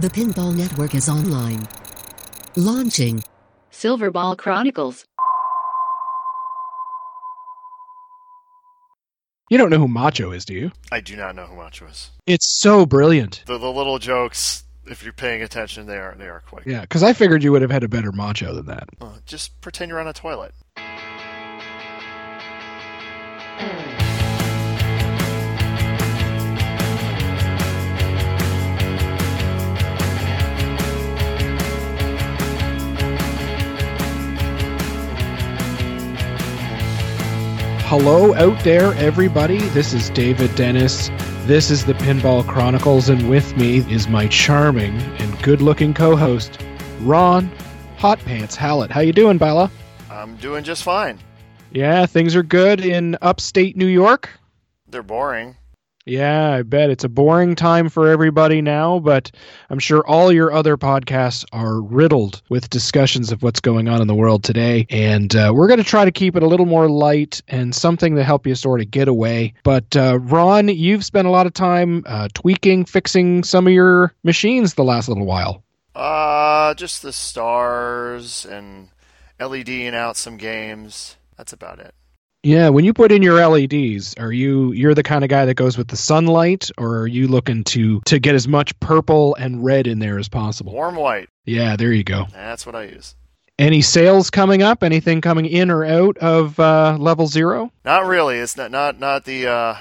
The Pinball Network is online. Launching. Silverball Chronicles. You don't know who Macho is, do you? I do not know who Macho is. It's so brilliant. The, the little jokes, if you're paying attention, they are they are quite. Yeah, because I figured you would have had a better Macho than that. Uh, just pretend you're on a toilet. Hello out there, everybody. This is David Dennis. This is the Pinball Chronicles, and with me is my charming and good-looking co-host, Ron Hot Pants Hallett. How you doing, Bella? I'm doing just fine. Yeah, things are good in upstate New York. They're boring. Yeah, I bet it's a boring time for everybody now, but I'm sure all your other podcasts are riddled with discussions of what's going on in the world today. And uh, we're going to try to keep it a little more light and something to help you sort of get away. But uh, Ron, you've spent a lot of time uh, tweaking, fixing some of your machines the last little while. Uh, just the stars and LEDing out some games. That's about it. Yeah, when you put in your LEDs, are you you're the kind of guy that goes with the sunlight or are you looking to to get as much purple and red in there as possible? Warm white. Yeah, there you go. That's what I use. Any sales coming up? Anything coming in or out of uh, level 0? Not really. It's not not not the uh,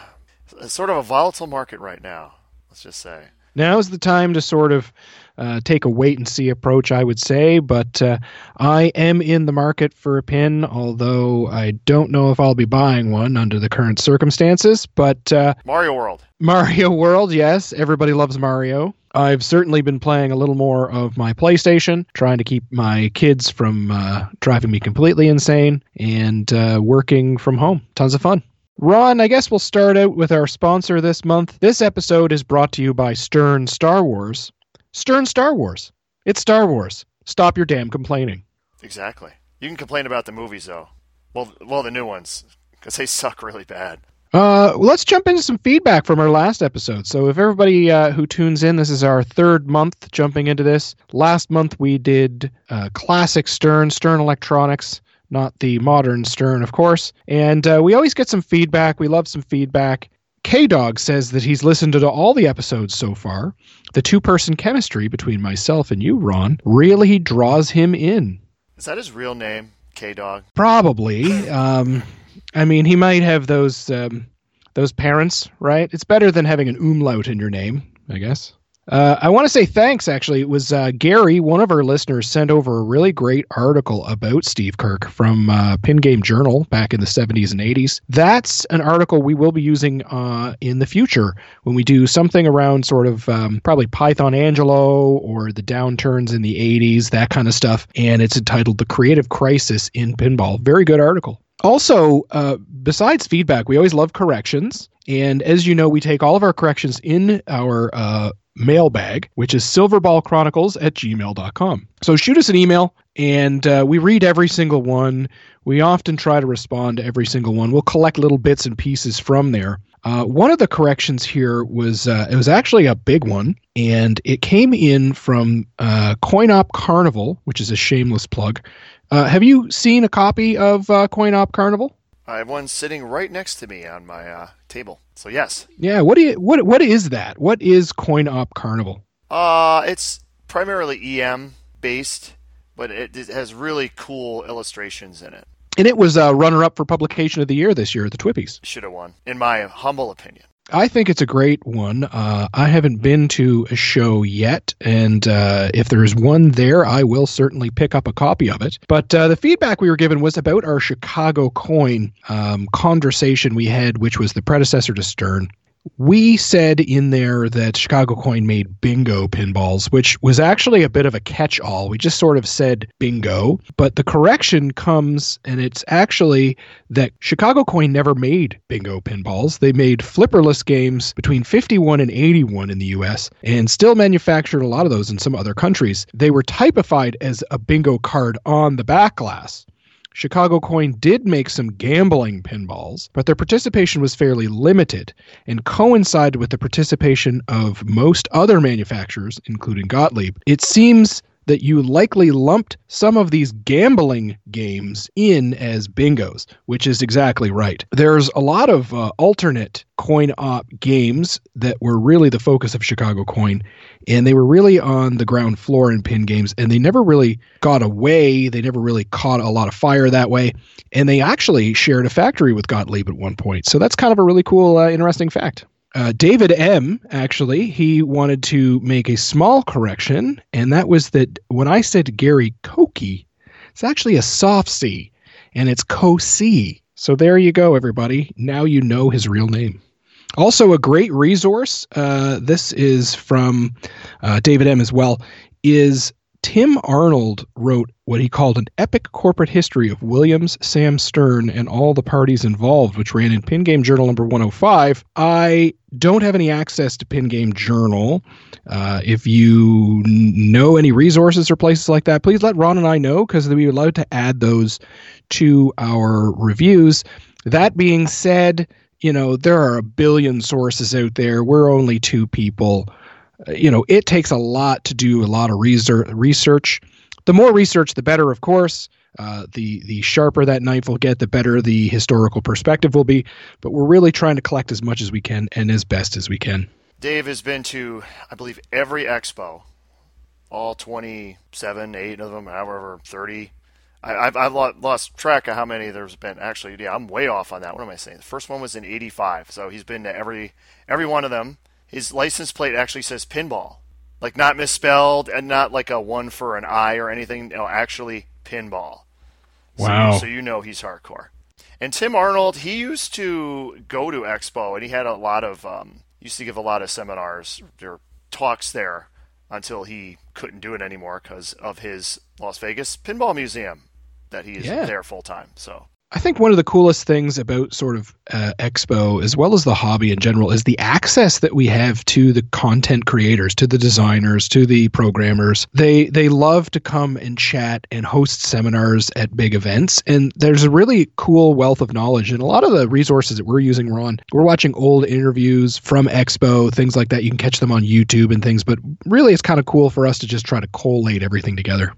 it's sort of a volatile market right now. Let's just say. Now's the time to sort of uh, take a wait and see approach, I would say. But uh, I am in the market for a pin, although I don't know if I'll be buying one under the current circumstances. But uh, Mario World. Mario World, yes, everybody loves Mario. I've certainly been playing a little more of my PlayStation, trying to keep my kids from uh, driving me completely insane, and uh, working from home. Tons of fun. Ron, I guess we'll start out with our sponsor this month. This episode is brought to you by Stern Star Wars. Stern Star Wars. It's Star Wars. Stop your damn complaining. Exactly. You can complain about the movies though. Well, well, the new ones because they suck really bad. Uh, let's jump into some feedback from our last episode. So, if everybody uh, who tunes in, this is our third month jumping into this. Last month we did uh, classic Stern, Stern Electronics, not the modern Stern, of course. And uh, we always get some feedback. We love some feedback. K Dog says that he's listened to all the episodes so far. The two person chemistry between myself and you, Ron, really draws him in. Is that his real name, K Dog? Probably. Um, I mean, he might have those um, those parents, right? It's better than having an umlaut in your name, I guess. Uh, I want to say thanks. Actually, it was uh, Gary, one of our listeners, sent over a really great article about Steve Kirk from uh, Pin Game Journal back in the 70s and 80s. That's an article we will be using uh, in the future when we do something around sort of um, probably Python Anghelo or the downturns in the 80s, that kind of stuff. And it's entitled "The Creative Crisis in Pinball." Very good article. Also, uh, besides feedback, we always love corrections. And as you know, we take all of our corrections in our uh, mailbag, which is silverballchronicles at gmail.com. So shoot us an email, and uh, we read every single one. We often try to respond to every single one. We'll collect little bits and pieces from there. Uh, one of the corrections here was uh, it was actually a big one, and it came in from uh, CoinOp Carnival, which is a shameless plug. Uh, have you seen a copy of uh, CoinOp Carnival? I have one sitting right next to me on my uh, table. So yes. Yeah. What do you what What is that? What is Coin Op Carnival? Uh, it's primarily EM based, but it, it has really cool illustrations in it. And it was a runner up for publication of the year this year at the Twippies. Should have won, in my humble opinion. I think it's a great one. Uh, I haven't been to a show yet, and uh, if there's one there, I will certainly pick up a copy of it. But uh, the feedback we were given was about our Chicago coin um, conversation we had, which was the predecessor to Stern we said in there that Chicago Coin made bingo pinballs, which was actually a bit of a catch all. We just sort of said bingo, but the correction comes, and it's actually that Chicago Coin never made bingo pinballs. They made flipperless games between 51 and 81 in the US and still manufactured a lot of those in some other countries. They were typified as a bingo card on the back glass. Chicago Coin did make some gambling pinballs, but their participation was fairly limited and coincided with the participation of most other manufacturers, including Gottlieb. It seems that you likely lumped some of these gambling games in as bingos, which is exactly right. There's a lot of uh, alternate coin op games that were really the focus of Chicago Coin, and they were really on the ground floor in pin games, and they never really got away. They never really caught a lot of fire that way, and they actually shared a factory with Gottlieb at one point. So that's kind of a really cool, uh, interesting fact. Uh, David M. actually he wanted to make a small correction, and that was that when I said Gary Koki, it's actually a soft C, and it's Co-C. So there you go, everybody. Now you know his real name. Also, a great resource. Uh, this is from uh, David M. as well. Is Tim Arnold wrote what he called an epic corporate history of Williams, Sam Stern, and all the parties involved, which ran in Pin Game Journal number 105. I don't have any access to Pin Game Journal. Uh, if you know any resources or places like that, please let Ron and I know because we would love to add those to our reviews. That being said, you know, there are a billion sources out there. We're only two people you know, it takes a lot to do a lot of research. The more research, the better, of course. Uh, the the sharper that knife will get, the better the historical perspective will be. But we're really trying to collect as much as we can and as best as we can. Dave has been to, I believe, every expo, all 27, eight of them, however, 30. I, have I've lost track of how many there's been. Actually, yeah, I'm way off on that. What am I saying? The first one was in '85, so he's been to every every one of them his license plate actually says pinball, like not misspelled and not like a one for an I or anything. No, actually pinball. Wow. So, so you know he's hardcore. And Tim Arnold, he used to go to Expo and he had a lot of um, used to give a lot of seminars or talks there until he couldn't do it anymore because of his Las Vegas Pinball Museum that he is yeah. there full time. So I think one of the coolest things about sort of uh, Expo, as well as the hobby in general, is the access that we have to the content creators, to the designers, to the programmers. They they love to come and chat and host seminars at big events, and there's a really cool wealth of knowledge. And a lot of the resources that we're using, Ron, we're watching old interviews from Expo, things like that. You can catch them on YouTube and things, but really, it's kind of cool for us to just try to collate everything together.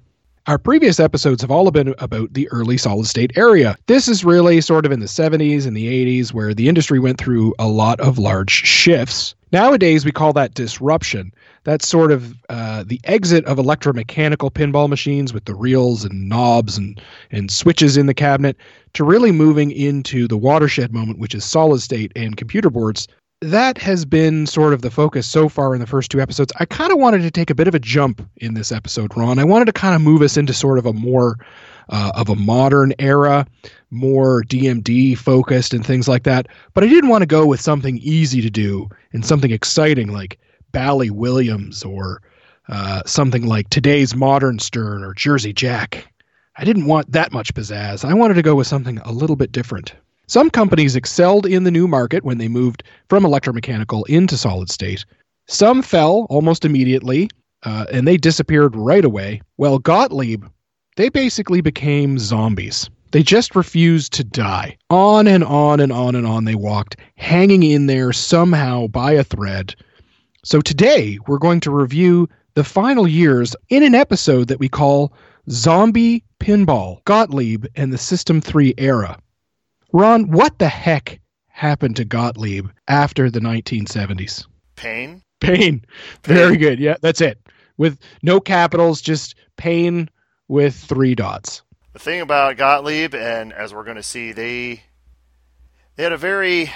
Our previous episodes have all been about the early solid state area. This is really sort of in the 70s and the 80s where the industry went through a lot of large shifts. Nowadays, we call that disruption. That's sort of uh, the exit of electromechanical pinball machines with the reels and knobs and, and switches in the cabinet to really moving into the watershed moment, which is solid state and computer boards that has been sort of the focus so far in the first two episodes. I kind of wanted to take a bit of a jump in this episode, Ron. I wanted to kind of move us into sort of a more uh, of a modern era, more DMD focused and things like that. But I didn't want to go with something easy to do and something exciting like Bally Williams or uh, something like today's Modern Stern or Jersey Jack. I didn't want that much pizzazz. I wanted to go with something a little bit different. Some companies excelled in the new market when they moved from electromechanical into solid state. Some fell almost immediately, uh, and they disappeared right away. Well, Gottlieb, they basically became zombies. They just refused to die. On and on and on and on they walked, hanging in there somehow by a thread. So today we're going to review the final years in an episode that we call Zombie Pinball Gottlieb and the System 3 Era. Ron, what the heck happened to Gottlieb after the 1970s? Pain. Pain. Very good. Yeah, that's it. With no capitals, just pain with three dots. The thing about Gottlieb, and as we're going to see, they they had a very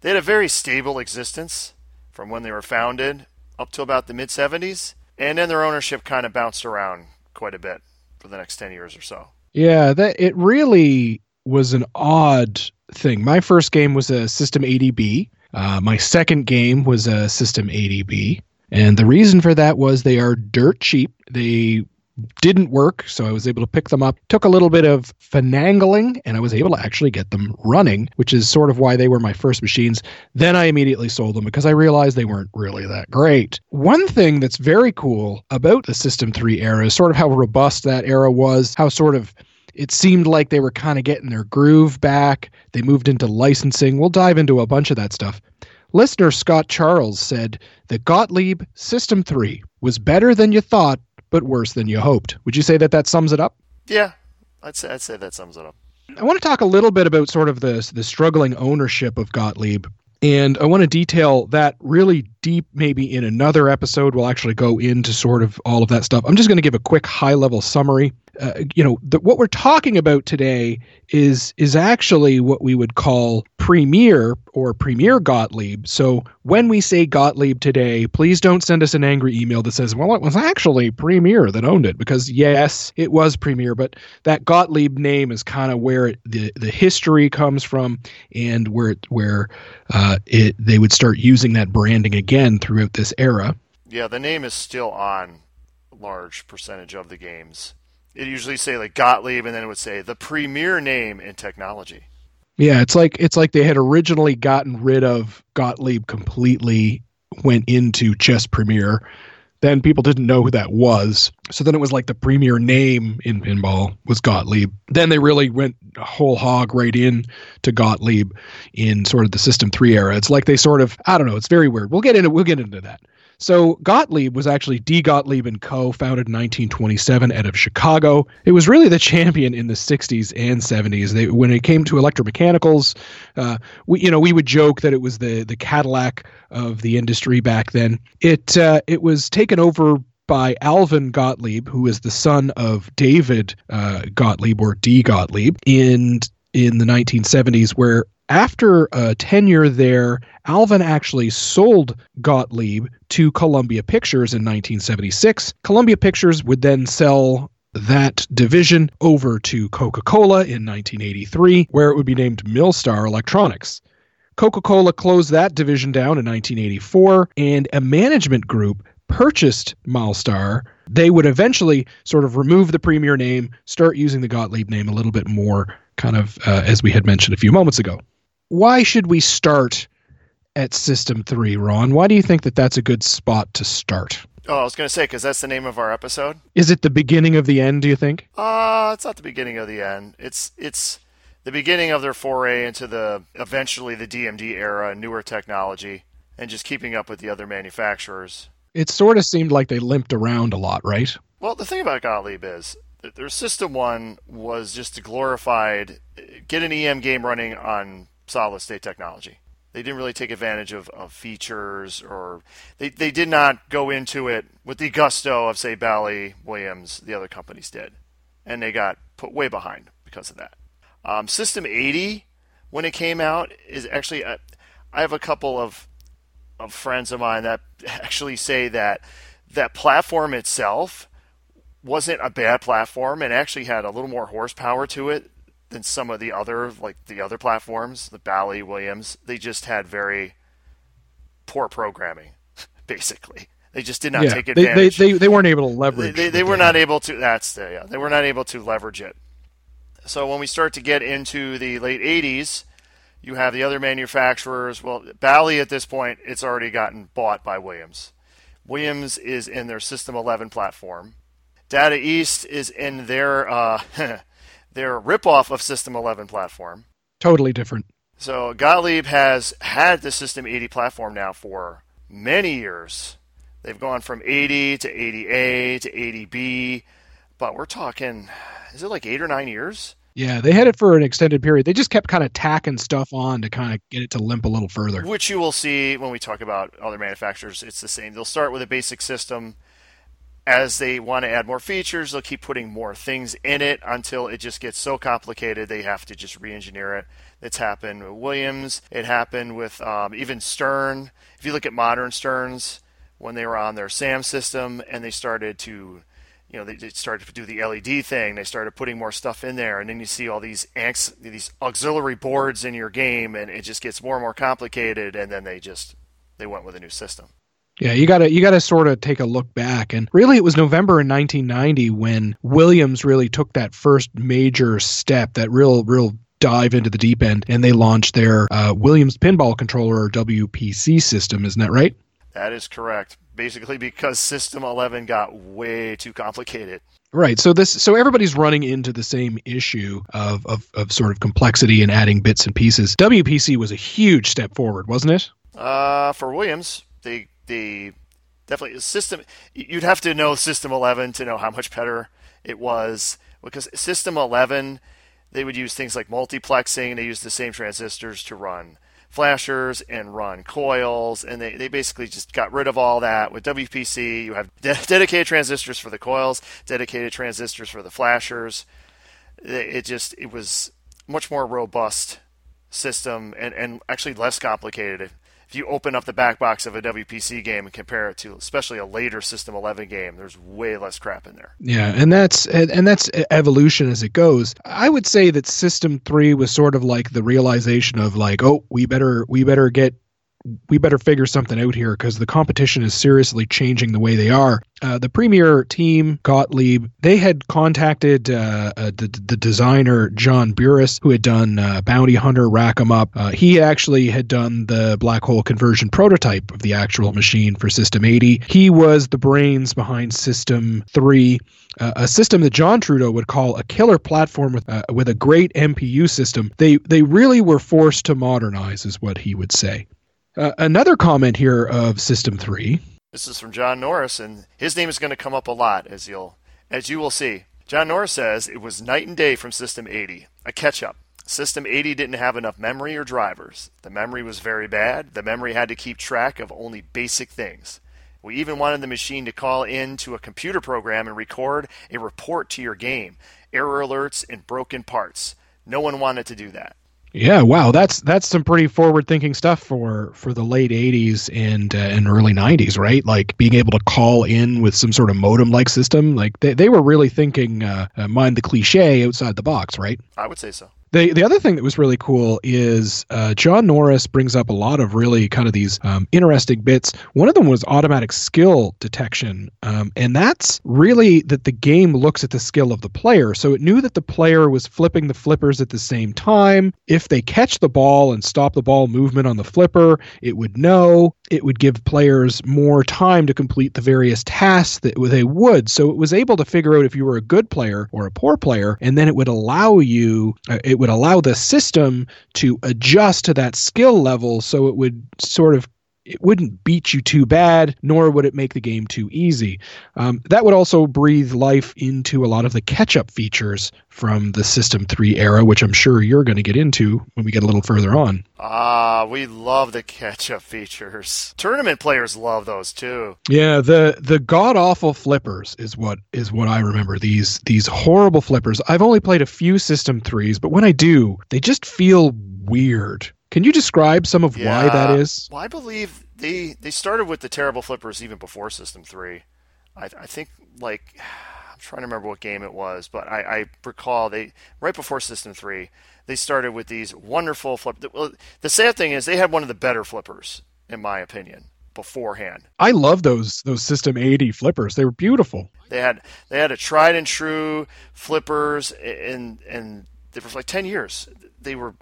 they had a very stable existence from when they were founded up to about the mid 70s, and then their ownership kind of bounced around quite a bit for the next 10 years or so. Yeah, that it really was an odd thing. My first game was a System 80B. Uh, my second game was a System 80B. And the reason for that was they are dirt cheap. They didn't work, so I was able to pick them up. Took a little bit of finagling, and I was able to actually get them running, which is sort of why they were my first machines. Then I immediately sold them because I realized they weren't really that great. One thing that's very cool about the System 3 era is sort of how robust that era was, how sort of It seemed like they were kind of getting their groove back. They moved into licensing. We'll dive into a bunch of that stuff. Listener Scott Charles said that Gottlieb System 3 was better than you thought, but worse than you hoped. Would you say that that sums it up? Yeah, I'd say I'd say that sums it up. I want to talk a little bit about sort of the the struggling ownership of Gottlieb. And I want to detail that really deep, maybe in another episode. We'll actually go into sort of all of that stuff. I'm just going to give a quick high level summary uh, you know, the, what we're talking about today is is actually what we would call Premier or Premier Gottlieb. So when we say Gottlieb today, please don't send us an angry email that says, "Well, it was actually Premier that owned it," because yes, it was Premier, but that Gottlieb name is kind of where it, the the history comes from, and where it, where uh, it they would start using that branding again throughout this era. Yeah, the name is still on large percentage of the games it usually say like Gottlieb, and then it would say the premier name in technology. Yeah, it's like it's like they had originally gotten rid of Gottlieb completely, went into Chess Premier. Then people didn't know who that was, so then it was like the premier name in pinball was Gottlieb. Then they really went whole hog right in to Gottlieb in sort of the System Three era. It's like they sort of I don't know. It's very weird. We'll get into we'll get into that. So Gottlieb was actually D. Gottlieb and Co., founded in 1927 out of Chicago. It was really the champion in the 60s and 70s. They, when it came to electromechanicals, uh, we you know we would joke that it was the the Cadillac of the industry back then. It uh, it was taken over by Alvin Gottlieb, who is the son of David uh, Gottlieb or D. Gottlieb, in in the 1970s, where after a tenure there, Alvin actually sold Gottlieb to Columbia Pictures in 1976. Columbia Pictures would then sell that division over to Coca Cola in 1983, where it would be named Mylstar Electronics. Coca Cola closed that division down in 1984, and a management group purchased Mylstar. They would eventually sort of remove the premier name, start using the Gottlieb name a little bit more, kind of uh, as we had mentioned a few moments ago why should we start at System 3, Ron? Why do you think that that's a good spot to start? Oh, I was going to say, because that's the name of our episode. Is it the beginning of the end, do you think? Uh, it's not the beginning of the end. It's, it's the beginning of their foray into the, eventually the DMD era, newer technology, and just keeping up with the other manufacturers. It sort of seemed like they limped around a lot, right? Well, the thing about Gottlieb is their System 1 was just a glorified get an EM game running on solid state technology. They didn't really take advantage of, of features or they, they did not go into it with the gusto of, say, Bally, Williams, the other companies did. And they got put way behind because of that. Um, System 80, when it came out, is actually, uh, I have a couple of, of friends of mine that actually say that that platform itself wasn't a bad platform and actually had a little more horsepower to it than some of the other like the other platforms, the Bally, Williams. They just had very poor programming, basically. They just did not yeah, take advantage. They, they, they, weren't able to leverage. They, they, they were not able to. That's the yeah. They were not able to leverage it. So when we start to get into the late '80s, you have the other manufacturers. Well, Bally at this point, it's already gotten bought by Williams. Williams is in their System 11 platform. Data East is in their uh, their ripoff of System 11 platform. Totally different. So Gottlieb has had the System 80 platform now for many years. They've gone from 80 to 80A to 80B, but we're talking, is it like eight or nine years? Yeah, they had it for an extended period. They just kept kind of tacking stuff on to kind of get it to limp a little further. Which you will see when we talk about other manufacturers. It's the same. They'll start with a basic system as they want to add more features, they'll keep putting more things in it until it just gets so complicated they have to just re-engineer it. It's happened with Williams. It happened with um, even Stern. If you look at modern Sterns, when they were on their SAM system and they started to, you know, they started to do the LED thing. They started putting more stuff in there, and then you see all these these auxiliary boards in your game, and it just gets more and more complicated. And then they just they went with a new system. Yeah, you gotta you gotta sort of take a look back, and really, it was November in 1990 when Williams really took that first major step, that real real dive into the deep end, and they launched their uh, Williams Pinball Controller or WPC system. Isn't that right? That is correct. basically because System 11 got way too complicated. Right. So this so everybody's running into the same issue of, of of sort of complexity and adding bits and pieces. WPC was a huge step forward, wasn't it? Uh, for Williams, they they definitely system. You'd have to know System 11 to know how much better it was because System 11 they would use things like multiplexing. They use the same transistors to run flashers and run coils, and they, they basically just got rid of all that. With WPC, you have de- dedicated transistors for the coils, dedicated transistors for the flashers. It just it was much more robust system and, and actually less complicated if you open up the back box of a WPC game and compare it to especially a later System 11 game, there's way less crap in there. Yeah, and that's and that's evolution as it goes. I would say that System 3 was sort of like the realization of like, oh, we better we better get we better figure something out here because the competition is seriously changing the way they are. Uh, the premier team, Gottlieb, they had contacted uh, uh, the, the, designer John Buras, who had done uh, Bounty Hunter, Rack 'em Up. Uh, he actually had done the black hole conversion prototype of the actual machine for System 80. He was the brains behind System 3. Uh, a system that John Trudeau would call a killer platform with uh, with a great MPU system. They they really were forced to modernize, is what he would say. Uh, another comment here of System 3. This is from John Norris, and his name is going to come up a lot, as you'll as you will see. John Norris says it was night and day from System 80, a catch up. System 80 didn't have enough memory or drivers. The memory was very bad. The memory had to keep track of only basic things. We even wanted the machine to call in to a computer program and record a report to your game, error alerts and broken parts. No one wanted to do that. Yeah, wow, that's that's some pretty forward-thinking stuff for for the late '80s and uh, and early '90s, right? Like being able to call in with some sort of modem-like system. Like they they were really thinking, uh, uh, mind the cliche, outside the box, right? I would say so. The the other thing that was really cool is uh, John Norris brings up a lot of really kind of these um, interesting bits. One of them was automatic skill detection, um, and that's really that the game looks at the skill of the player. So it knew that the player was flipping the flippers at the same time. If they catch the ball and stop the ball movement on the flipper, it would know. It would give players more time to complete the various tasks that they would. So it was able to figure out if you were a good player or a poor player, and then it would allow you. Uh, it would allow the system to adjust to that skill level so it would sort of it wouldn't beat you too bad, nor would it make the game too easy. Um, that would also breathe life into a lot of the catch up features from the System 3 era, which I'm sure you're going to get into when we get a little further on. Ah, we love the catch up features. Tournament players love those too. Yeah, the the god awful flippers is what is what I remember. These these horrible flippers. I've only played a few System 3s, but when I do, they just feel weird. Can you describe some of yeah, why that is? Well, I believe they they started with the terrible flippers even before System Three. I, I think like I'm trying to remember what game it was, but I, I recall they right before System Three they started with these wonderful flip. Well, the sad thing is they had one of the better flippers in my opinion beforehand. I love those those System 80 flippers. They were beautiful. They had they had a tried and true flippers and and they for like 10 years. They were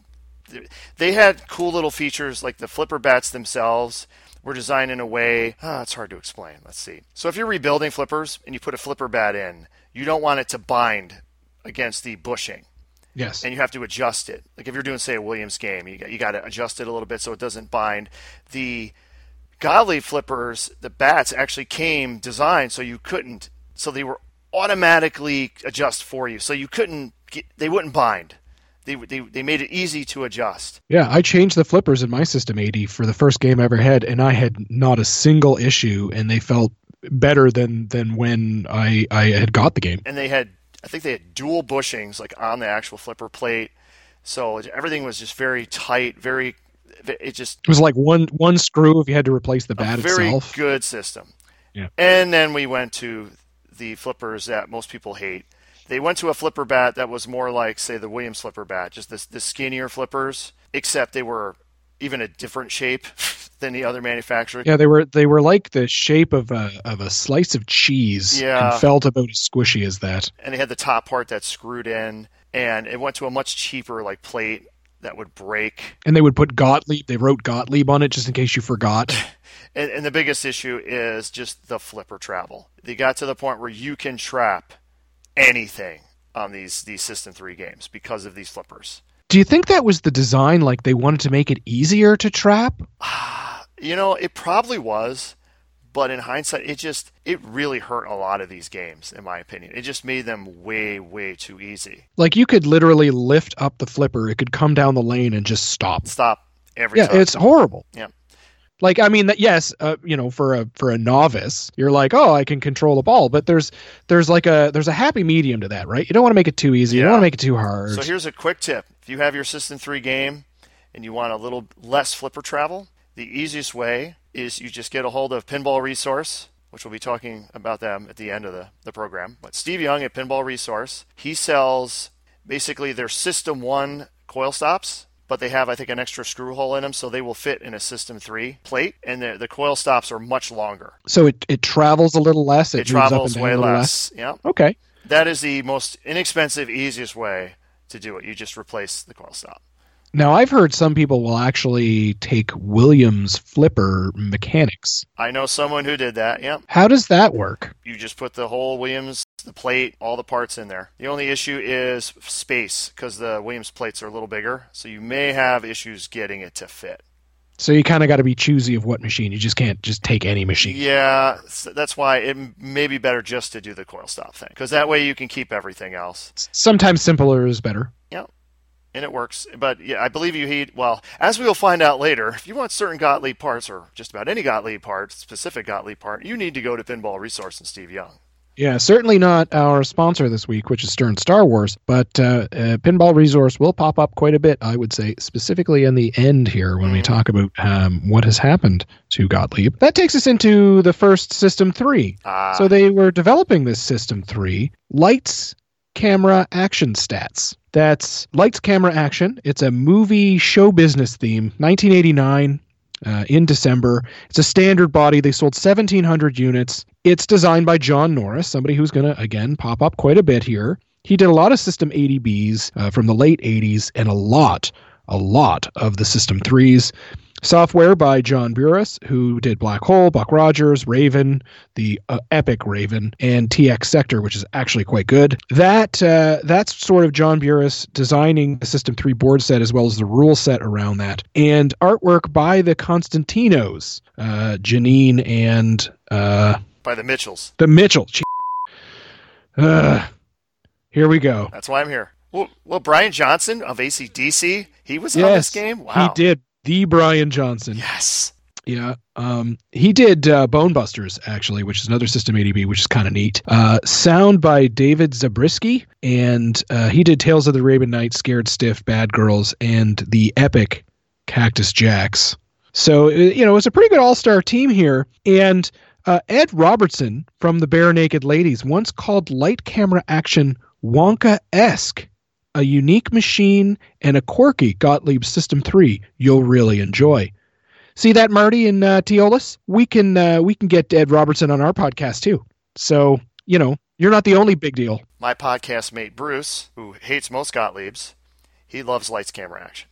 they had cool little features like the flipper bats themselves were designed in a way ah, it's hard to explain let's see. So if you're rebuilding flippers and you put a flipper bat in you don't want it to bind against the bushing. Yes. And you have to adjust it. Like if you're doing say a williams game you got, you got to adjust it a little bit so it doesn't bind. The Gottlieb flippers the bats actually came designed so you couldn't so they were automatically adjust for you. So you couldn't get, they wouldn't bind they, they, they made it easy to adjust. Yeah, I changed the flippers in my System 80 for the first game I ever had, and I had not a single issue, and they felt better than than when I I had got the game. And they had, I think they had dual bushings like on the actual flipper plate, so everything was just very tight, very. It just it was like one one screw if you had to replace the bat very itself. Very good system. Yeah. And then we went to the flippers that most people hate they went to a flipper bat that was more like, say, the Williams flipper bat, just the, the skinnier flippers, except they were even a different shape than the other manufacturers. Yeah, they were they were like the shape of a of a slice of cheese. Yeah, and felt about as squishy as that. And they had the top part that screwed in, and it went to a much cheaper like plate that would break. And they would put Gottlieb. They wrote Gottlieb on it just in case you forgot. And, and the biggest issue is just the flipper travel. They got to the point where you can trap anything on these these System 3 games because of these flippers. Do you think that was the design? Like they wanted to make it easier to trap? You know, it probably was, but in hindsight, it just it really hurt a lot of these games, in my opinion. It just made them way, way too easy. Like you could literally lift up the flipper, it could come down the lane and just stop. Stop every Yeah, time. it's horrible. Yeah. Like I mean, that yes, uh, you know, for a for a novice, you're like, oh, I can control the ball, but there's there's like a there's a happy medium to that, right? You don't want to make it too easy. You don't want to make it too hard. So here's a quick tip. If you have your System 3 game and you want a little less flipper travel, the easiest way is you just get a hold of Pinball Resource, which we'll be talking about them at the end of the, the program. But Steve Young at Pinball Resource, he sells basically their System 1 coil stops, but they have, I think, an extra screw hole in them, so they will fit in a System 3 plate, and the, the coil stops are much longer. So it, it travels a little less. It, It, moves up and travels way little less. Yeah. Okay. That is the most inexpensive, easiest way to do it. You just replace the coil stop. Now I've heard some people will actually take Williams flipper mechanics. I know someone who did that. Yep. How does that work? You just put the whole Williams, the plate, all the parts in there. The only issue is space because the Williams plates are a little bigger, so you may have issues getting it to fit. So you kind of got to be choosy of what machine. You just can't just take any machine. Yeah, that's why it may be better just to do the coil stop thing because that way you can keep everything else. Sometimes simpler is better. Yep. And it works. But yeah, I believe you heat, well, as we will find out later, if you want certain Gottlieb parts or just about any Gottlieb part, specific Gottlieb part, you need to go to Pinball Resource and Steve Young. Yeah, certainly not our sponsor this week, which is Stern Star Wars, but uh, uh, Pinball Resource will pop up quite a bit, I would say, specifically in the end here when we talk about um, what has happened to Gottlieb. That takes us into the first System 3. Ah, So they were developing this System 3 lights, camera, action stats. That's lights, camera, action. It's a movie show business theme, 1989. Uh, in December. It's a standard body. They sold 1,700 units. It's designed by John Norris, somebody who's going to, again, pop up quite a bit here. He did a lot of System 80Bs uh, from the late 80s and a lot, a lot of the System 3s. Software by John Buras, who did Black Hole, Buck Rogers, Raven, the uh, epic Raven, and TX Sector, which is actually quite good. That uh, that's sort of John Buras designing the System 3 board set as well as the rule set around that, and artwork by the Constantinos, uh, Janine and uh, by the Mitchells. the Mitchell. Gee. Uh, here we go. That's why I'm here. Well, well, Brian Johnson of ACDC, he was on this game. Wow. he did the Brian Johnson. Yes. Yeah. Um, he did uh, Bone Busters, actually, which is another System 80B, which is kind of neat. Uh, sound by David Zabriskie, and uh, he did Tales of the Raven Knight, Scared Stiff, Bad Girls, and the epic Cactus Jacks. So, uh, you know, it's a pretty good all star team here. And uh, Ed Robertson from the Barenaked Ladies once called light camera action Wonka esque. A unique machine and a quirky Gottlieb System 3 you'll really enjoy. See that, Marty and uh, Teolis? We can uh, we can get Ed Robertson on our podcast too. So you know you're not the only big deal. My podcast mate Bruce, who hates most Gottliebs, he loves lights, camera, action.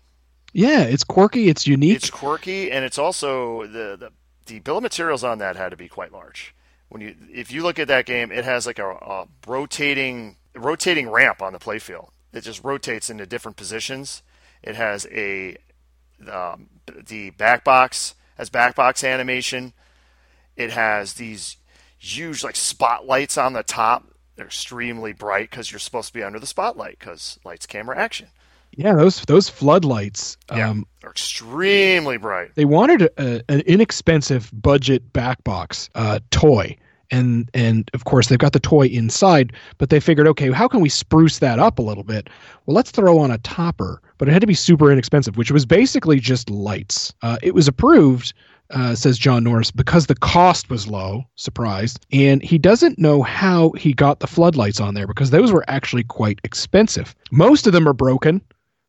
Yeah, it's quirky, it's unique. It's quirky, and it's also the, the the bill of materials on that had to be quite large. When you if you look at that game, it has like a, a rotating rotating ramp on the playfield. It just rotates into different positions. It has a um, the back box has back box animation. It has these huge like spotlights on the top. They're extremely bright because you're supposed to be under the spotlight because lights, camera, action. yeah, those those floodlights. Yeah, Um, they're extremely bright. they wanted a, an inexpensive budget back box uh, toy. And and of course they've got the toy inside, but they figured, okay, how can we spruce that up a little bit? Well, let's throw on a topper, but it had to be super inexpensive, which was basically just lights. Uh, it was approved, uh, says John Norris, because the cost was low. surprised. and he doesn't know how he got the floodlights on there because those were actually quite expensive. Most of them are broken.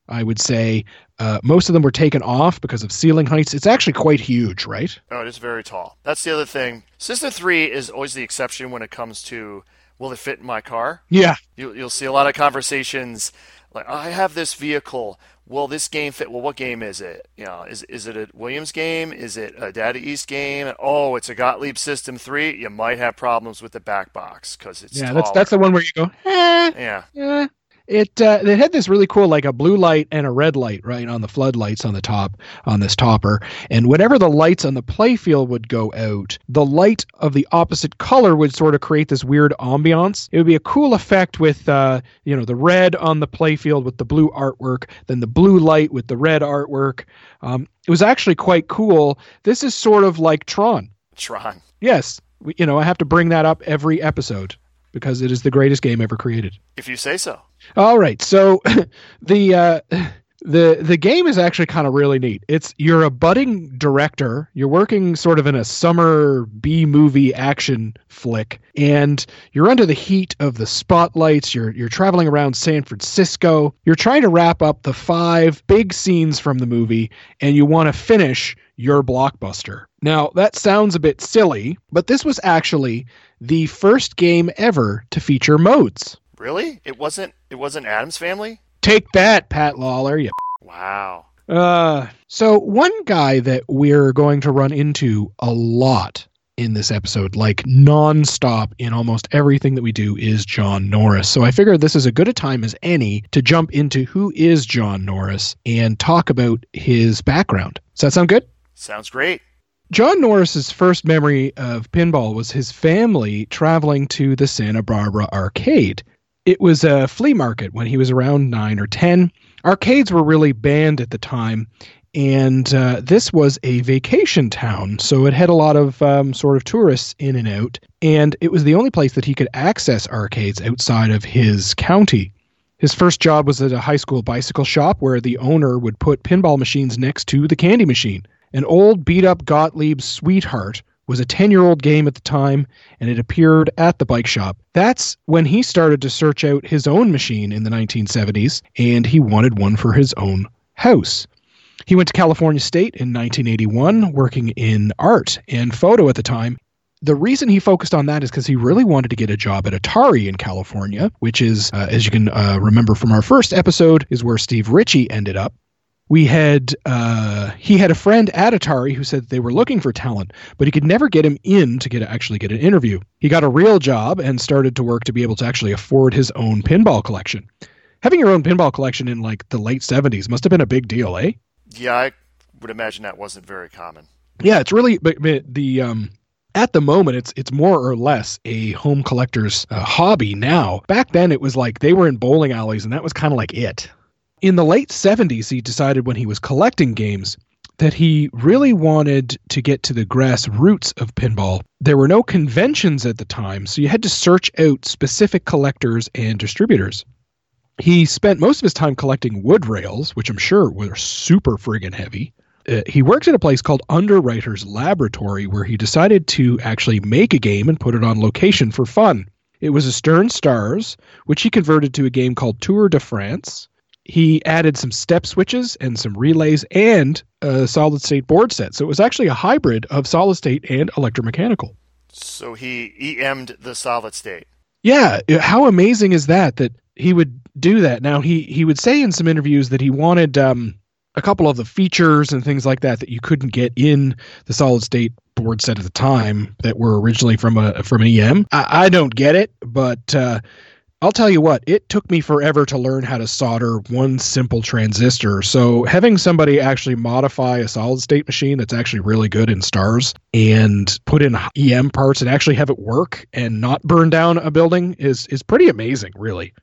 I would say uh, most of them were taken off because of ceiling heights. It's actually quite huge, right? Oh, it is very tall. That's the other thing. System 3 is always the exception when it comes to will it fit in my car? Yeah. You, you'll see a lot of conversations like, I have this vehicle. will this game fit? Well, what game is it? You know, is is it a Williams game? Is it a Data East game? Oh, it's a Gottlieb System Three. You might have problems with the back box because it's yeah, that's that's the one where you go, eh, yeah. yeah. It uh, it had this really cool like a blue light and a red light right on the floodlights on the top on this topper, and whenever the lights on the playfield would go out, the light of the opposite color would sort of create this weird ambiance. It would be a cool effect with uh, you know the red on the playfield with the blue artwork, then the blue light with the red artwork. Um, it was actually quite cool. This is sort of like Tron. Tron. Yes, you know I have to bring that up every episode because it is the greatest game ever created. If you say so. All right, so the uh, the the game is actually kind of really neat. It's you're a budding director. You're working sort of in a summer B movie action flick, and you're under the heat of the spotlights. You're you're traveling around San Francisco. You're trying to wrap up the five big scenes from the movie, and you want to finish your blockbuster. Now that sounds a bit silly, but this was actually the first game ever to feature modes. Really? It wasn't. It wasn't Addams Family. Take that, Pat Lawlor. You. Wow. Uh, so one guy that we're going to run into a lot in this episode, like nonstop in almost everything that we do, is John Norris. So I figured this is as good a time as any to jump into who is John Norris and talk about his background. Does that sound good? Sounds great. John Norris's first memory of pinball was his family traveling to the Santa Barbara arcade. It was a flea market when he was around nine or 10. Arcades were really banned at the time, and uh, this was a vacation town, so it had a lot of um, sort of tourists in and out, and it was the only place that he could access arcades outside of his county. His first job was at a high school bicycle shop where the owner would put pinball machines next to the candy machine. An old beat up Gottlieb Sweetheart was a 10 year old game at the time and it appeared at the bike shop. That's when he started to search out his own machine in the 1970s and he wanted one for his own house. He went to California State in 1981, working in art and photo at the time. The reason he focused on that is because he really wanted to get a job at Atari in California, which is, uh, as you can uh, remember from our first episode, is where Steve Ritchie ended up we had uh, he had a friend at Atari who said they were looking for talent, but he could never get him in to get actually get an interview. He got a real job and started to work to be able to actually afford his own pinball collection. Having your own pinball collection in like the late seventies must have been a big deal, eh? Yeah, I would imagine that wasn't very common. Yeah, it's really but, but the um at the moment it's it's more or less a home collector's uh, hobby now. Back then it was like they were in bowling alleys and that was kind of like it in the late 70s, he decided when he was collecting games that he really wanted to get to the grassroots of pinball. There were no conventions at the time, so you had to search out specific collectors and distributors. He spent most of his time collecting wood rails, which I'm sure were super friggin' heavy. Uh, he worked at a place called Underwriters Laboratory where he decided to actually make a game and put it on location for fun. It was a Stern Stars, which he converted to a game called Tour de France he added some step switches and some relays and a solid state board set. So it was actually a hybrid of solid state and electromechanical. So he EM'd the solid state. Yeah, how amazing is that that he would do that. Now he he would say in some interviews that he wanted um, a couple of the features and things like that that you couldn't get in the solid state board set at the time that were originally from a from an EM. I, I don't get it, but uh, I'll tell you what, it took me forever to learn how to solder one simple transistor. So having somebody actually modify a solid state machine that's actually really good in stars and put in EM parts and actually have it work and not burn down a building is is pretty amazing, really.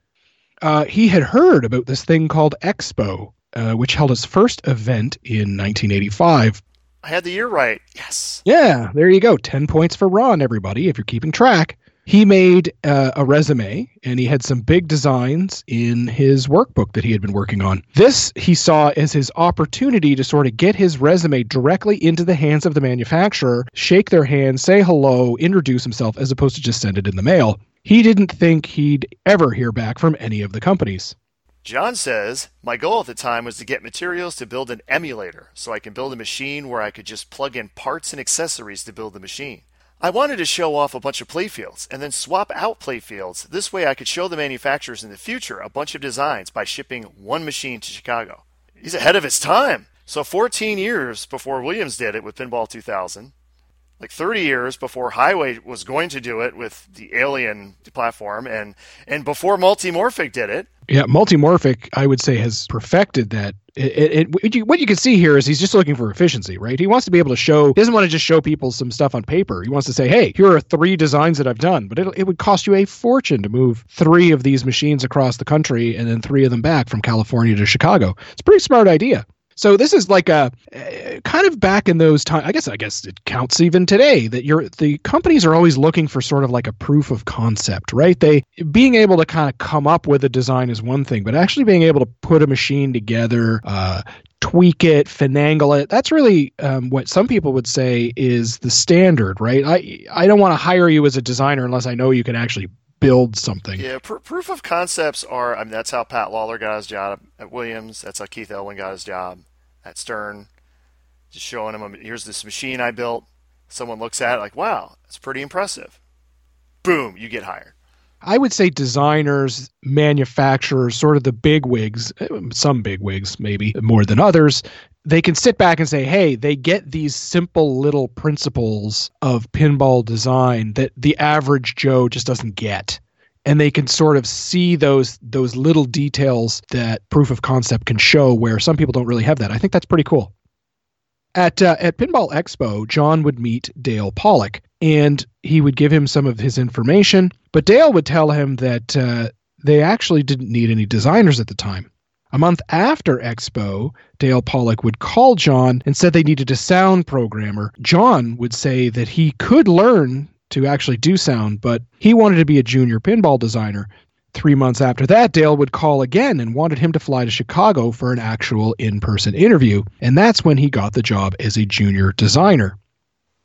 Uh, he had heard about this thing called Expo, uh, which held its first event in 1985. I had the year right. Yes. Yeah, there you go. 10 points for Ron, everybody, if you're keeping track he made uh, a resume and he had some big designs in his workbook that he had been working on. This he saw as his opportunity to sort of get his resume directly into the hands of the manufacturer, shake their hand, say hello, introduce himself, as opposed to just send it in the mail. He didn't think he'd ever hear back from any of the companies. John says, My goal at the time was to get materials to build an emulator so I can build a machine where I could just plug in parts and accessories to build the machine. I wanted to show off a bunch of playfields and then swap out playfields. This way I could show the manufacturers in the future a bunch of designs by shipping one machine to Chicago. he's ahead of his time. So 14 years before Williams did it with Pinball 2000, like 30 years before Heighway was going to do it with the Alien platform, and and before Multimorphic did it. Yeah, Multimorphic, I would say, has perfected that. It, it, what, you, can see here is he's just looking for efficiency, right? He wants to be able to show. He doesn't want to just show people some stuff on paper. He wants to say, "Hey, here are three designs that I've done," but it would cost you a fortune to move three of these machines across the country and then three of them back from California to Chicago. It's a pretty smart idea. So this is like a uh, kind of back in those times. I guess I guess it counts even today that you're the companies are always looking for sort of like a proof of concept, right? They being able to kind of come up with a design is one thing, but actually being able to put a machine together, uh, tweak it, finagle it. That's really um, what some people would say is the standard, right? I I don't want to hire you as a designer unless I know you can actually build something. Yeah, pr- proof of concepts are. I mean, that's how Pat Lawlor got his job at Williams. That's how Keith Elwin got his job at Stern, just showing them, here's this machine I built. Someone looks at it like, wow, that's pretty impressive. Boom, you get hired. I would say designers, manufacturers, sort of the big wigs, some big wigs maybe more than others, they can sit back and say, hey, they get these simple little principles of pinball design that the average Joe just doesn't get and they can sort of see those those little details that proof of concept can show where some people don't really have that. I think that's pretty cool. At uh, at Pinball Expo, John would meet Dale Pollock, and he would give him some of his information. But Dale would tell him that uh, they actually didn't need any designers at the time. A month after Expo, Dale Pollock would call John and said they needed a sound programmer. John would say that he could learn to actually do sound, but he wanted to be a junior pinball designer. Three months after that, Dale would call again and wanted him to fly to Chicago for an actual in person interview, and that's when he got the job as a junior designer.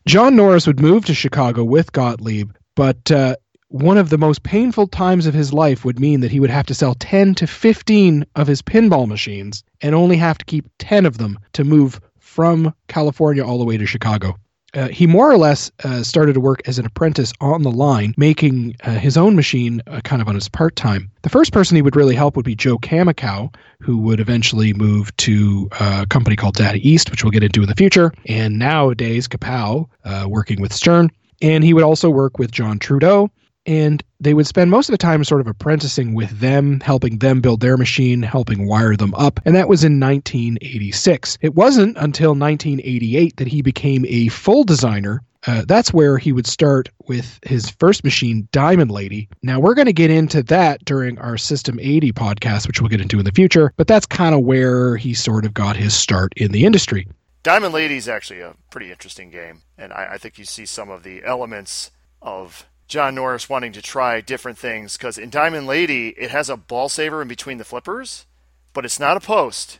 John Norris would move to Chicago with Gottlieb, but uh, one of the most painful times of his life would mean that he would have to sell 10 to 15 of his pinball machines and only have to keep 10 of them to move from California all the way to Chicago uh, he more or less uh, started to work as an apprentice on the line, making uh, his own machine uh, kind of on his part time. The first person he would really help would be Joe Kaminkow, who would eventually move to uh, a company called Data East, which we'll get into in the future. And nowadays, Kapow, working with Stern. And he would also work with John Trudeau and they would spend most of the time sort of apprenticing with them, helping them build their machine, helping wire them up, and that was in 1986. It wasn't until 1988 that he became a full designer. Uh, that's where he would start with his first machine, Diamond Lady. Now, we're going to get into that during our System 80 podcast, which we'll get into in the future, but that's kind of where he sort of got his start in the industry. Diamond Lady is actually a pretty interesting game, and I, I think you see some of the elements of John Norris wanting to try different things because in Diamond Lady it has a ball saver in between the flippers, but it's not a post,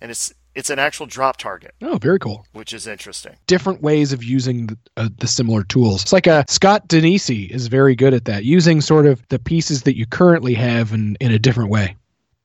and it's it's an actual drop target. Oh, very cool. Which is interesting. Different ways of using the, uh, the similar tools. It's like a uh, Scott Danesi is very good at that, using sort of the pieces that you currently have in, in a different way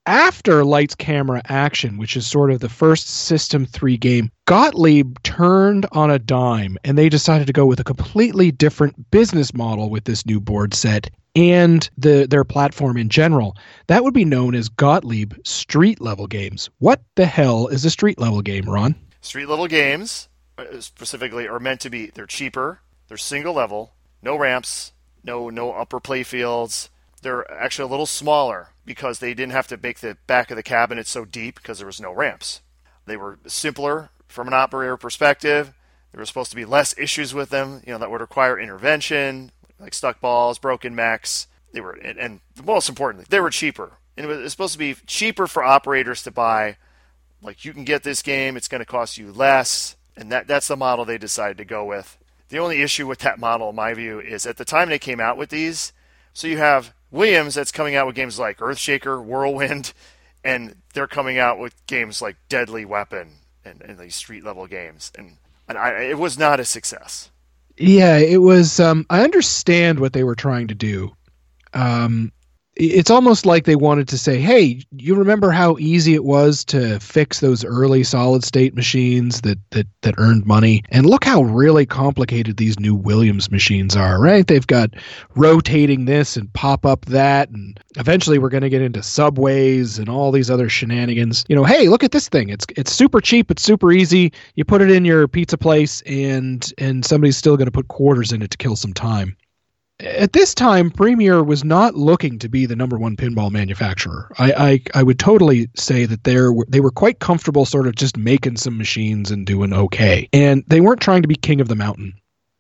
after Lights Camera Action, which is sort of the first System 3 game, Gottlieb turned on a dime and they decided to go with a completely different business model with this new board set and the their platform in general. That would be known as Gottlieb street level games. What the hell is a street level game, Ron? Street level games uh, specifically are meant to be they're cheaper, they're single level, no ramps, no no upper play fields. They're actually a little smaller because they didn't have to make the back of the cabinet so deep because there was no ramps. They were simpler from an operator perspective. There were supposed to be less issues with them, you know, that would require intervention, like stuck balls, broken mechs. They were, and, and most importantly, they were cheaper. And it was supposed to be cheaper for operators to buy. Like you can get this game, it's going to cost you less, and that that's the model they decided to go with. The only issue with that model, in my view, is at the time they came out with these, so you have Williams that's coming out with games like Earthshaker, Whirlwind, and they're coming out with games like Deadly Weapon and, and these street level games, and and I, it was not a success. Yeah, it was. Um, I understand what they were trying to do. Um, it's almost like they wanted to say, "Hey, you remember how easy it was to fix those early solid state machines that that that earned money, and look how really complicated these new Williams machines are, right? They've got rotating this and pop up that, and eventually we're going to get into subways and all these other shenanigans. You know, hey, look at this thing. It's it's super cheap. It's super easy. You put it in your pizza place, and and somebody's still going to put quarters in it to kill some time." At this time, Premier was not looking to be the number one pinball manufacturer. I, I, I would totally say that they were they were quite comfortable, sort of just making some machines and doing okay, and they weren't trying to be king of the mountain.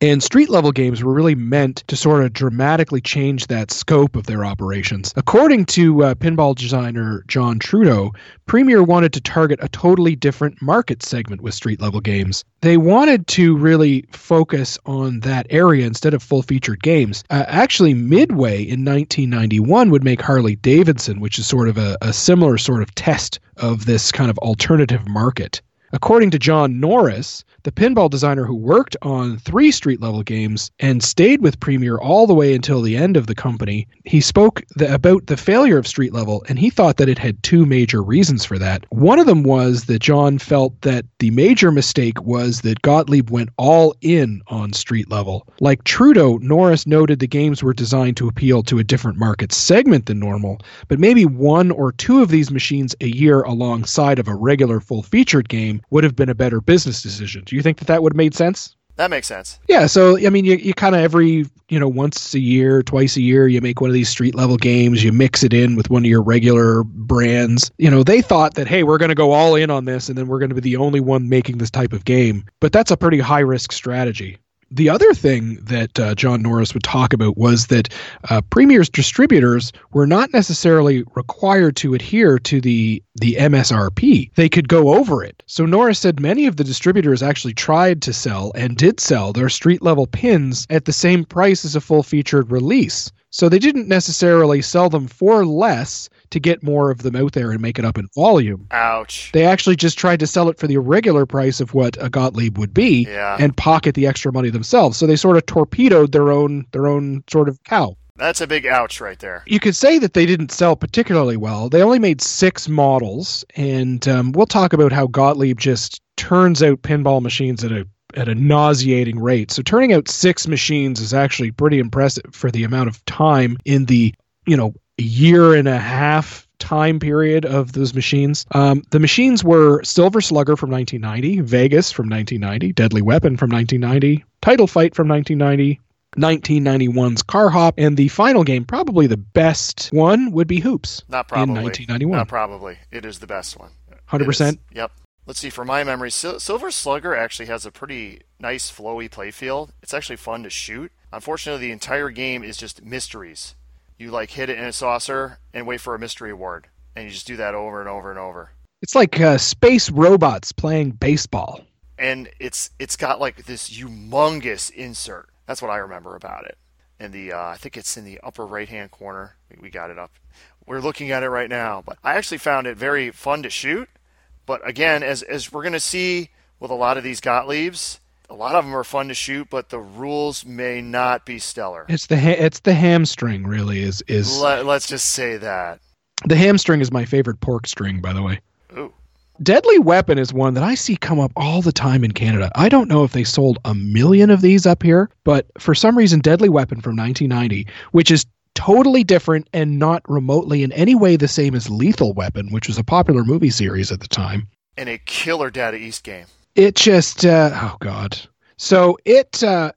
And street level games were really meant to sort of dramatically change that scope of their operations. According to uh, pinball designer John Trudeau, Premier wanted to target a totally different market segment with street level games. They wanted to really focus on that area instead of full featured games. Uh, actually, Midway in 1991 would make Harley Davidson, which is sort of a, a similar sort of test of this kind of alternative market. According to John Norris, the pinball designer who worked on three street level games and stayed with Premier all the way until the end of the company, he spoke the, about the failure of street level and he thought that it had two major reasons for that. One of them was that John felt that the major mistake was that Gottlieb went all in on street level. Like Trudeau, Norris noted the games were designed to appeal to a different market segment than normal, but maybe one or two of these machines a year alongside of a regular full featured game would have been a better business decision. Do you think that that would have made sense? That makes sense. Yeah, so I mean, you, you kind of every you know once a year, twice a year, you make one of these street level games. You mix it in with one of your regular brands. You know, they thought that hey, we're going to go all in on this, and then we're going to be the only one making this type of game. But that's a pretty high risk strategy the other thing that uh, John Norris would talk about was that uh, Premier's distributors were not necessarily required to adhere to the the MSRP. They could go over it. So Norris said many of the distributors actually tried to sell and did sell their street level pins at the same price as a full featured release. So they didn't necessarily sell them for less to get more of them out there and make it up in volume. Ouch. They actually just tried to sell it for the regular price of what a Gottlieb would be Yeah. and pocket the extra money themselves. So they sort of torpedoed their own their own sort of cow. That's a big ouch right there. You could say that they didn't sell particularly well. They only made six models, and um, we'll talk about how Gottlieb just turns out pinball machines at a at a nauseating rate. So turning out six machines is actually pretty impressive for the amount of time in the you know year and a half time period of those machines. Um, the machines were Silver Slugger from 1990, Vegas from 1990, Deadly Weapon from 1990, Title Fight from 1990. 1991's Car Hop, and the final game, probably the best one, would be Hoops Not probably. in 1991. Not probably. It is the best one. 100%? It is. Yep. Let's see. For my memory, Sil- Silver Slugger actually has a pretty nice flowy playfield. It's actually fun to shoot. Unfortunately, the entire game is just mysteries. You like hit it in a saucer and wait for a mystery award, and you just do that over and over and over. It's like uh, space robots playing baseball. and it's it's got like this humongous insert. That's what I remember about it. And the uh, I think it's in the upper right hand corner. We- We got it up. We're looking at it right now. But I actually found it very fun to shoot. But again, as as we're gonna see with a lot of these Gottliebs, a lot of them are fun to shoot, but the rules may not be stellar. It's the ha- it's the hamstring really is is Let, let's just say that. the hamstring is my favorite pork string by the way. Ooh. Deadly Weapon is one that I see come up all the time in Canada. I don't know if they sold a million of these up here, but for some reason, Deadly Weapon from 1990, which is totally different and not remotely in any way the same as Lethal Weapon, which was a popular movie series at the time. And a killer Data East game. It just, uh, oh god. So it, uh,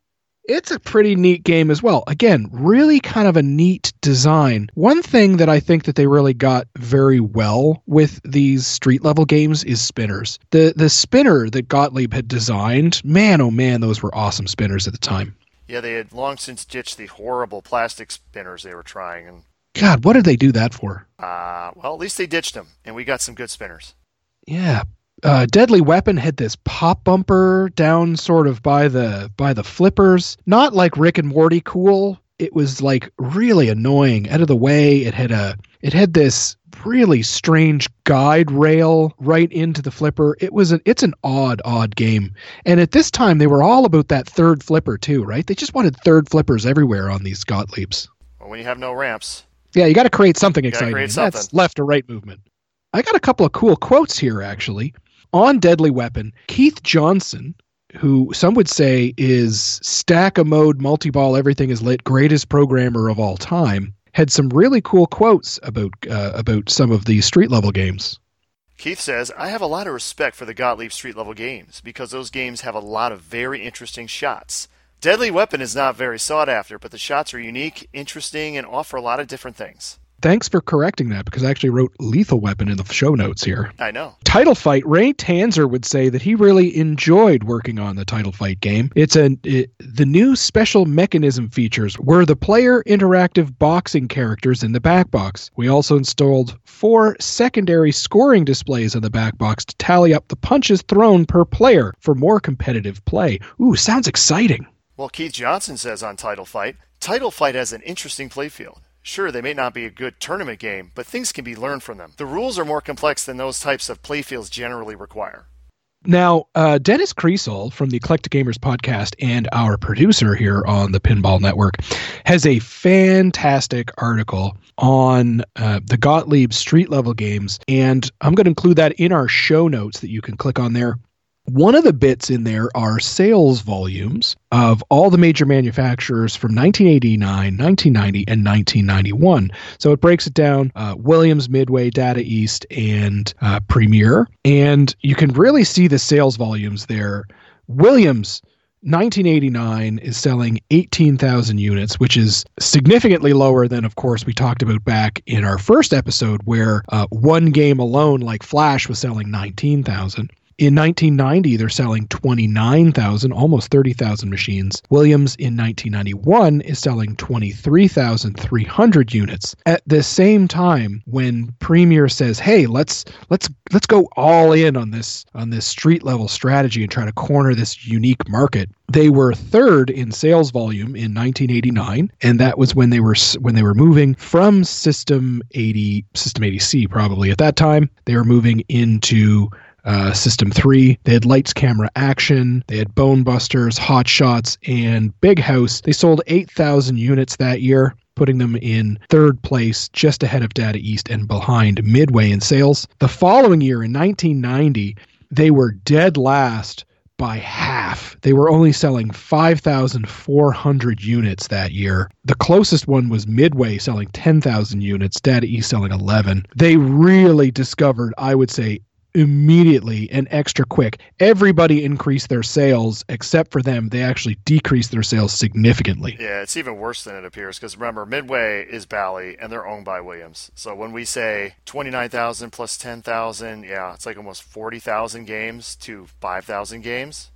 it's a pretty neat game as well. Again, really kind of a neat design. One thing that I think that they really got very well with these street level games is spinners. The the spinner that Gottlieb had designed, man oh man, those were awesome spinners at the time. Yeah, they had long since ditched the horrible plastic spinners they were trying, and God, what did they do that for? uh, well, at least they ditched them, and we got some good spinners. Yeah. Uh, Deadly Weapon had this pop bumper down sort of by the by the flippers. Not like Rick and Morty cool. It was like really annoying, out of the way. It had a it had this really strange guide rail right into the flipper. It was an it's an odd odd game. And at this time they were all about that third flipper too, right? They just wanted third flippers everywhere on these Gottliebs. Well, when you have no ramps, Yeah, you got to create something exciting. create and That's left or right movement. I got a couple of cool quotes here, actually. On Deadly Weapon, Keith Johnson, who some would say is stack a mode, multi ball, everything is lit, greatest programmer of all time, had some really cool quotes about uh, about some of the street level games. Keith says, I have a lot of respect for the Gottlieb street level games because those games have a lot of very interesting shots. Deadly Weapon is not very sought after, but the shots are unique, interesting, and offer a lot of different things. Thanks for correcting that because I actually wrote Lethal Weapon in the show notes here. I know. Title Fight, Ray Tanzer would say that he really enjoyed working on the Title Fight game. It's a it, the new special mechanism features were the player interactive boxing characters in the back box. We also installed four secondary scoring displays in the back box to tally up the punches thrown per player for more competitive play. Ooh, sounds exciting. Well, Keith Johnson says on Title Fight, Title Fight has an interesting playfield. Sure, they may not be a good tournament game, but things can be learned from them. The rules are more complex than those types of playfields generally require. Now, uh, Dennis Creasel from the Eclectic Gamers podcast and our producer here on the Pinball Network has a fantastic article on uh, the Gottlieb street level games, and I'm going to include that in our show notes that you can click on there. One of the bits in there are sales volumes of all the major manufacturers from 1989, 1990, and 1991. So it breaks it down uh, Williams, Midway, Data East, and uh, Premier. And you can really see the sales volumes there. Williams, 1989 is selling 18,000 units, which is significantly lower than, of course, we talked about back in our first episode, where uh, one game alone, like Flash, was selling 19,000. In 1990, they're selling 29,000, almost 30,000 machines. Williams in 1991 is selling 23,300 units. At the same time, when Premier says, "Hey, let's let's let's go all in on this on this street level strategy and try to corner this unique market," they were third in sales volume in 1989, and that was when they were when they were moving from System 80 System 80C probably at that time. They were moving into uh, System 3. They had Lights Camera Action, they had Bone Busters, Hot Shots, and Big House. They sold 8,000 units that year, putting them in third place, just ahead of Data East and behind Midway in sales. The following year, in 1990, they were dead last by half. They were only selling 5,400 units that year. The closest one was Midway selling 10,000 units, Data East selling 11. They really discovered, I would say, immediately and extra quick. Everybody increased their sales except for them. They actually decreased their sales significantly. Yeah, it's even worse than it appears because remember, Midway is Bally and they're owned by Williams. So when we say 29,000 plus 10,000, yeah, it's like almost 40,000 games to 5,000 games.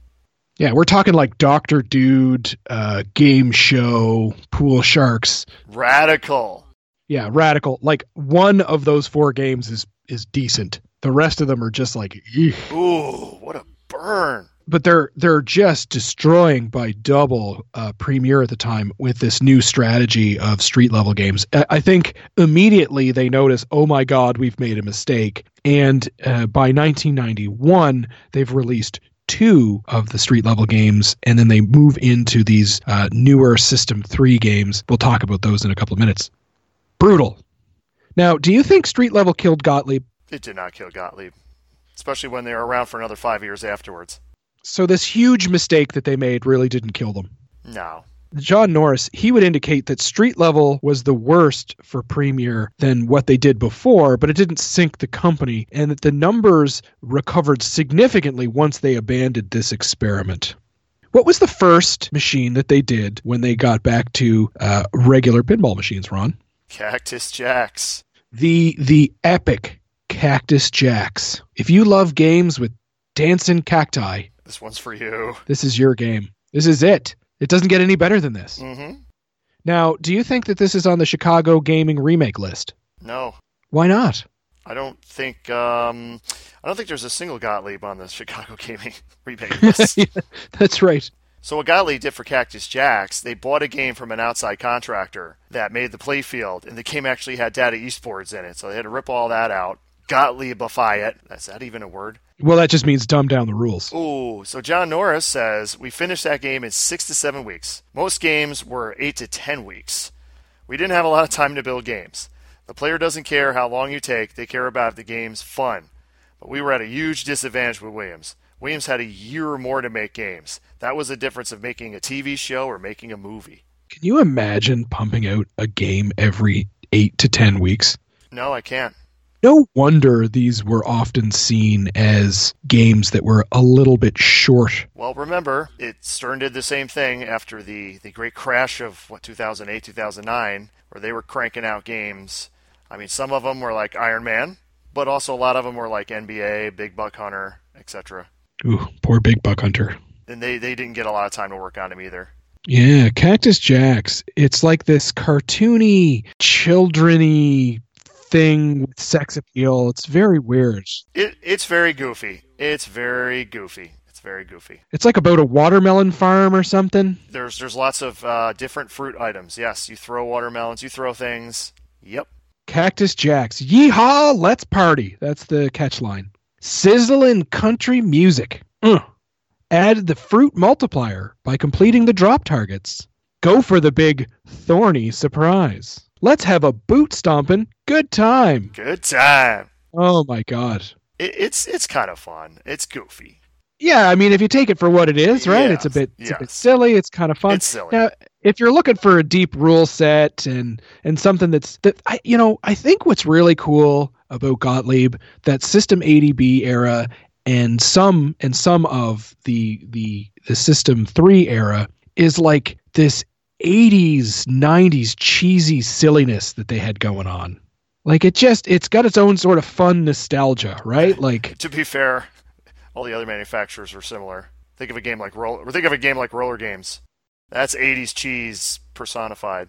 Yeah, we're talking like Doctor Dude, uh, Game Show, Pool Sharks. Radical. Yeah, radical. Like one of those four games is is decent. The rest of them are just like, "Eek." Ooh, what a burn. but they're they're just destroying by double uh, Premier at the time with this new strategy of street level games. I, I think immediately they notice, oh my God, we've made a mistake, and uh, by 1991 they've released two of the street level games, and then they move into these uh, newer System Three games. We'll talk about those in a couple of minutes. Brutal. Now, do you think street level killed Gottlieb? It did not kill Gottlieb, especially when they were around for another five years afterwards. So this huge mistake that they made really didn't kill them. No. John Norris, he would indicate that street level was the worst for Premier than what they did before, but it didn't sink the company, and that the numbers recovered significantly once they abandoned this experiment. What was the first machine that they did when they got back to uh, regular pinball machines, Ron? Cactus Jacks. The the epic Cactus Jacks. If you love games with dancing cacti, This one's for you. this is your game. This is it. It doesn't get any better than this. Mm-hmm. Now, do you think that this is on the Chicago Gaming remake list? No. Why not? I don't think um, I don't think there's a single Gottlieb on the Chicago Gaming remake list. That's right. So what Gottlieb did for Cactus Jacks, they bought a game from an outside contractor that made the playfield, and the game actually had Data East boards in it, so they had to rip all that out. Gottliebify it. Is that even a word? Well, that just means dumb down the rules. Ooh, so John Norris says we finished that game in six to seven weeks. Most games were eight to ten weeks. We didn't have a lot of time to build games. The player doesn't care how long you take, they care about if the game's fun. But we were at a huge disadvantage with Williams. Williams had a year or more to make games. That was the difference of making a TV show or making a movie. Can you imagine pumping out a game every eight to ten weeks? No, I can't. No wonder these were often seen as games that were a little bit short. Well, remember, it Stern did the same thing after the, the great crash of what 2008, 2009, where they were cranking out games. I mean, some of them were like Iron Man, but also a lot of them were like NBA, Big Buck Hunter, etc. Ooh, poor Big Buck Hunter. And they, they didn't get a lot of time to work on him either. Yeah, Cactus Jacks. It's like this cartoony, childrenny thing with sex appeal. It's very weird. It, it's very goofy. It's very goofy. It's very goofy. It's like about a watermelon farm or something. There's there's lots of uh, different fruit items. Yes, you throw watermelons, you throw things. Yep. Cactus Jacks. Yeehaw, let's party. That's the catch line. Sizzling country music. Add the fruit multiplier by completing the drop targets. Go for the big thorny surprise. Let's have a boot stomping good time. Good time. Oh my god. It, it's it's kind of fun. It's goofy. Yeah, I mean, if you take it for what it is, right? It's a bit, it's a bit silly. It's kind of fun. It's silly. Now, if you're looking for a deep rule set and and something that's that I, you know, I think what's really cool about Gottlieb that System 80B era and some and some of the the the System 3 era is like this 80s 90s cheesy silliness that they had going on. Like it just it's got its own sort of fun nostalgia, right? Like To be fair, all the other manufacturers are similar. Think of a game like roller. Think of a game like Roller Games. That's 80s cheese personified.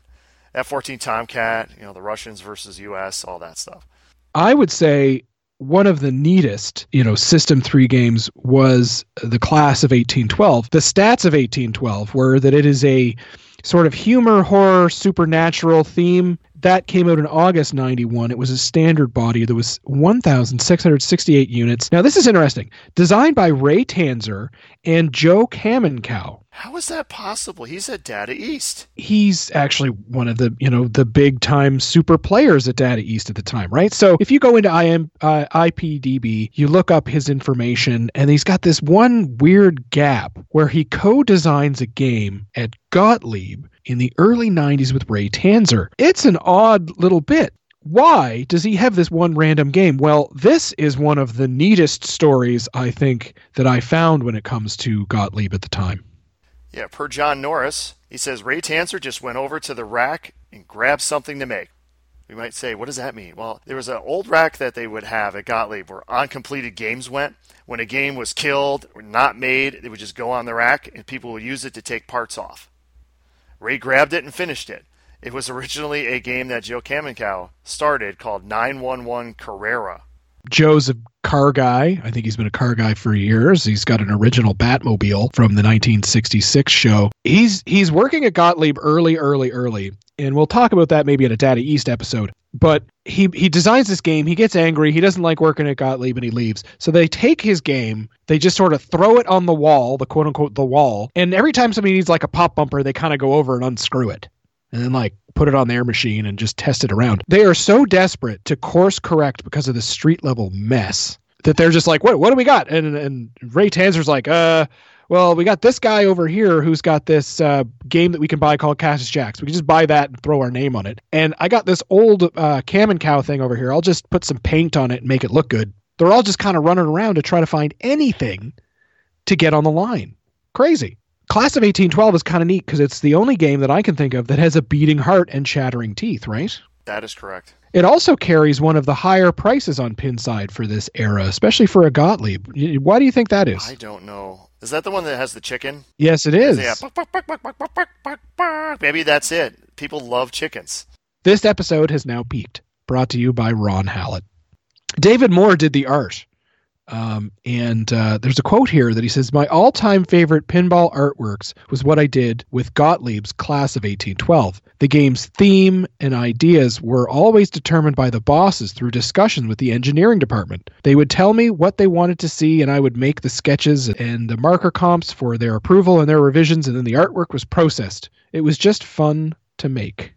F-14 Tomcat, you know, the Russians versus U.S., all that stuff. I would say one of the neatest, you know, System 3 games was the class of 1812. The stats of 1812 were that it is a sort of humor, horror, supernatural theme. That came out in August 91. It was a standard body. There was 1,668 units. Now, this is interesting. Designed by Ray Tanzer and Joe Kaminkow. How is that possible? He's at Data East. he's actually one of the you know the big time super players at Data East at the time, right? So if you go into IM, uh, IPDB, you look up his information, and he's got this one weird gap where he co-designs a game at Gottlieb in the early '90s with Ray Tanzer. It's an odd little bit. Why does he have this one random game? Well, this is one of the neatest stories I think that I found when it comes to Gottlieb at the time. Yeah, per John Norris, he says Ray Tanzer just went over to the rack and grabbed something to make. We might say, what does that mean? Well, there was an old rack that they would have at Gottlieb where uncompleted games went. When a game was killed or not made, it would just go on the rack and people would use it to take parts off. Ray grabbed it and finished it. It was originally a game that Joe Kaminkow started called 911 Carrera. Joe's a car guy. I think he's been a car guy for years. He's got an original Batmobile from the 1966 show. He's he's working at Gottlieb early, early, early, and we'll talk about that maybe in a Data East episode. But he he designs this game. He gets angry. He doesn't like working at Gottlieb, and he leaves. So they take his game. They just sort of throw it on the wall, the quote unquote the wall. And every time somebody needs like a pop bumper, they kind of go over and unscrew it and then like put it on their machine and just test it around. They are so desperate to course correct because of the street level mess that they're just like, what what do we got? And and Ray Tanzer's like, uh, well, we got this guy over here who's got this uh, game that we can buy called Cactus Jacks. We can just buy that and throw our name on it. And I got this old uh, Kaminkow thing over here. I'll just put some paint on it and make it look good. They're all just kind of running around to try to find anything to get on the line. Crazy. Class of 1812 is kind of neat because it's the only game that I can think of that has a beating heart and chattering teeth, right? That is correct. It also carries one of the higher prices on Pinside for this era, especially for a Gottlieb. Why do you think that is? I don't know. Is that the one that has the chicken? Yes, it is. Yeah. Maybe that's it. People love chickens. This episode has now peaked. Brought to you by Ron Hallett. David Moore did the art um, and uh, there's a quote here that he says, My all time favorite pinball artworks was what I did with Gottlieb's Class of 1812. The game's theme and ideas were always determined by the bosses through discussion with the engineering department. They would tell me what they wanted to see, and I would make the sketches and the marker comps for their approval and their revisions, and then the artwork was processed. It was just fun to make.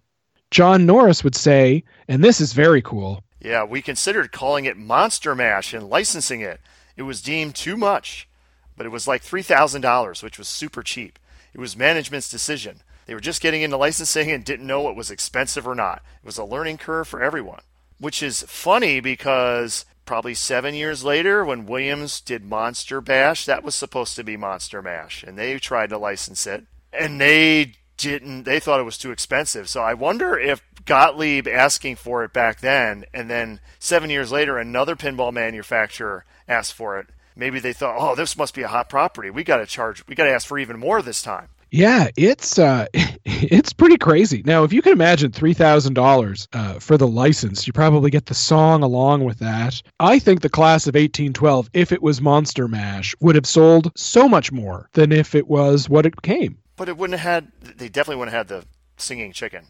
John Norris would say, and this is very cool. Yeah, we considered calling it Monster Mash and licensing it. It was deemed too much, but it was like $3,000, which was super cheap. It was management's decision. They were just getting into licensing and didn't know what was expensive or not. It was a learning curve for everyone, which is funny because probably seven years later, when Williams did Monster Bash, that was supposed to be Monster Mash, and they tried to license it, and they didn't. They thought it was too expensive. So I wonder if Gottlieb asking for it back then, and then seven years later, another pinball manufacturer asked for it. Maybe they thought, oh, this must be a hot property. We got to charge. We got to ask for even more this time. Yeah, it's uh, it's pretty crazy. Now, if you can imagine three thousand uh, dollars for the license, you probably get the song along with that. I think the class of eighteen twelve, if it was Monster Mash, would have sold so much more than if it was what it came. But it wouldn't have had. They definitely wouldn't have had the singing chicken.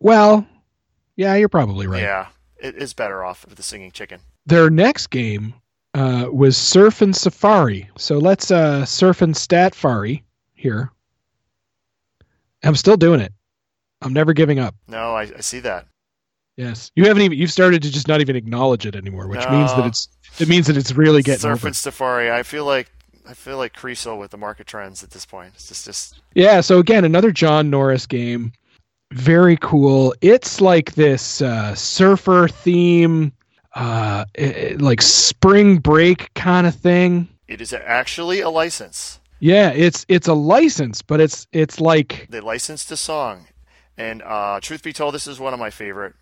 Well, yeah, you're probably right. Yeah, it is better off with the singing chicken. Their next game uh, was and Safari. So let's uh, and Statfari here. I'm still doing it. I'm never giving up. No, I, I see that. Yes, you haven't even. You've started to just not even acknowledge it anymore, which No. means that it's. It means that it's really getting Surf over. and Safari. I feel like I feel like Creasel with the market trends at this point. It's just just Yeah. So again, another John Norris game. Very cool. It's like this uh, surfer theme, uh, i- i- like spring break kind of thing. it is actually a license. Yeah, it's it's a license, but it's it's like They licensed a song, and uh, truth be told, this is one of my favorite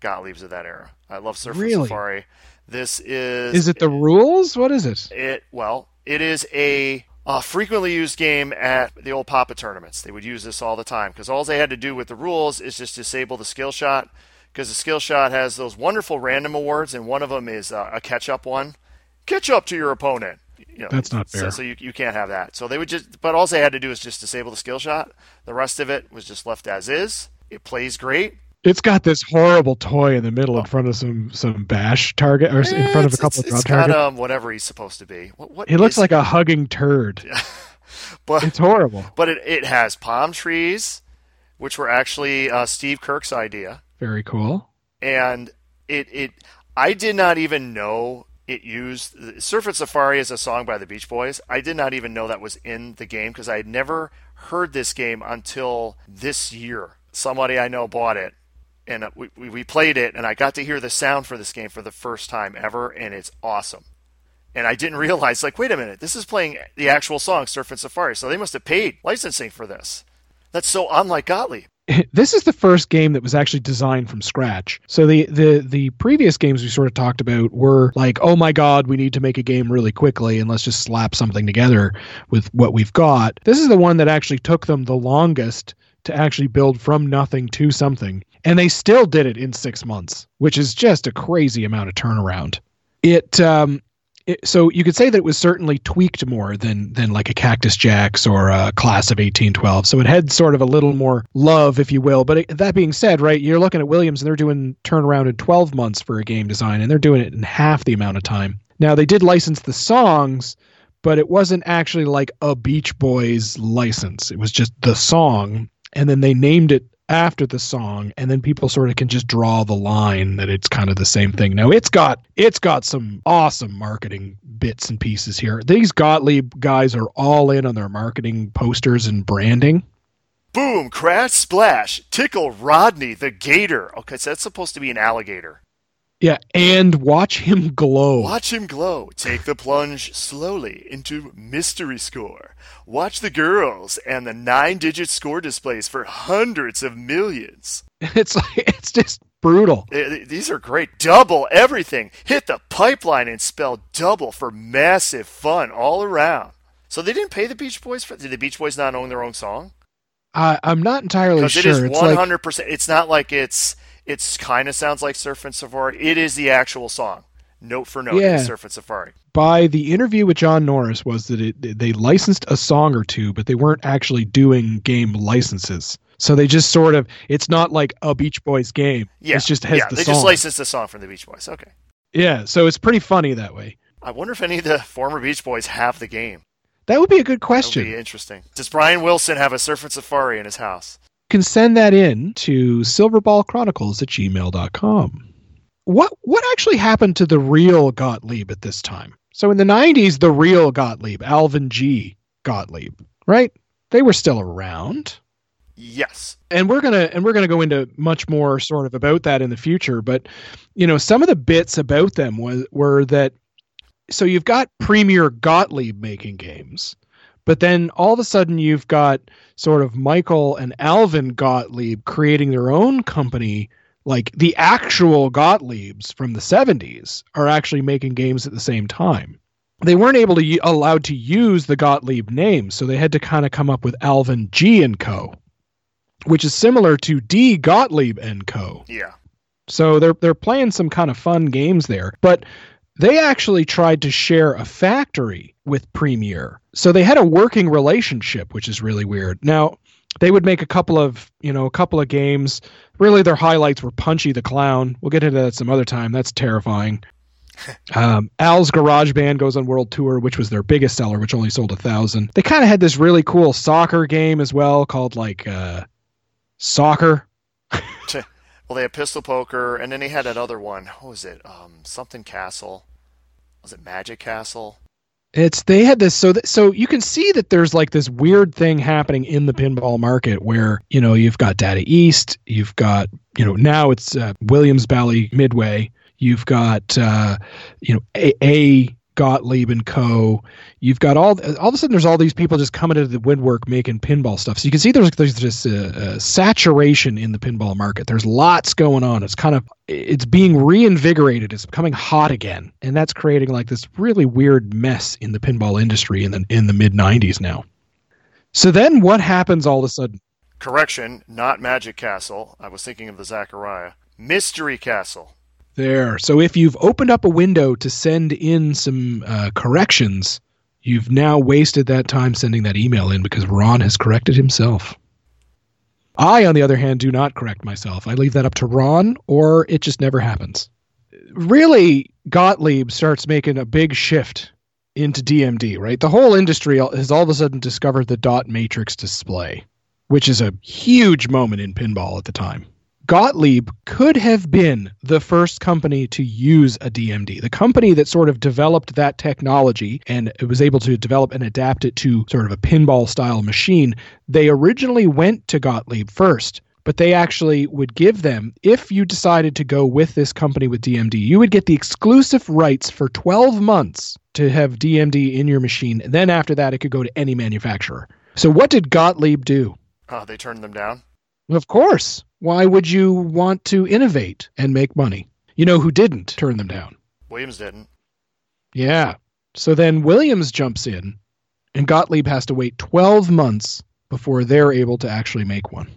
Gottliebs of that era. I love Surf and Really? Safari. This is is it the rules? What is it? It well, it is a, uh frequently used game at the old Papa tournaments. They would use this all the time because all they had to do with the rules is just disable the skill shot. Because the skill shot has those wonderful random awards, and one of them is uh, a catch up one. Catch up to your opponent. You know, That's not so- fair. So, you, you can't have that. So they would just, but all they had to do is just disable the skill shot. The rest of it was just left as is. It plays great. It's got this horrible toy in the middle in front of some some bash target or in front of a couple it's, of draw it's got targets. um whatever he's supposed to be. What, what He looks is- like a hugging turd. but It's horrible. but it, it has palm trees, which were actually uh, Steve Kirk's idea, Very cool. and it it I did not even know it used Surf and Safari is a song by the Beach Boys. I did not even know that was in the game because I had never heard this game until this year. Somebody I know bought it. And uh, we, we played it, and I got to hear the sound for this game for the first time ever, and it's awesome. And I didn't realize, like, wait a minute, this is playing the actual song Surf and Safari, so they must have paid licensing for this. That's so unlike Gottlieb. This is the first game that was actually designed from scratch. So the the the previous games we sort of talked about were like, oh my god, we need to make a game really quickly and let's just slap something together with what we've got. This is the one that actually took them the longest to actually build from nothing to something. And they still did it in 6 months, which is just a crazy amount of turnaround. It um it, so you could say that it was certainly tweaked more than than like a Cactus Jacks or a Class of 1812. So it had sort of a little more love, if you will. But it, that being said, right, you're looking at Williams and they're doing turnaround in 12 months for a game design, and they're doing it in half the amount of time. Now they did license the songs, but it wasn't actually like a Beach Boys license. It was just the song, and then they named it after the song and then people sort of can just draw the line that it's kind of the same thing now it's got it's got some awesome marketing bits and pieces here these gottlieb guys are all in on their marketing posters and branding Boom, crash, splash, tickle Rodney the gator. Okay, so that's supposed to be an alligator. Yeah and watch him glow Watch him glow. Take the plunge slowly into mystery score. Watch the girls and the nine digit score displays for hundreds of millions. it's like it's just brutal Eh, These are great. Double everything. Hit the pipeline and spell double for massive fun all around. So they didn't pay the Beach Boys for. Did the Beach Boys not own their own song? I i'm not entirely sure it is it's like. It's not like it's. It's kind of sounds like Surf and Safari. It is the actual song, note for note. Yeah. Surf and Safari. by the interview with John Norris was that it, they licensed a song or two, but they weren't actually doing game licenses. So they just sort of it's not like a Beach Boys game. Yeah, It's just has yeah. the They song. just licensed the song from the Beach Boys. Okay. yeah, so it's pretty funny that way. I wonder if any of the former Beach Boys have the game. That would be a good That would question. be interesting. Does Brian Wilson have a Surf and Safari in his house? Can send that in to silverballchronicles at gmail.com. What what actually happened to the real Gottlieb at this time? So in the 90s, the real Gottlieb, Alvin G. Gottlieb, right? They were still around. Yes. And we're gonna and we're gonna go into much more sort of about that in the future. But you know, some of the bits about them was were that so you've got Premier Gottlieb making games, but then all of a sudden you've got sort of Michael and Alvin Gottlieb creating their own company. Like the actual Gottliebs from the 70s are actually making games at the same time. They weren't able to u- allowed to use the Gottlieb name, so they had to kind of come up with Alvin G and Co, which is similar to D Gottlieb and Co. Yeah. So they're they're playing some kind of fun games there. But they actually tried to share a factory with Premier. So they had a working relationship, which is really weird. Now, they would make a couple of, you know, a couple of games. Really their highlights were Punchy the Clown. We'll get into that some other time. That's terrifying. Um, Al's Garage Band goes on world tour, which was their biggest seller, which only sold a thousand. They kind of had this really cool soccer game as well, called like uh, Soccer. Well, they had Pistol Poker, and then they had that other one. What was it? Um, something Castle. Was it Magic Castle? It's they had this so that so you can see that there's like this weird thing happening in the pinball market where you know you've got Data East, you've got you know now it's uh, Williams Bally Midway, you've got uh, you know a, a Gottlieb and Co. You've got all all of a sudden there's all these people just coming into the woodwork making pinball stuff. So you can see there's there's just a, a saturation in the pinball market. There's lots going on. It's kind of it's being reinvigorated. It's becoming hot again, and that's creating like this really weird mess in the pinball industry in the in the mid '90s now. So then what happens all of a sudden? Correction, not Magic Castle. I was thinking of the Zachariah. Mystery Castle. There. So if you've opened up a window to send in some uh, corrections, you've now wasted that time sending that email in because Ron has corrected himself. I, on the other hand, do not correct myself. I leave that up to Ron, or it just never happens. Really, Gottlieb starts making a big shift into DMD, right? The whole industry has all of a sudden discovered the dot matrix display, which is a huge moment in pinball at the time. Gottlieb could have been the first company to use a DMD, the company that sort of developed that technology and it was able to develop and adapt it to sort of a pinball style machine. They originally went to Gottlieb first, but they actually would give them, if you decided to go with this company with DMD, you would get the exclusive rights for 12 months to have DMD in your machine. And then after that, it could go to any manufacturer. So, what did Gottlieb do? Oh, they turned them down? Of course. Why would you want to innovate and make money? You know who didn't turn them down? Williams didn't. Yeah. So then Williams jumps in, and Gottlieb has to wait 12 months before they're able to actually make one.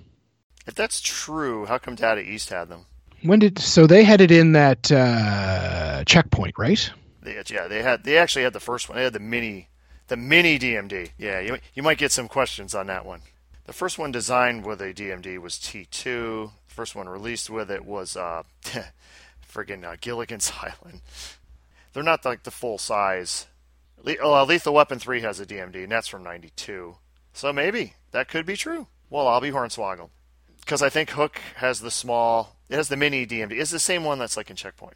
If that's true, how come Data East had them? When did so they had it in that uh, checkpoint, right? They, yeah, they had. They actually had the first one. They had the mini, the mini DMD. Yeah, you you might get some questions on that one. The first one designed with a DMD was T2. The first one released with it was uh, friggin' uh, Gilligan's Island. They're not like the full size. Le- uh, Lethal Weapon 3 has a DMD, and that's from 92. So maybe that could be true. Well, I'll be hornswoggled. Because I think Hook has the small, it has the mini DMD. It's the same one that's like in Checkpoint.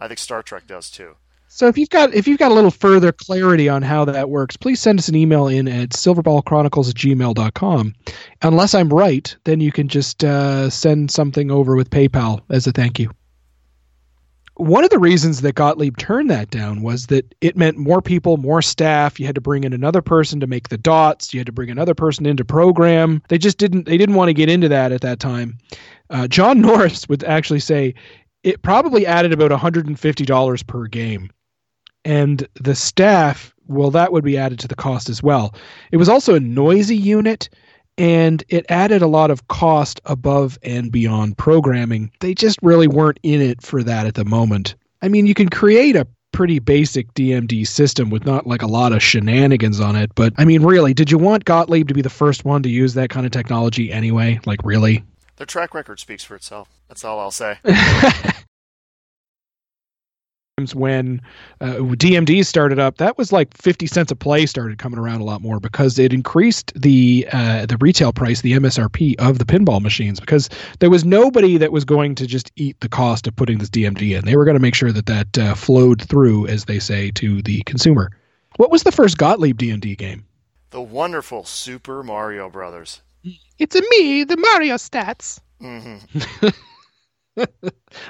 I think Star Trek does too. So if you've got if you've got a little further clarity on how that works, please send us an email in at silverballchronicles at gmail.com. Unless I'm right, then you can just uh, send something over with PayPal as a thank you. One of the reasons that Gottlieb turned that down was that it meant more people, more staff. You had to bring in another person to make the dots. You had to bring another person in to program. They just didn't. They didn't want to get into that at that time. Uh, John Norris would actually say it probably added about $150 per game and the staff well that would be added to the cost as well. It was also a noisy unit and it added a lot of cost above and beyond programming. They just really weren't in it for that at the moment. I mean you can create a pretty basic dmd system with not like a lot of shenanigans on it but i mean really did you want gottlieb to be the first one to use that kind of technology anyway? Like really? Their track record speaks for itself. That's all I'll say. when uh, DMD started up, that was like 50 cents a play started coming around a lot more because it increased the uh, the retail price, the MSRP of the pinball machines because there was nobody that was going to just eat the cost of putting this DMD in. They were going to make sure that that uh, flowed through, as they say, to the consumer. What was the first Gottlieb DMD game? The wonderful Super Mario Brothers. It's a me, the Mario stats. hmm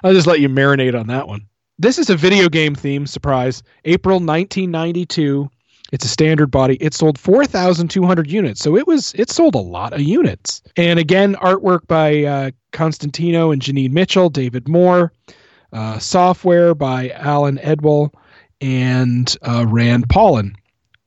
I'll just let you marinate on that one. This is a video game theme surprise. April 1992. It's a standard body. It sold 4,200 units, so it was it sold a lot of units. And again, artwork by uh, Constantino and Janine Mitchell, David Moore, uh, software by Alan Edwall and uh, Rand Paulin.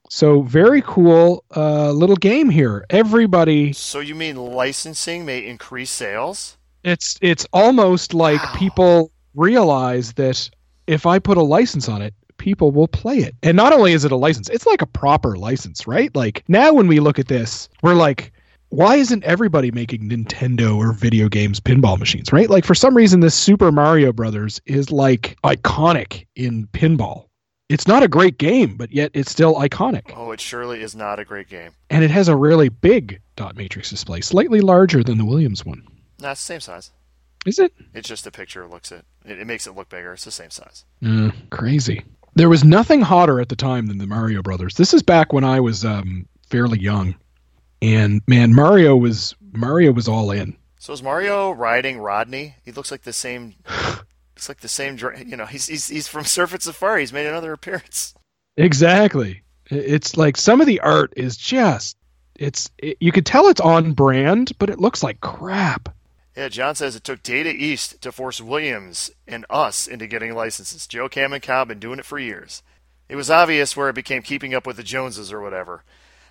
So very cool uh, little game here. Everybody So you mean licensing may increase sales? it's it's almost like Wow. people realize that if I put a license on it, people will play it. And not only is it a license, it's like a proper license, right? Like now when we look at this, we're like why isn't everybody making Nintendo or video games pinball machines, right? Like for some reason this Super Mario Brothers is like iconic in pinball. It's not a great game, but yet it's still iconic. Oh, it surely is not a great game. And it has a really big dot matrix display, slightly larger than the Williams one. Nah, it's the same size. Is it? It's just the picture looks it. It, it makes it look bigger. It's the same size. Mm, crazy. There was nothing hotter at the time than the Mario Brothers. This is back when I was um, fairly young, and man, Mario was Mario was all in. So is Mario riding Rodney? He looks like the same. It's like the same. You know, he's he's he's from Surf Safari. He's made another appearance. Exactly. It's like some of the art is just it's it, you could tell it's on brand, but it looks like crap. Yeah, John says it took Data East to force Williams and us into getting licenses. Joe Kaminkow been doing it for years. It was obvious where it became keeping up with the Joneses or whatever.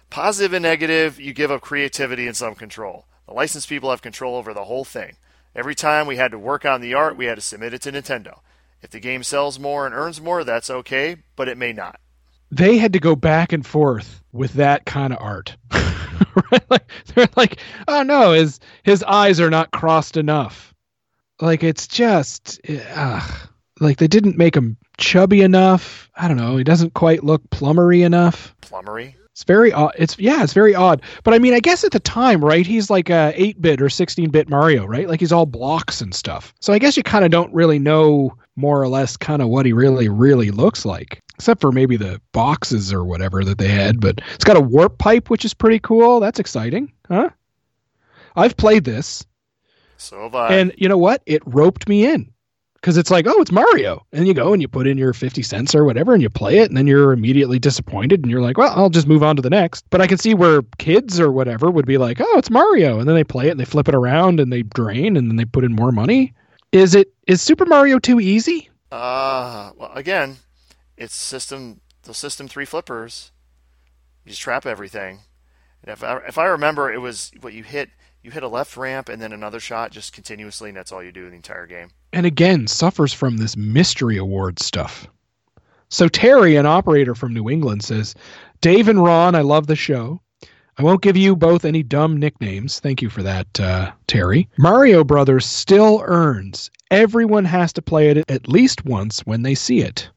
Positive and negative, you give up creativity and some control. The licensed people have control over the whole thing. Every time we had to work on the art, we had to submit it to Nintendo. If the game sells more and earns more, that's okay, but it may not. They had to go back and forth with that kind of art. right? Like they're like, oh no, his his eyes are not crossed enough. Like it's just, uh, like they didn't make him chubby enough. I don't know. He doesn't quite look plumbery enough. Plumbery? It's very odd. It's yeah, it's very odd. But I mean, I guess at the time, right? He's like a eight bit or sixteen bit Mario, right? Like he's all blocks and stuff. So I guess you kind of don't really know more or less kind of what he really really looks like, except for maybe the boxes or whatever that they had. But it's got a warp pipe, which is pretty cool. That's exciting, huh? I've played this, So have I. and you know what? It roped me in because it's like, oh, it's Mario, and you go and you put in your fifty cents or whatever, and you play it, and then you're immediately disappointed, and you're like, well, I'll just move on to the next. But I can see where kids or whatever would be like, oh, it's Mario, and then they play it and they flip it around and they drain and then they put in more money. Is it is Super Mario too easy? Uh, well, again, it's system the system three flippers. You just trap everything. And if I, if I remember, it was what you hit. You hit a left ramp and then another shot just continuously, and that's all you do in the entire game. and again suffers from this mystery award stuff. So Terry, an operator from New England, says, "Dave and Ron, I love the show. I won't give you both any dumb nicknames. Thank you for that, uh, Terry. Mario Brothers still earns. Everyone has to play it at least once when they see it.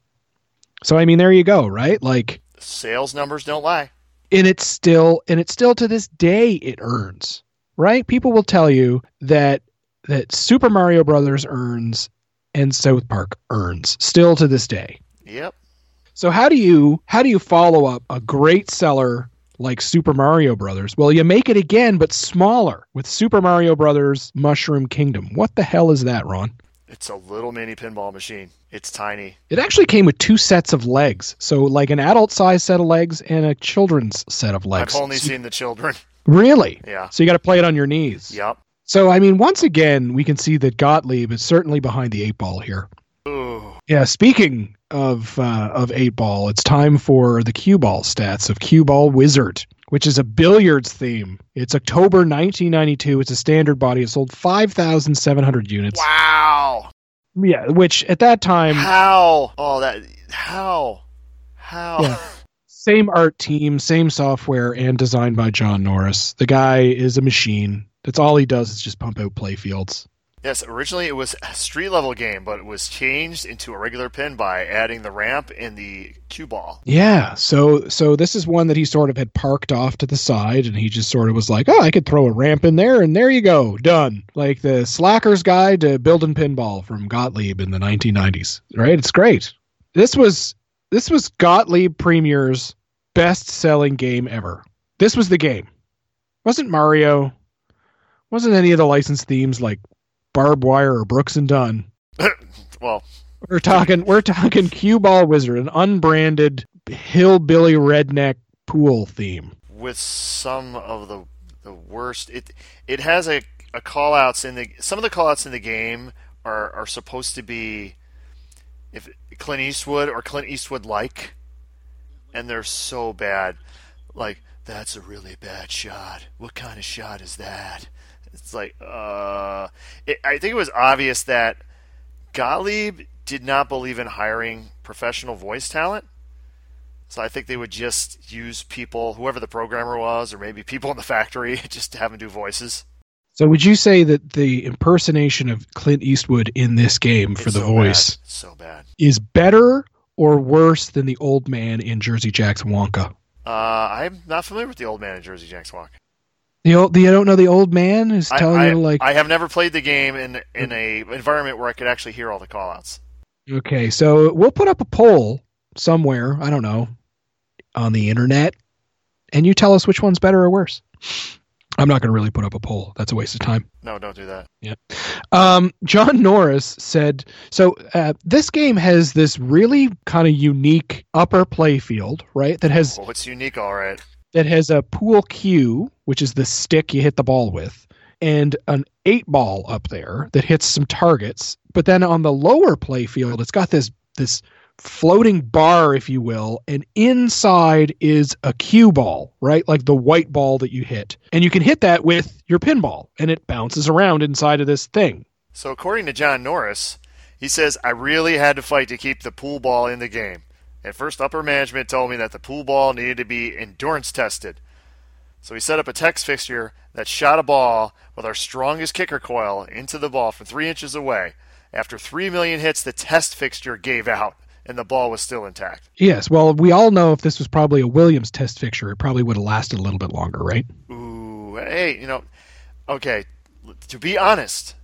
So I mean, there you go, right? Like, Sales numbers don't lie. and it's still, and it's still to this day it earns, right? People will tell you that that Super Mario Brothers earns and South Park earns still to this day. Yep. So how do you how do you follow up a great seller like Super Mario Brothers? Well, you make it again but smaller with Super Mario Brothers Mushroom Kingdom. What the hell is that, Ron? It's a little mini pinball machine. It's tiny. It actually came with two sets of legs. So like an adult size set of legs and a children's set of legs. I've only So- seen the children. Really? Yeah. So you got to play it on your knees. Yep. So I mean, once again, we can see that Gottlieb is certainly behind the eight ball here. Ooh. Yeah, speaking of uh, of eight ball, it's time for the cue ball stats of Cue Ball Wizard, which is a billiards theme. It's October 1992. It's a standard body. It sold 5,700 units. Wow. Yeah, which at that time, How? Oh, that. How? How? Yeah. same art team, same software, and designed by John Norris. The guy is a machine. That's all he does is just pump out play fields. Yes, originally it was a street level game, but it was changed into a regular pin by adding the ramp and the cue ball. Yeah, so so this is one that he sort of had parked off to the side, and he just sort of was like, "Oh, I could throw a ramp in there, and there you go, done." Like the Slacker's Guide to Building Pinball from Gottlieb in the 1990s, right? It's great. This was this was Gottlieb Premier's best-selling game ever. This was the game. Wasn't Mario? Wasn't any of the licensed themes like Barbed Wire or Brooks and Dunn? well, We're talking we're talking Cue Ball Wizard, an unbranded hillbilly redneck pool theme. with some of the the worst, it it has a, a call outs in the some of the call outs in the game are are supposed to be if Clint Eastwood or Clint Eastwood like, and they're so bad, like that's a really bad shot. What kind of shot is that? It's like, uh, it, I think it was obvious that Gottlieb did not believe in hiring professional voice talent. So I think they would just use people, whoever the programmer was, or maybe people in the factory, just to have them do voices. So would you say that the impersonation of Clint Eastwood in this game for It's the so voice bad. so bad. is better or worse than the old man in Jersey Jack's Wonka? Uh, I'm not familiar with the old man in Jersey Jack's Walk. The old, you don't know the old man who's I, telling I, you to like. I have never played the game in in a environment where I could actually hear all the callouts. Okay, so we'll put up a poll somewhere. I don't know on the internet, and you tell us which one's better or worse. I'm not going to really put up a poll. That's a waste of time. No, don't do that. Um, John Norris said so. Uh, this game has this really kind of unique upper play field, right? That has Well, it's unique, all right. That has a pool cue, which is the stick you hit the ball with, and an eight ball up there that hits some targets. But then on the lower play field, it's got this this floating bar, if you will, and inside is a cue ball, right? Like the white ball that you hit. And you can hit that with your pinball, and it bounces around inside of this thing. So according to John Norris, he says I really had to fight to keep the pool ball in the game. At first, upper management told me that the pool ball needed to be endurance tested. So we set up a text fixture that shot a ball with our strongest kicker coil into the ball from three inches away. After three million hits, the test fixture gave out, and the ball was still intact. Yes, well, we all know if this was probably a Williams test fixture, it probably would have lasted a little bit longer, right? Ooh, hey, you know, okay. To be honest,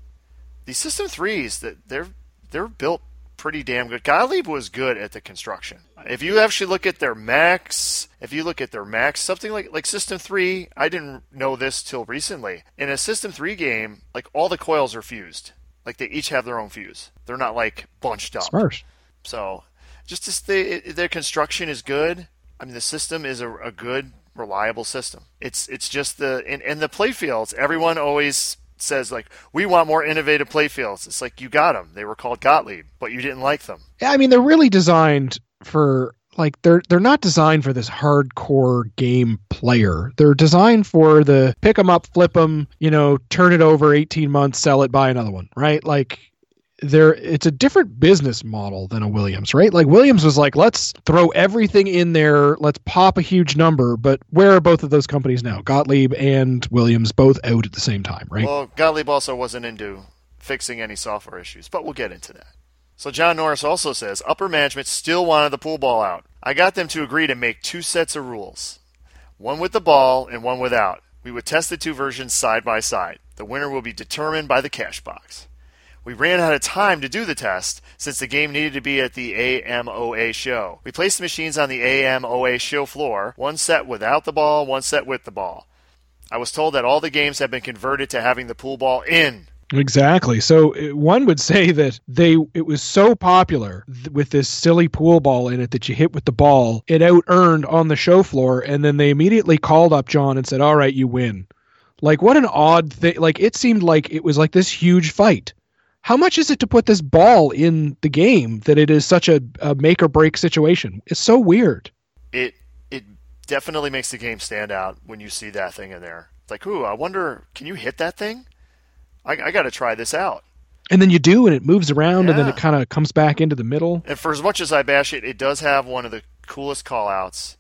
these System threes that they're they're built pretty damn good. Gottlieb was good at the construction. If you actually look at their max, if you look at their max, something like like System three, I didn't know this till recently. In a System three game, like all the coils are fused. Like they each have their own fuse. They're not like bunched up. Smart. So, just as the their construction is good. I mean, the system is a, a good, reliable system. It's it's just the and, and the playfields. Everyone always says like, we want more innovative playfields. It's like you got them. They were called Gottlieb, but you didn't like them. Yeah, I mean they're really designed for like they're they're not designed for this hardcore game player. They're designed for the pick 'em up, flip 'em, you know, turn it over 18 months, sell it, buy another one, right? Like they're it's a different business model than a Williams, right? Like Williams was like, let's throw everything in there, let's pop a huge number, but where are both of those companies now? Gottlieb and Williams both out at the same time, right? Well, Gottlieb also wasn't into fixing any software issues, but we'll get into that. So John Norris also says upper management still wanted the pool ball out. I got them to agree to make two sets of rules, one with the ball and one without. We would test the two versions side by side. The winner will be determined by the cash box. We ran out of time to do the test since the game needed to be at the AMOA show. We placed the machines on the AMOA show floor, one set without the ball, one set with the ball. I was told that all the games have been converted to having the pool ball in. Exactly. So uh, one would say that they it was so popular th- with this silly pool ball in it that you hit with the ball, it out earned on the show floor, and then they immediately called up John and said, "All right, you win." Like what an odd thing! Like it seemed like it was like this huge fight. How much is it to put this ball in the game that it is such a, a make or break situation? It's so weird. It it definitely makes the game stand out when you see that thing in there. It's like, ooh, I wonder, can you hit that thing? I, I got to try this out. And then you do, and it moves around, and then it kind of comes back into the middle. And for as much as I bash it, it does have one of the coolest callouts,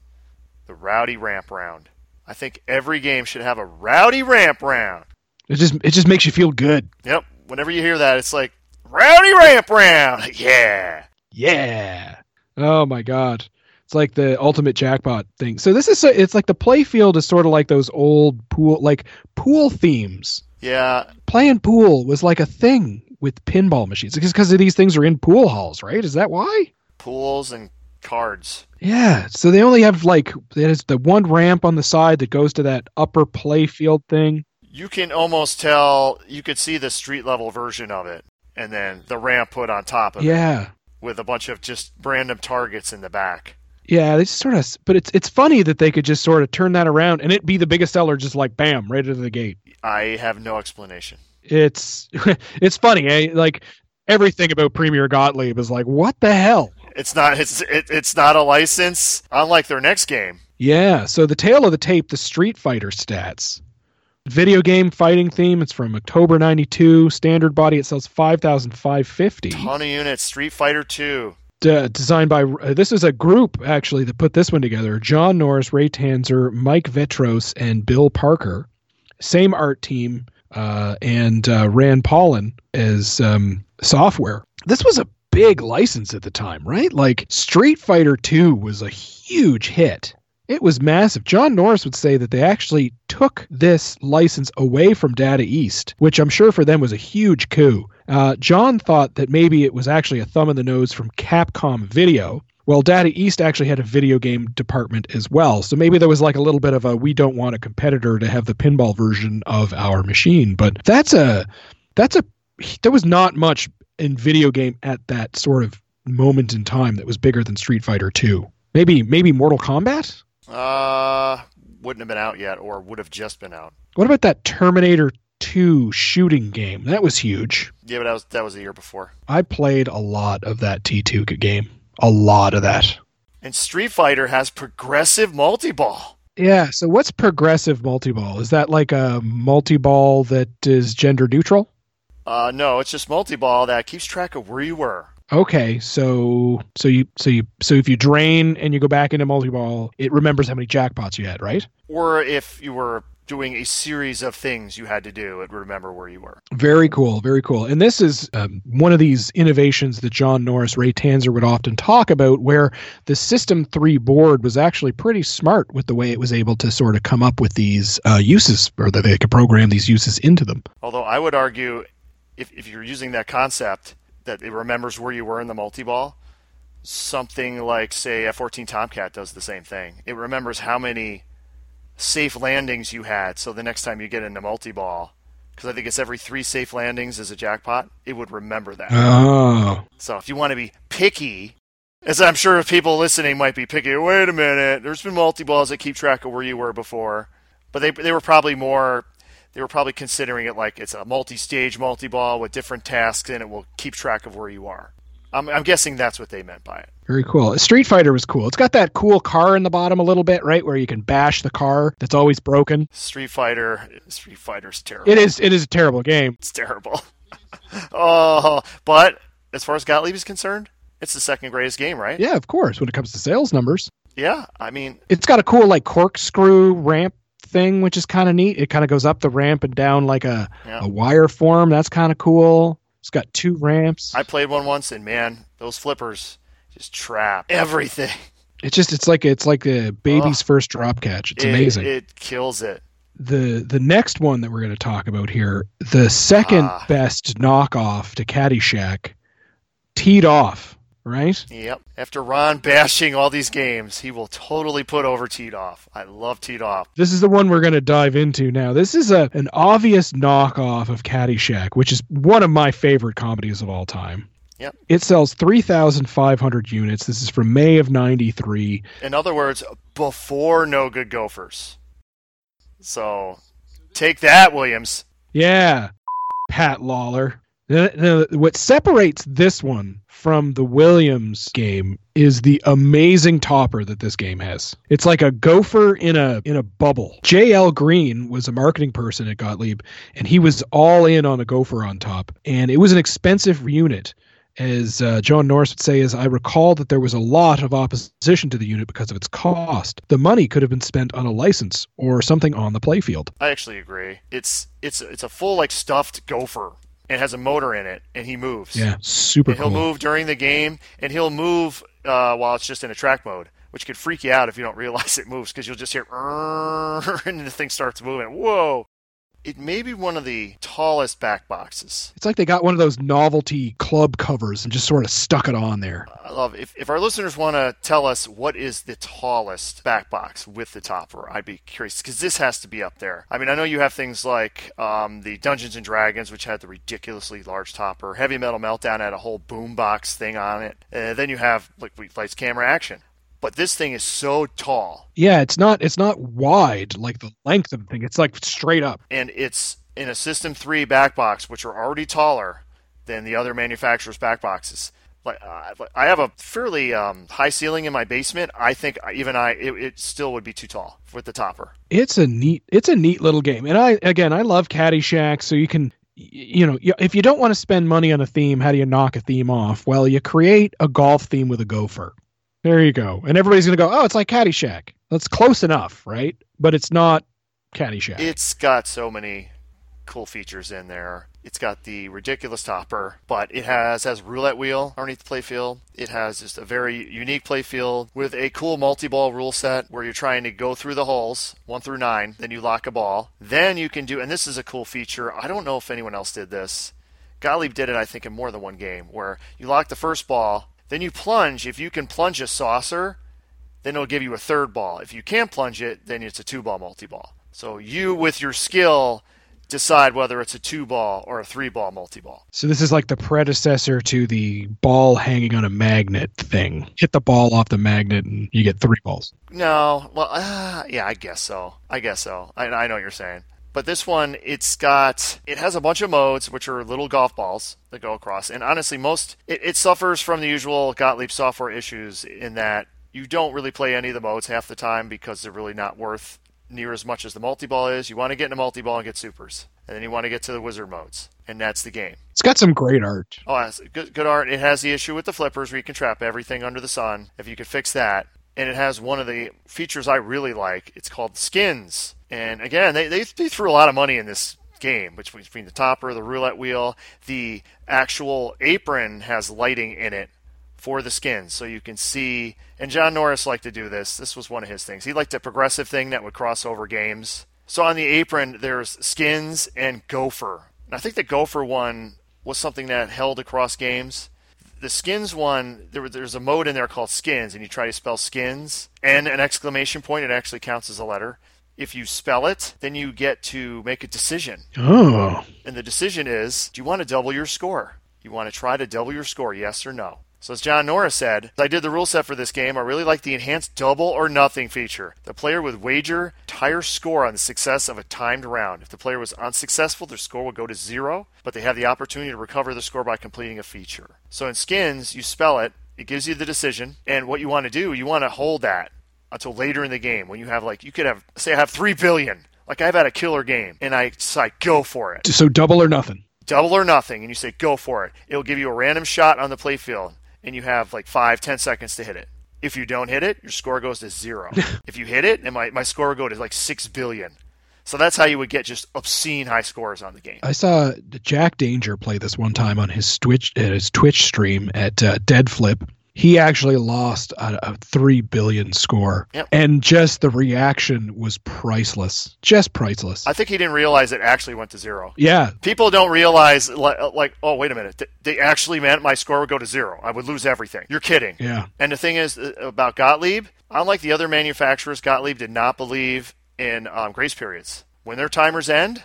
the rowdy ramp round. I think every game should have a rowdy ramp round. It just it just makes you feel good. Yep, whenever you hear that, it's like rowdy ramp round. Yeah. Yeah. Oh my god. It's like the ultimate jackpot thing. So this is so- it's like the playfield is sort of like those old pool like pool themes. Yeah. Playing pool was like a thing with pinball machines because these things are in pool halls, right? Is that why? Pools and cards. Yeah. So they only have like there's the one ramp on the side that goes to that upper playfield thing. You can almost tell you could see the street level version of it, and then the ramp put on top of it Yeah. with a bunch of just random targets in the back. Yeah, they just sort of, but it's it's funny that they could just sort of turn that around and it be the biggest seller, just like bam, right out of the gate. I have no explanation. It's it's funny, eh? Like everything about Premier Gottlieb is like, what the hell? It's not. It's it, it's not a license. Unlike their next game. Yeah. So the tail of the tape, the Street Fighter stats, video game fighting theme. It's from October '92. Standard body. It sells five thousand five fifty. Ton of units. Street Fighter Two. Designed by uh, this is a group actually that put this one together. John Norris, Ray Tanzer, Mike Vetros, and Bill Parker. Same art team uh, and uh, Rand Paulin as um, software. This was a big license at the time, right? Like Street Fighter 2 was a huge hit. It was massive. John Norris would say that they actually took this license away from Data East, which I'm sure for them was a huge coup. Uh, John thought that maybe it was actually a thumb in the nose from Capcom Video. Well, Data East actually had a video game department as well. So maybe there was like a little bit of a we don't want a competitor to have the pinball version of our machine. But that's a that's a there was not much in video game at that sort of moment in time that was bigger than Street Fighter 2. Maybe maybe Mortal Kombat? Uh, wouldn't have been out yet, or would have just been out. What about that Terminator 2 shooting game? That was huge. Yeah, but that was that was the year before. I played a lot of that T2 game. A lot of that. And Street Fighter has progressive multi-ball. Yeah, so what's progressive multi-ball? Is that like a multi-ball that is gender neutral? Uh, no, it's just multi-ball that keeps track of where you were. Okay, so so you so you so if you drain and you go back into multi-ball, it remembers how many jackpots you had, right? Or if you were doing a series of things you had to do, it would remember where you were. Very cool, very cool. And this is um, one of these innovations that John Norris, Ray Tanzer would often talk about, where the System 3 board was actually pretty smart with the way it was able to sort of come up with these uh, uses, or that they could program these uses into them. Although I would argue, if, if you're using that concept, that it remembers where you were in the multi-ball, something like, say, F-14 Tomcat does the same thing. It remembers how many safe landings you had, so the next time you get into multi-ball, because I think it's every three safe landings is a jackpot, it would remember that. Oh, So if you want to be picky, as I'm sure people listening might be picky, wait a minute, there's been multi-balls that keep track of where you were before, but they they were probably more they were probably considering it like it's a multi-stage multi-ball with different tasks and it will keep track of where you are. I'm, I'm guessing that's what they meant by it. very cool. Street Fighter was cool. It's got that cool car in the bottom a little bit, right, where you can bash the car that's always broken. Street Fighter, Street Fighter's terrible. It is it is a terrible game. It's terrible. oh, but as far as Gottlieb is concerned, it's the second greatest game, right? Yeah, of course. When it comes to sales numbers, Yeah, I mean, it's got a cool like corkscrew ramp thing, which is kind of neat. It kind of goes up the ramp and down like a, Yeah. a wire form. That's kind of cool. It's got two ramps. I played one once, and man, those flippers just trap everything. It's just it's like it's like a baby's first drop catch. It's It- amazing. It, kills it. the the next one that we're going to talk about here, the second Ah. best knockoff to Caddyshack, teed off, right? Yep. After Ron bashing all these games, he will totally put over Teed Off. I love Teed Off. This is the one we're going to dive into now. This is a an obvious knockoff of Caddyshack, which is one of my favorite comedies of all time. Yep. It sells 3,500 units. This is from May of 93. In other words, before No Good Gophers. So take that, Williams. Yeah. Pat Lawlor. What separates this one from the Williams game is the amazing topper that this game has. It's like a gopher in a in a bubble. JL Green was a marketing person at Gottlieb and he was all in on a gopher on top and it was an expensive unit. As uh, John Norris would say, as I recall that there was a lot of opposition to the unit because of its cost. The money could have been spent on a license or something on the playfield. I actually agree. It's it's it's a full like stuffed gopher and has a motor in it, and he moves. Yeah, super And he'll cool. move during the game, and he'll move uh, while it's just in a track mode, which could freak you out if you don't realize it moves because you'll just hear and the thing starts moving. Whoa! It may be one of the tallest back boxes. It's like they got one of those novelty club covers and just sort of stuck it on there. I love if, if our listeners want to tell us what is the tallest back box with the topper, I'd be curious because this has to be up there. I mean, I know you have things like um, the Dungeons and Dragons, which had the ridiculously large topper. Heavy Metal Meltdown had a whole boombox thing on it. Uh, then you have like lights, camera, action. But this thing is so tall, Yeah, it's not it's not wide like the length of the thing. It's like straight up. and it's in a System 3 back box, which are already taller than the other manufacturers' back boxes. Like uh, I have a fairly um, high ceiling in my basement. I think even I it, it still would be too tall with the topper. It's a neat it's a neat little game. And I again, I love Caddyshack, so you can you know, if you don't want to spend money on a theme, how do you knock a theme off? Well, you create a golf theme with a gopher. There you go. And everybody's going to go, "Oh, it's like Caddyshack." That's close enough, right? But it's not Caddyshack. It's got so many cool features in there. It's got the ridiculous topper, but it has has roulette wheel underneath the playfield. It has just a very unique playfield with a cool multi-ball rule set where you're trying to go through the holes one through nine. Then you lock a ball. Then you can do, and this is a cool feature. I don't know if anyone else did this. Gottlieb did it, I think, in more than one game, where you lock the first ball, then you plunge. If you can plunge a saucer, then it'll give you a third ball. If you can't plunge it, then it's a two ball multi ball. So you, with your skill, decide whether it's a two ball or a three ball multi ball. So this is like the predecessor to the ball hanging on a magnet thing. Hit the ball off the magnet and you get three balls. No, well, uh, yeah, I guess so. I guess so. I, I know what you're saying. But this one, it's got, it has a bunch of modes, which are little golf balls that go across. And honestly, most, it, it suffers from the usual Gottlieb software issues in that you don't really play any of the modes half the time because they're really not worth near as much as the multi ball is. You want to get in a multi ball and get supers. And then you want to get to the wizard modes. And that's the game. It's got some great art. Oh, good, good art. It has the issue with the flippers where you can trap everything under the sun. If you could fix that, and it has one of the features I really like. It's called skins, and again, they they, they threw a lot of money in this game, which between the topper, the roulette wheel, the actual apron has lighting in it for the skins, so you can see. And John Norris liked to do this. This was one of his things. He liked a progressive thing that would cross over games. So on the apron, there's skins and gopher. And I think the gopher one was something that held across games the skins one there, there's a mode in there called skins and you try to spell skins and an exclamation point it actually counts as a letter if you spell it then you get to make a decision Oh. and the decision is do you want to double your score you want to try to double your score yes or no so as John Norris said, I did the rule set for this game. I really like the enhanced double or nothing feature. The player would wager entire score on the success of a timed round. If the player was unsuccessful, their score would go to zero, but they have the opportunity to recover the score by completing a feature. So in skins, you spell it, it gives you the decision, and what you want to do, you want to hold that until later in the game when you have like you could have say I have three billion. Like I've had a killer game and I decide go for it So double or nothing. double or nothing, and you say go for it. It'll give you a random shot on the playfield, and you have like five, ten seconds to hit it. If you don't hit it, your score goes to zero. if you hit it, and my, my score would go to like six billion. So that's how you would get just obscene high scores on the game. I saw Jack Danger play this one time on his Twitch uh, his Twitch stream at uh, Dead Flip. He actually lost a, a three billion score, Yep. and just the reaction was priceless, just priceless. I think he didn't realize it actually went to zero. yeah, People don't realize, like, like oh, wait a minute. They actually meant my score would go to zero. I would lose everything. You're kidding. yeah. And the thing is uh, about Gottlieb, unlike the other manufacturers, Gottlieb did not believe in um, grace periods. When their timers end,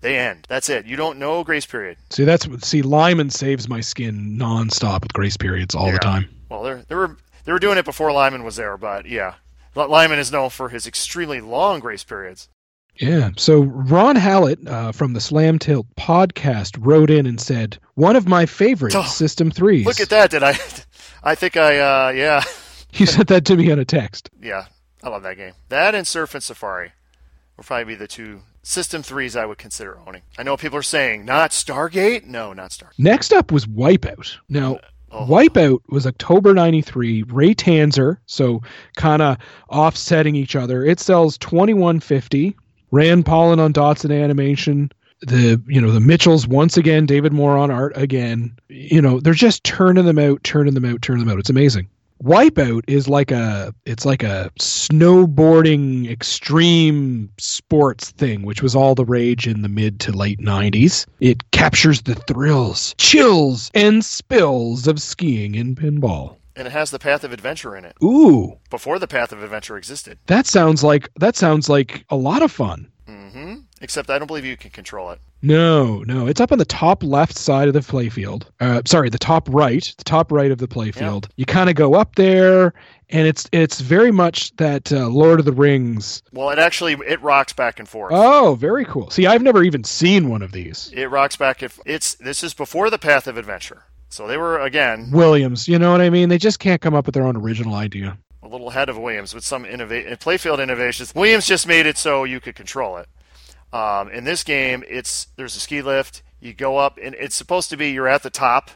they end. That's it. You don't know grace period. See, that's see. Lyman saves my skin nonstop with grace periods all Yeah. the time. Well, they they were they were doing it before Lyman was there, but yeah, L- Lyman is known for his extremely long grace periods. Yeah. So Ron Hallett uh, from the Slam Tilt podcast wrote in and said, "One of my favorite Oh, System threes." Look at that! Did I? I think I. Uh, yeah, You sent that to me on a text. yeah. I love that game. That and Surf and Safari will probably be the two System threes I would consider owning. I know people are saying. Not Stargate? No, not Stargate. Next up was Wipeout. Now, uh, Oh. Wipeout was October 93. Ray Tanzer, so kind of offsetting each other. It sells 2150. Rand Pollen on dots and animation. the you know the Mitchells once again, David Moore on art again. You know they're just turning them out, turning them out, turning them out. It's amazing. Wipeout is like a it's like a snowboarding extreme sports thing, which was all the rage in the mid to late '90s. It captures the thrills, chills, and spills of skiing and pinball. And it has the Path of Adventure in it. Ooh, Before the Path of Adventure existed. that sounds like that sounds like a lot of fun. hmm Except I don't believe you can control it. No, no, it's up on the top left side of the playfield. Uh, sorry, the top right, the top right of the playfield. You kind of go up there, and it's it's very much that uh, Lord of the Rings. Well, it actually it rocks back and forth. Oh, very cool. See, I've never even seen one of these. It rocks back. If it's this is before the Path of Adventure, so they were again Williams, you know what I mean? They just can't come up with their own original idea. a little ahead of Williams with some innova- playfield innovations. Williams just made it so you could control it. Um, in this game, it's there's a ski lift. You go up, and it's supposed to be you're at the top,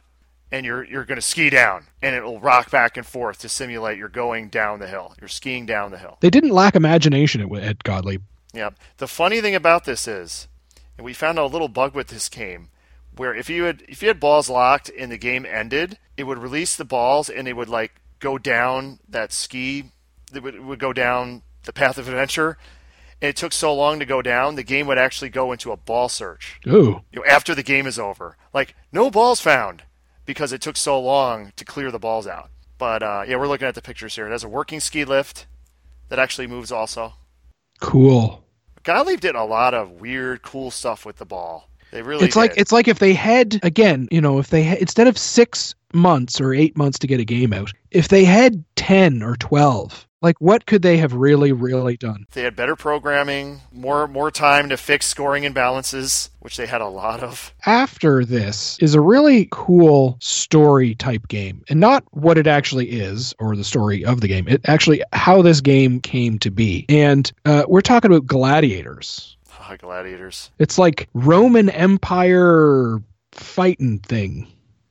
and you're you're going to ski down, and it'll rock back and forth to simulate you're going down the hill. You're skiing down the hill. They didn't lack imagination at, at Gottlieb. Yeah. The funny thing about this is, and we found out a little bug with this game, where if you had if you had balls locked and the game ended, it would release the balls and they would like go down that ski. It would, it would go down the path of adventure. And it took so long to go down, the game would actually go into a ball search. Ooh, You know, after the game is over, like no balls found because it took so long to clear the balls out. But uh, yeah, we're looking at the pictures here. It has a working ski lift that actually moves also. cool. Gottlieb did a lot of weird, cool stuff with the ball. They really it's like it's like if they had again, you know, if they had, instead of six months or eight months to get a game out, if they had ten or twelve, like what could they have really, really done? they had better programming, more more time to fix scoring imbalances, which they had a lot of. After this is a really cool story type game, and not what it actually is or the story of the game. It actually how this game came to be, and uh, we're talking about gladiators. Ah, gladiators. It's like Roman Empire fighting thing.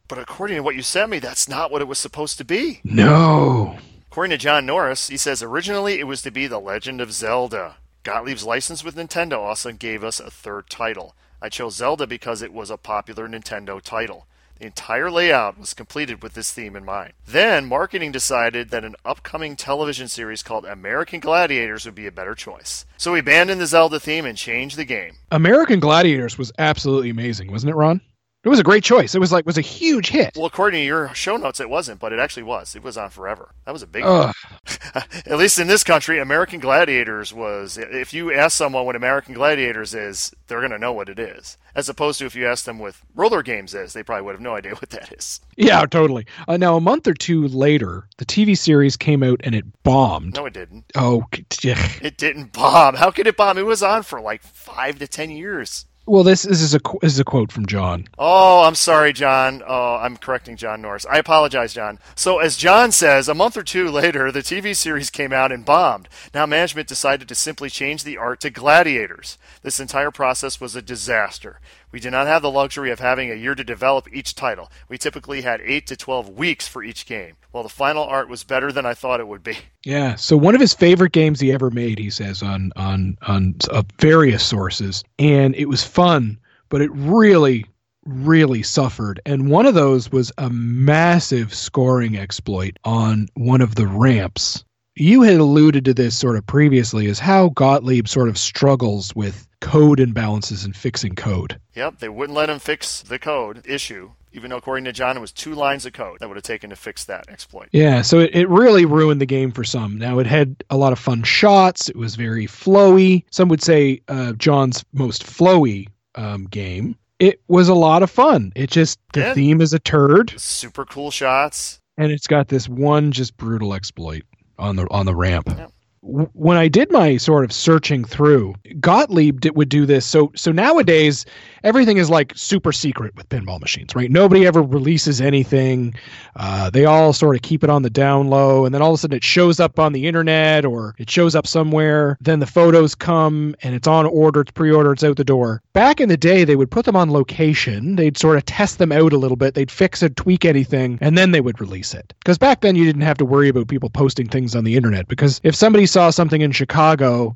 But according to what you sent me, that's not what it was supposed to be. No. According to John Norris, he says originally it was to be The Legend of Zelda. Gottlieb's license with Nintendo also gave us a third title. I chose Zelda because it was a popular Nintendo title. The entire layout was completed with this theme in mind. Then, marketing decided that an upcoming television series called American Gladiators would be a better choice. So we abandoned the Zelda theme and changed the game. American Gladiators was absolutely amazing, wasn't it, Ron? It was a great choice. It was like was a huge hit. Well, according to your show notes, it wasn't, but it actually was. It was on forever. That was a big. At least in this country, American Gladiators was. If you ask someone what American Gladiators is, they're going to know what it is. As opposed to if you ask them what roller games is, they probably would have no idea what that is. Yeah, totally. Uh, now, a month or two later, the TV series came out and it bombed. No, it didn't. Oh. It didn't bomb. How could it bomb? It was on for like five to ten years. Well, this, this is a this is a quote from John. Oh, I'm sorry, John. Oh, I'm correcting John Norris. I apologize, John. So, as John says, a month or two later, the TV series came out and bombed. Now, management decided to simply change the art to gladiators. This entire process was a disaster. We did not have the luxury of having a year to develop each title. We typically had 8 to 12 weeks for each game. Well, the final art was better than I thought it would be. Yeah. So one of his favorite games he ever made, he says on on on uh, various sources, and it was fun, but it really really suffered. And one of those was a massive scoring exploit on one of the ramps. You had alluded to this sort of previously as how Gottlieb sort of struggles with code imbalances and fixing code. Yep, they wouldn't let him fix the code issue, even though, according to John, it was two lines of code that would have taken to fix that exploit. Yeah, so it, it really ruined the game for some. Now it had a lot of fun shots. It was very flowy. Some would say uh, John's most flowy um, game. It was a lot of fun. It just the Yeah. theme is a turd, Super cool shots. and it's got this one just brutal exploit on the on the ramp. Yeah. When I did my sort of searching through, Gottlieb did, would do this. So so nowadays everything is like super secret with pinball machines, right? Nobody ever releases anything. Uh, they all sort of keep it on the down low, and then all of a sudden it shows up on the internet or it shows up somewhere. Then the photos come and it's on order, it's pre-order, it's out the door. Back in the day, they would put them on location. They'd sort of test them out a little bit. They'd fix it, tweak anything, and then they would release it. Because back then you didn't have to worry about people posting things on the internet. Because if somebody saw something in Chicago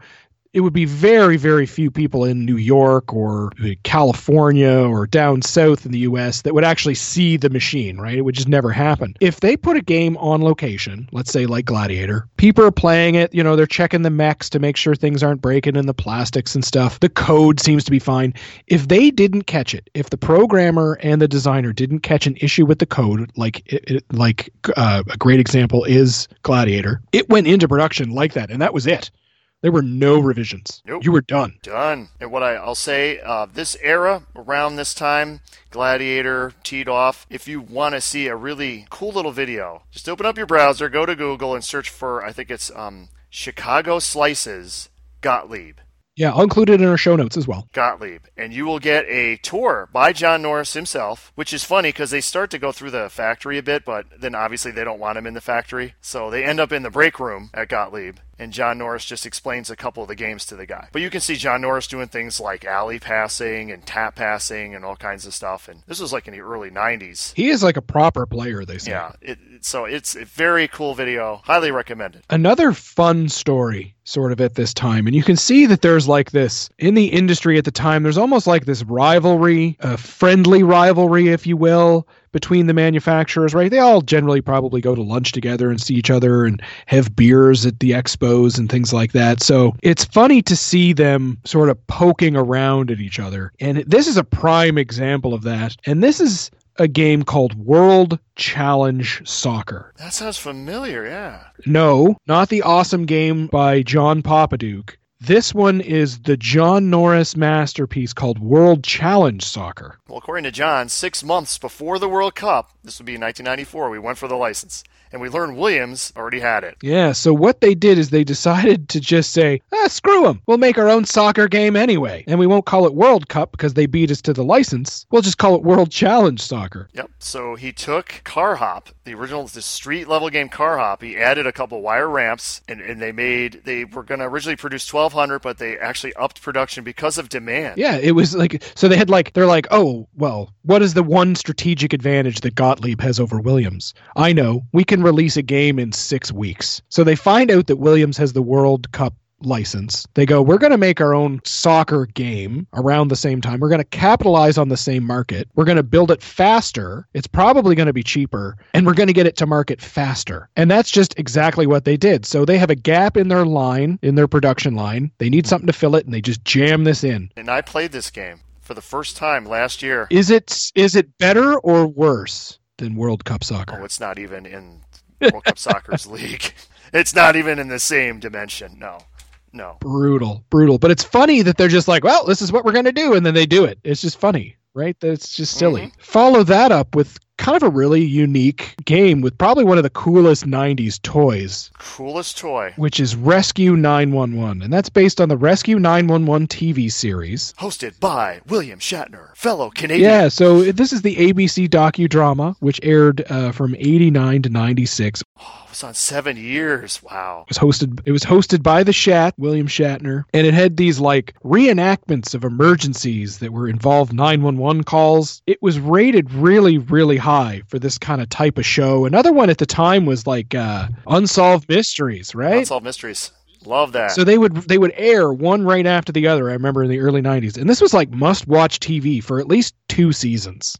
it would be very, very few people in New York or California or down south in the US that would actually see the machine, right? It would just never happen. If they put a game on location, let's say like Gladiator, people are playing it, you know, they're checking the mechs to make sure things aren't breaking in the plastics and stuff. The code seems to be fine. If they didn't catch it, if the programmer and the designer didn't catch an issue with the code, like it, like uh, a great example is Gladiator, it went into production like that, and that was it. There were no revisions. Nope. You were done. Done. And what I, I'll say, uh, this era, around this time, Gladiator teed off. If you want to see a really cool little video, just open up your browser, go to Google, and search for, I think it's um, Chicago Slices Gottlieb. Yeah, I'll include it in our show notes as well. Gottlieb, and you will get a tour by John Norris himself, which is funny because they start to go through the factory a bit, but then obviously they don't want him in the factory. So they end up in the break room at Gottlieb, and John Norris just explains a couple of the games to the guy. But you can see John Norris doing things like alley passing and tap passing and all kinds of stuff. And this was like in the early 90s. He is like a proper player, they say. Yeah, it, so it's a very cool video. Highly recommended. Another fun story, sort of at this time, and you can see that there's like this in the industry at the time, there's almost like this rivalry, a friendly rivalry, if you will, between the manufacturers, right? They all generally probably go to lunch together and see each other and have beers at the expos and things like that. So it's funny to see them sort of poking around at each other. And this is a prime example of that. And this is a game called World Challenge Soccer. That sounds familiar, yeah. No, not the awesome game by John Popadiuk. This one is the John Norris masterpiece called World Challenge Soccer. Well, according to John, six months before the World Cup, this would be 1994, we went for the license and we learned Williams already had it. Yeah, so what they did is they decided to just say, ah, screw them. We'll make our own soccer game anyway. And we won't call it World Cup because they beat us to the license. We'll just call it World Challenge Soccer. Yep. So he took Car Hop, the original the street level game Car Hop. He added a couple wire ramps and, and they made, they were going to originally produce 1,200, but they actually upped production because of demand. Yeah, it was like, so they had like, they're like, oh, well, what is the one strategic advantage that Gottlieb has over Williams? I know. We can release a game in six weeks. So they find out that Williams has the World Cup license. They go, we're going to make our own soccer game around the same time. We're going to capitalize on the same market. We're going to build it faster. It's probably going to be cheaper, and we're going to get it to market faster. And that's just exactly what they did. So they have a gap in their line, in their production line. They need something to fill it, and they just jam this in. And I played this game for the first time last year. Is it is it better or worse than World Cup soccer? Oh, it's not even in World Cup Soccer's league. It's not even in the same dimension. No. No. Brutal, brutal. But it's funny that they're just like, well, this is what we're going to do. And then they do it. It's just funny, right? That's just silly. Mm-hmm. Follow that up with kind of a really unique game with probably one of the coolest 90s toys, Coolest toy. which is Rescue 911. And that's based on the Rescue 911 TV series. Hosted by William Shatner, fellow Canadian. Yeah, so this is the ABC docudrama, which aired uh, from 89 to 96. Was on seven years. Wow. It was hosted it was hosted by the Shat, William Shatner, and it had these like reenactments of emergencies that were involved 911 calls. It was rated really really high for this kind of type of show. Another one at the time was like uh Unsolved Mysteries, right? Unsolved Mysteries. Love that. So they would they would air one right after the other. I remember in the early 90s. And this was like must-watch TV for at least 2 seasons.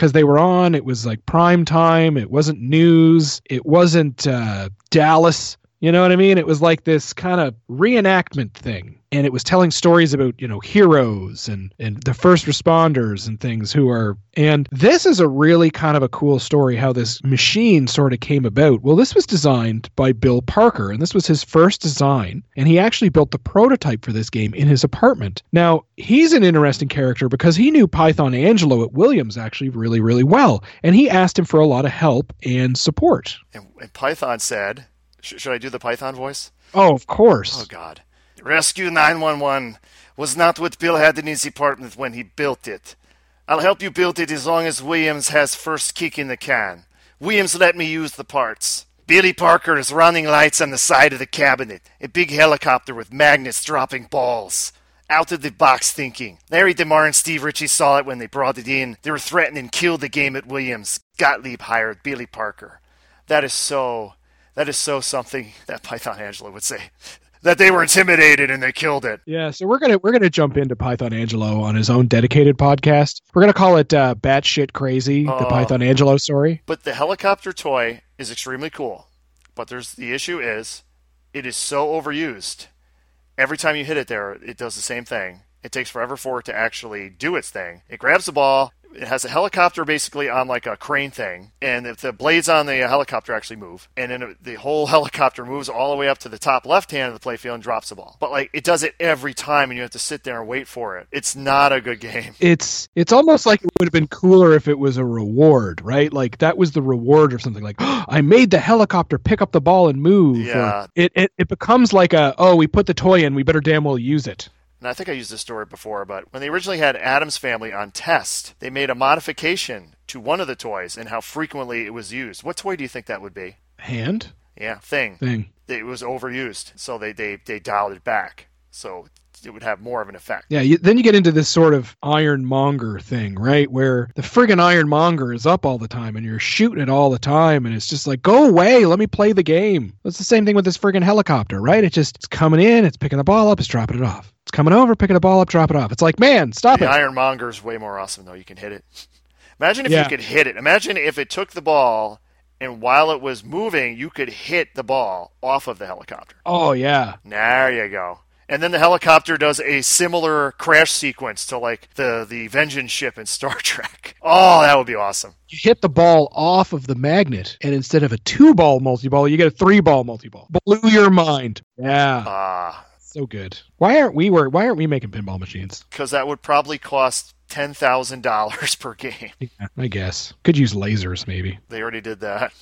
Cuz they were on, it was like prime time, it wasn't news, it wasn't uh Dallas, you know what I mean? It was like this kind of reenactment thing. And it was telling stories about, you know, heroes and, and the first responders and things who are. And this is a really kind of a cool story how this machine sort of came about. Well, this was designed by Bill Parker, and this was his first design. And he actually built the prototype for this game in his apartment. Now, he's an interesting character because he knew Python Anghelo at Williams actually really, really well. And he asked him for a lot of help and support. and, and Python said, should I do the Python voice? Oh, of course. Oh, God. Rescue 911 was not what Bill had in his apartment when he built it. I'll help you build it as long as Williams has first kick in the can. Williams let me use the parts. Billy Parker is running lights on the side of the cabinet. A big helicopter with magnets dropping balls. Out of the box thinking. Larry DeMar and Steve Ritchie saw it when they brought it in. They were threatening to kill the game at Williams. Gottlieb hired Billy Parker. That is so. That is so something that Python Anghelo would say. That they were intimidated and they killed it. Yeah, so we're gonna we're gonna jump into Python Anghelo on his own dedicated podcast. We're gonna call it uh, "Batshit Crazy," the Oh. Python Anghelo story. But the helicopter toy is extremely cool. But there's the issue is it is so overused. Every time you hit it there, it does the same thing. It takes forever for it to actually do its thing. It grabs the ball. It has a helicopter basically on like a crane thing, and if the blades on the helicopter actually move, and then the whole helicopter moves all the way up to the top left hand of the playfield and drops the ball. But like it does it every time, and you have to sit there and wait for it. It's not a good game. It's it's almost like it would have been cooler if it was a reward, right? Like that was the reward or something. Like I made the helicopter pick up the ball and move. or Yeah. it, it it becomes like a oh we put the toy in, we better damn well use it. And I think I used this story before, but when they originally had Addams Family on test, they made a modification to one of the toys and how frequently it was used. What toy do you think that would be? Hand Yeah, thing. thing. It was overused, so they they, they dialed it back, so it would have more of an effect. Yeah, you, then you get into this sort of Iron Monger thing, right? Where the friggin' Iron Monger is up all the time and you're shooting it all the time, and it's just like, go away, let me play the game. It's the same thing with this friggin' helicopter, right? It just it's coming in, it's picking the ball up, it's dropping it off. It's coming over, picking the ball up, drop it off. It's like, man, stop it The it. Ironmonger's way more awesome though. You can hit it. Imagine if Yeah. you could hit it. Imagine if it took the ball and while it was moving, you could hit the ball off of the helicopter. Oh yeah. There you go. And then the helicopter does a similar crash sequence to like the the Vengeance ship in Star Trek. Oh, that would be awesome. You hit the ball off of the magnet, and instead of a two ball multi ball, you get a three ball multi ball. Blew your mind. Yeah. Ah, So good. Why aren't we wor- why aren't we making pinball machines? because that would probably cost ten thousand dollars per game. Yeah, I guess. Could use lasers maybe. They already did that.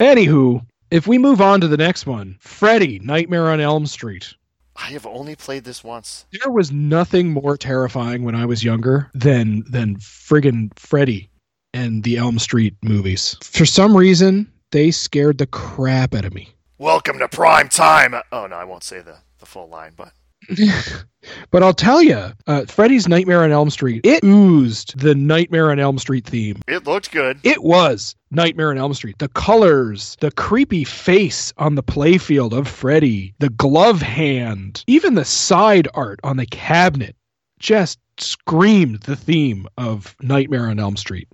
Anywho, if we move on to the next one, Freddy, Nightmare on Elm Street. I have only played this once. There was nothing more terrifying when I was younger than than friggin' Freddy and the Elm Street movies. For some reason, they scared the crap out of me. Welcome to prime time. Oh no, I won't say the the full line, but but I'll tell you, uh, Freddy's Nightmare on Elm Street, it oozed the Nightmare on Elm Street theme. it looked good. It was Nightmare on Elm Street. The colors, the creepy face on the playfield of Freddy, the glove hand, even the side art on the cabinet just screamed the theme of Nightmare on Elm Street.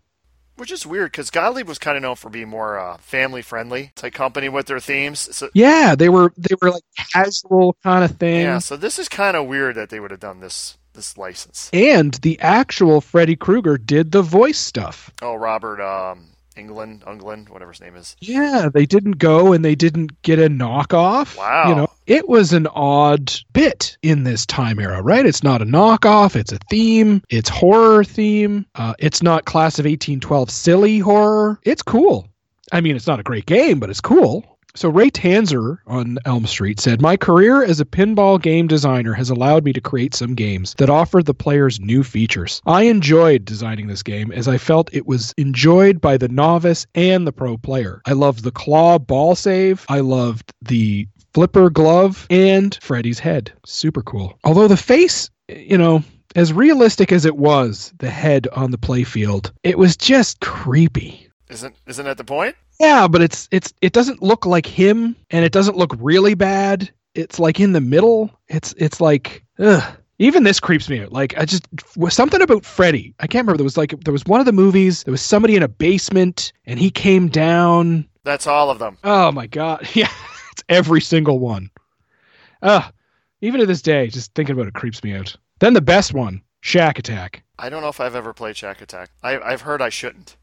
Which is weird because Gottlieb was kind of known for being more uh, family friendly type company with their themes. So Yeah, they were they were like casual kind of thing. yeah, so this is kind of weird that they would have done this this license. And the actual Freddy Krueger did the voice stuff. Oh, Robert um, England, England, whatever his name is. Yeah, they didn't go and they didn't get a knockoff. Wow. You know, it was an odd bit in this time era, right? It's not a knockoff, it's a theme, it's horror theme. Uh, it's not class of 1812 silly horror. It's cool. I mean, it's not a great game, but it's cool. So Ray Tanzer on Elm Street said, "My career as a pinball game designer has allowed me to create some games that offer the players new features. I enjoyed designing this game as I felt it was enjoyed by the novice and the pro player. I loved the claw ball save. I loved the flipper glove and Freddy's head. Super cool. Although the face, you know, as realistic as it was, the head on the playfield, it was just creepy." Isn't isn't that the point? Yeah, but it's it's it doesn't look like him, and it doesn't look really bad. It's like in the middle. It's it's like ugh. Even this creeps me out. Like I just was something about Freddy. I can't remember. There was like there was one of the movies. There was somebody in a basement, and he came down. That's all of them. Oh my god! Yeah, it's every single one. Ugh. Even to this day, just thinking about it creeps me out. Then the best one, Shaq Attaq. I don't know if I've ever played Shaq Attaq. I, I've heard I shouldn't.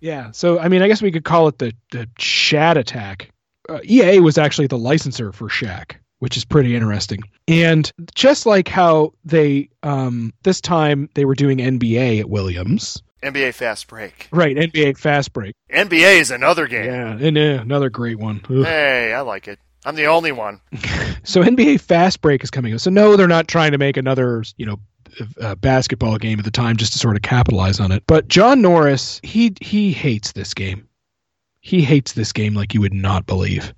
Yeah, so I mean, I guess we could call it the the Shad Attack. Uh, EA was actually the licensor for Shaq, which is pretty interesting. And just like how they um, this time they were doing NBA at Williams, NBA Fast Break. right? NBA Fast Break. NBA is another game. Yeah, and uh, another great one. Ugh. Hey, I like it. I'm the only one. So NBA Fast Break is coming up. So no, they're not trying to make another, you know, uh, basketball game at the time just to sort of capitalize on it. But John Norris, he he hates this game. He hates this game like you would not believe.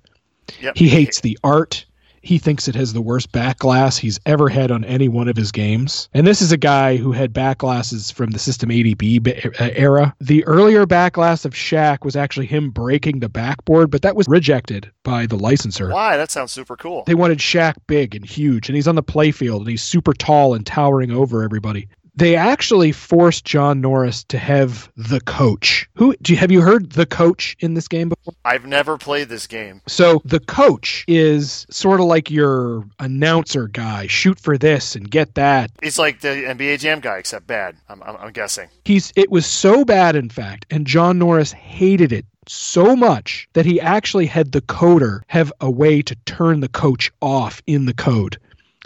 Yep. He hates the art. He thinks it has the worst back glass he's ever had on any one of his games. And this is a guy who had back glasses from the System 80B uh, era. The earlier back glass of Shaq was actually him breaking the backboard, but that was rejected by the licensor. Why? That sounds super cool. They wanted Shaq big and huge, and he's on the playfield and he's super tall and towering over everybody. They actually forced John Norris to have the coach. Who do you have you heard the coach in this game before? I've never played this game. So the coach is sort of like your announcer guy. Shoot for this and get that. He's like the NBA Jam guy, except bad. I'm, I'm, I'm guessing. He's it was so bad, in fact, and John Norris hated it so much that he actually had the coder have a way to turn the coach off in the code.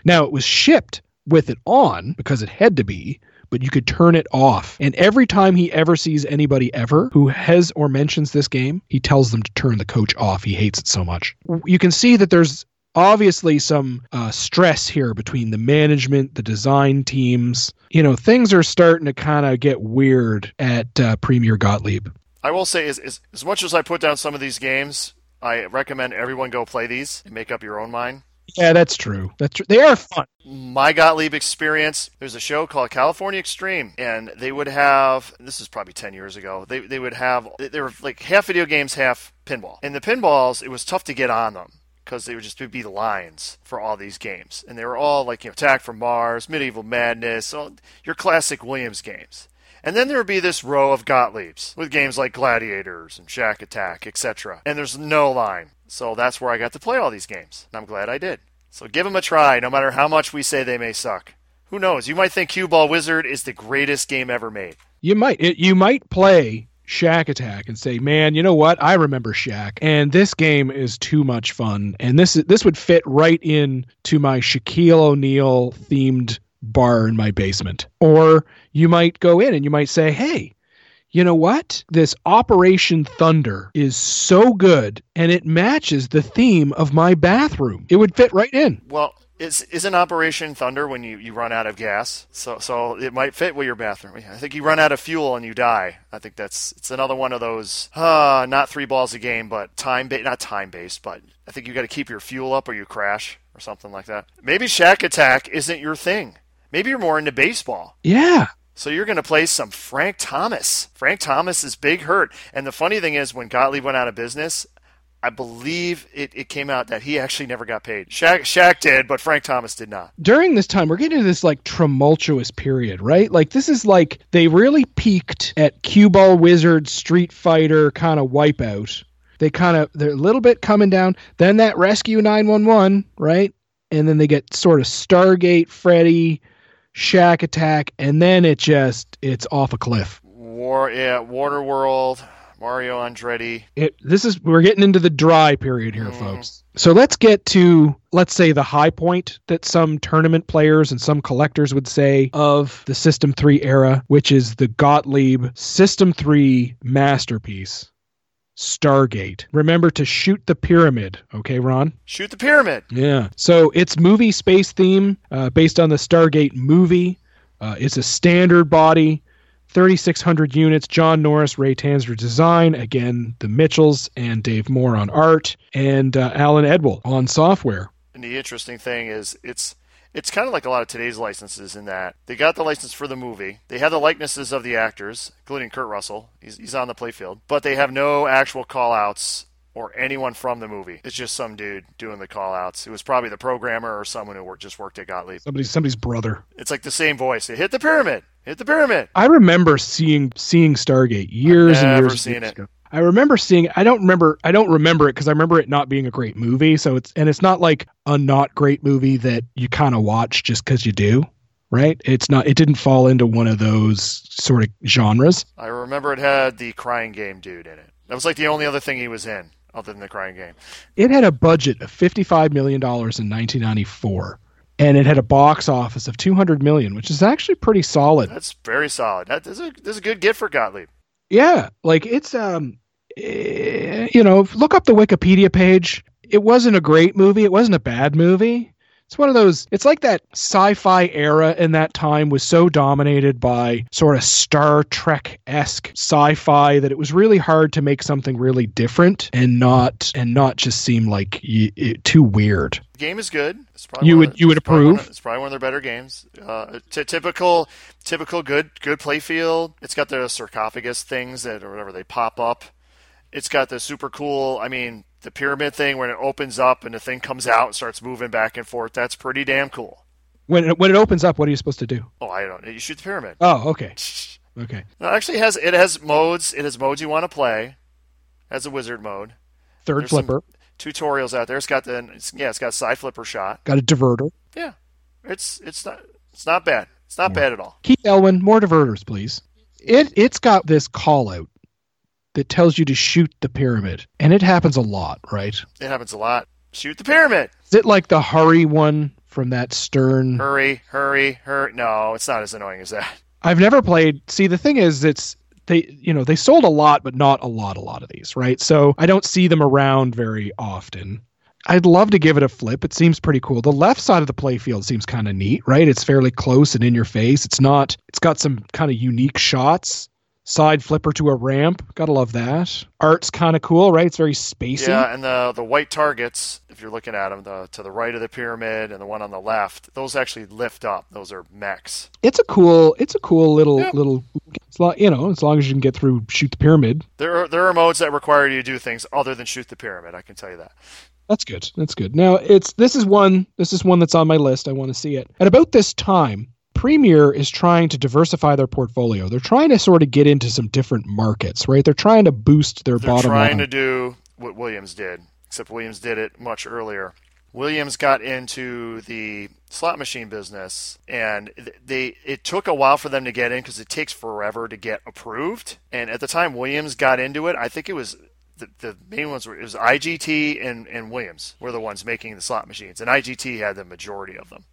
Now it was shipped with it on because it had to be, but you could turn it off. And every time he ever sees anybody ever who has or mentions this game, he tells them to turn the coach off. He hates it so much. You can see that there's obviously some uh, stress here between the management, the design teams. You know, things are starting to kind of get weird at uh, Premier Gottlieb. I will say, is, is, as much as I put down some of these games, I recommend everyone go play these and make up your own mind. Yeah, that's true. That's true. They are fun. My Gottlieb experience. There's a show called California Extreme, and they would have. This is probably ten years ago. They they would have. They were like half video games, half pinball. And the pinballs, it was tough to get on them because they would just be the lines for all these games, and they were all like you know Attack from Mars, Medieval Madness, all your classic Williams games. And then there would be this row of Gottliebs with games like Gladiators and Shaq Attaq, etc. And there's no line. So that's where I got to play all these games. And I'm glad I did. So give them a try, no matter how much we say they may suck. Who knows? You might think Cue Ball Wizard is the greatest game ever made. You might it, you might play Shaq Attaq and say, "Man, you know what? I remember Shaq, and this game is too much fun." And this this would fit right in to my Shaquille O'Neal themed bar in my basement. Or you might go in and you might say, "Hey, you know what? This Operation Thunder is so good and it matches the theme of my bathroom. It would fit right in. Well, is isn't Operation Thunder when you, you run out of gas? So so it might fit with your bathroom. I think you run out of fuel and you die. I think that's it's another one of those uh not three balls a game, but time based not time based, but I think you got to keep your fuel up or you crash or something like that. Maybe Shaq Attaq isn't your thing. Maybe you're more into baseball. Yeah. So you're going to play some Frank Thomas. Frank Thomas is big hurt. And the funny thing is, when Gottlieb went out of business, I believe it, it came out that he actually never got paid. Shaq, Shaq did, but Frank Thomas did not. During this time, we're getting to this like tumultuous period, right? Like this is like they really peaked at Cue Ball Wizard, Street Fighter kind of wipeout. They kind of they're a little bit coming down. Then that Rescue 911, right? And then they get sort of Stargate, Freddy, Shaq Attaq, and then it just it's off a cliff. War, yeah, Water World, Mario Andretti. It, this is we're getting into the dry period here, mm. folks. So let's get to let's say the high point that some tournament players and some collectors would say of the System 3 era, which is the Gottlieb System 3 masterpiece. Stargate. Remember to shoot the pyramid, okay, Ron? Shoot the pyramid. Yeah. So it's movie space theme uh, based on the Stargate movie. Uh, it's a standard body, 3,600 units. John Norris, Ray Tanzer design. Again, the Mitchells and Dave Moore on art, and uh, Alan Edwall on software. And the interesting thing is, it's it's kind of like a lot of today's licenses in that they got the license for the movie, they have the likenesses of the actors, including Kurt Russell. He's, he's on the playfield, but they have no actual call outs or anyone from the movie. It's just some dude doing the call outs. It was probably the programmer or someone who worked, just worked at Gottlieb. Somebody's somebody's brother. It's like the same voice. It hit the pyramid. Hit the pyramid. I remember seeing seeing Stargate years I've and years, seen years it. ago. I remember seeing. I don't remember. I don't remember it because I remember it not being a great movie. So it's and it's not like a not great movie that you kind of watch just because you do. Right? It's not. It didn't fall into one of those sort of genres. I remember it had the crying game dude in it. That was like the only other thing he was in, other than the crying game. It had a budget of fifty-five million dollars in nineteen ninety-four, and it had a box office of two hundred million, which is actually pretty solid. That's very solid. That is a, that's a good get for Gottlieb. Yeah, like it's um, you know, look up the Wikipedia page. It wasn't a great movie. It wasn't a bad movie. It's one of those, it's like that sci fi era in that time was so dominated by sort of Star Trek esque sci fi that it was really hard to make something really different and not, and not just seem like y- it, too weird. The game is good. It's probably You would- of- you would approve? of- it's probably one of their better games. Uh, t- typical, typical good, good play field. It's got the sarcophagus things that or whatever they pop up. It's got the super cool. I mean, the pyramid thing when it opens up and the thing comes out and starts moving back and forth. That's pretty damn cool. When it, when it opens up, what are you supposed to do? Oh, I don't. Know. You shoot the pyramid. Oh, okay. Okay. It actually has it has modes. It has modes you want to play. Has a wizard mode. Third There's flipper. Tutorials out there. It's got the it's, yeah. It's got side flipper shot. Got a diverter. Yeah, it's it's not it's not bad. It's not bad at all. Keith Elwin, more diverters, please. It it's got this call out that tells you to shoot the pyramid, and it happens a lot, right? It happens a lot. Shoot the pyramid. Is it like the hurry one from that Stern? Hurry, hurry, hurry. No, it's not as annoying as that. I've never played. See, the thing is, it's they you know they sold a lot, but not a lot, a lot of these, right? So I don't see them around very often. I'd love to give it a flip. It seems pretty cool. The left side of the playfield seems kind of neat, right? It's fairly close and in your face. It's not. It's got some kind of unique shots. Side flipper to a ramp. Gotta love that. Art's kind of cool, right? It's very spacey. Yeah, and the the white targets, if you're looking at them, the to the right of the pyramid and the one on the left, those actually lift up. Those are mechs. It's a cool. It's a cool little Yeah. little. You know, as long as you can get through, shoot the pyramid. There are there are modes that require you to do things other than shoot the pyramid. I can tell you that. That's good. That's good. Now it's this is one this is one that's on my list. I want to see it. At about this time, Premier is trying to diversify their portfolio. They're trying to sort of get into some different markets, right? They're trying to boost their They're bottom line. They're trying to do what Williams did, except Williams did it much earlier. Williams got into the slot machine business, and they it took a while for them to get in because it takes forever to get approved. And at the time Williams got into it, I think it was the, the main ones were it was IGT and, and Williams were the ones making the slot machines, and IGT had the majority of them.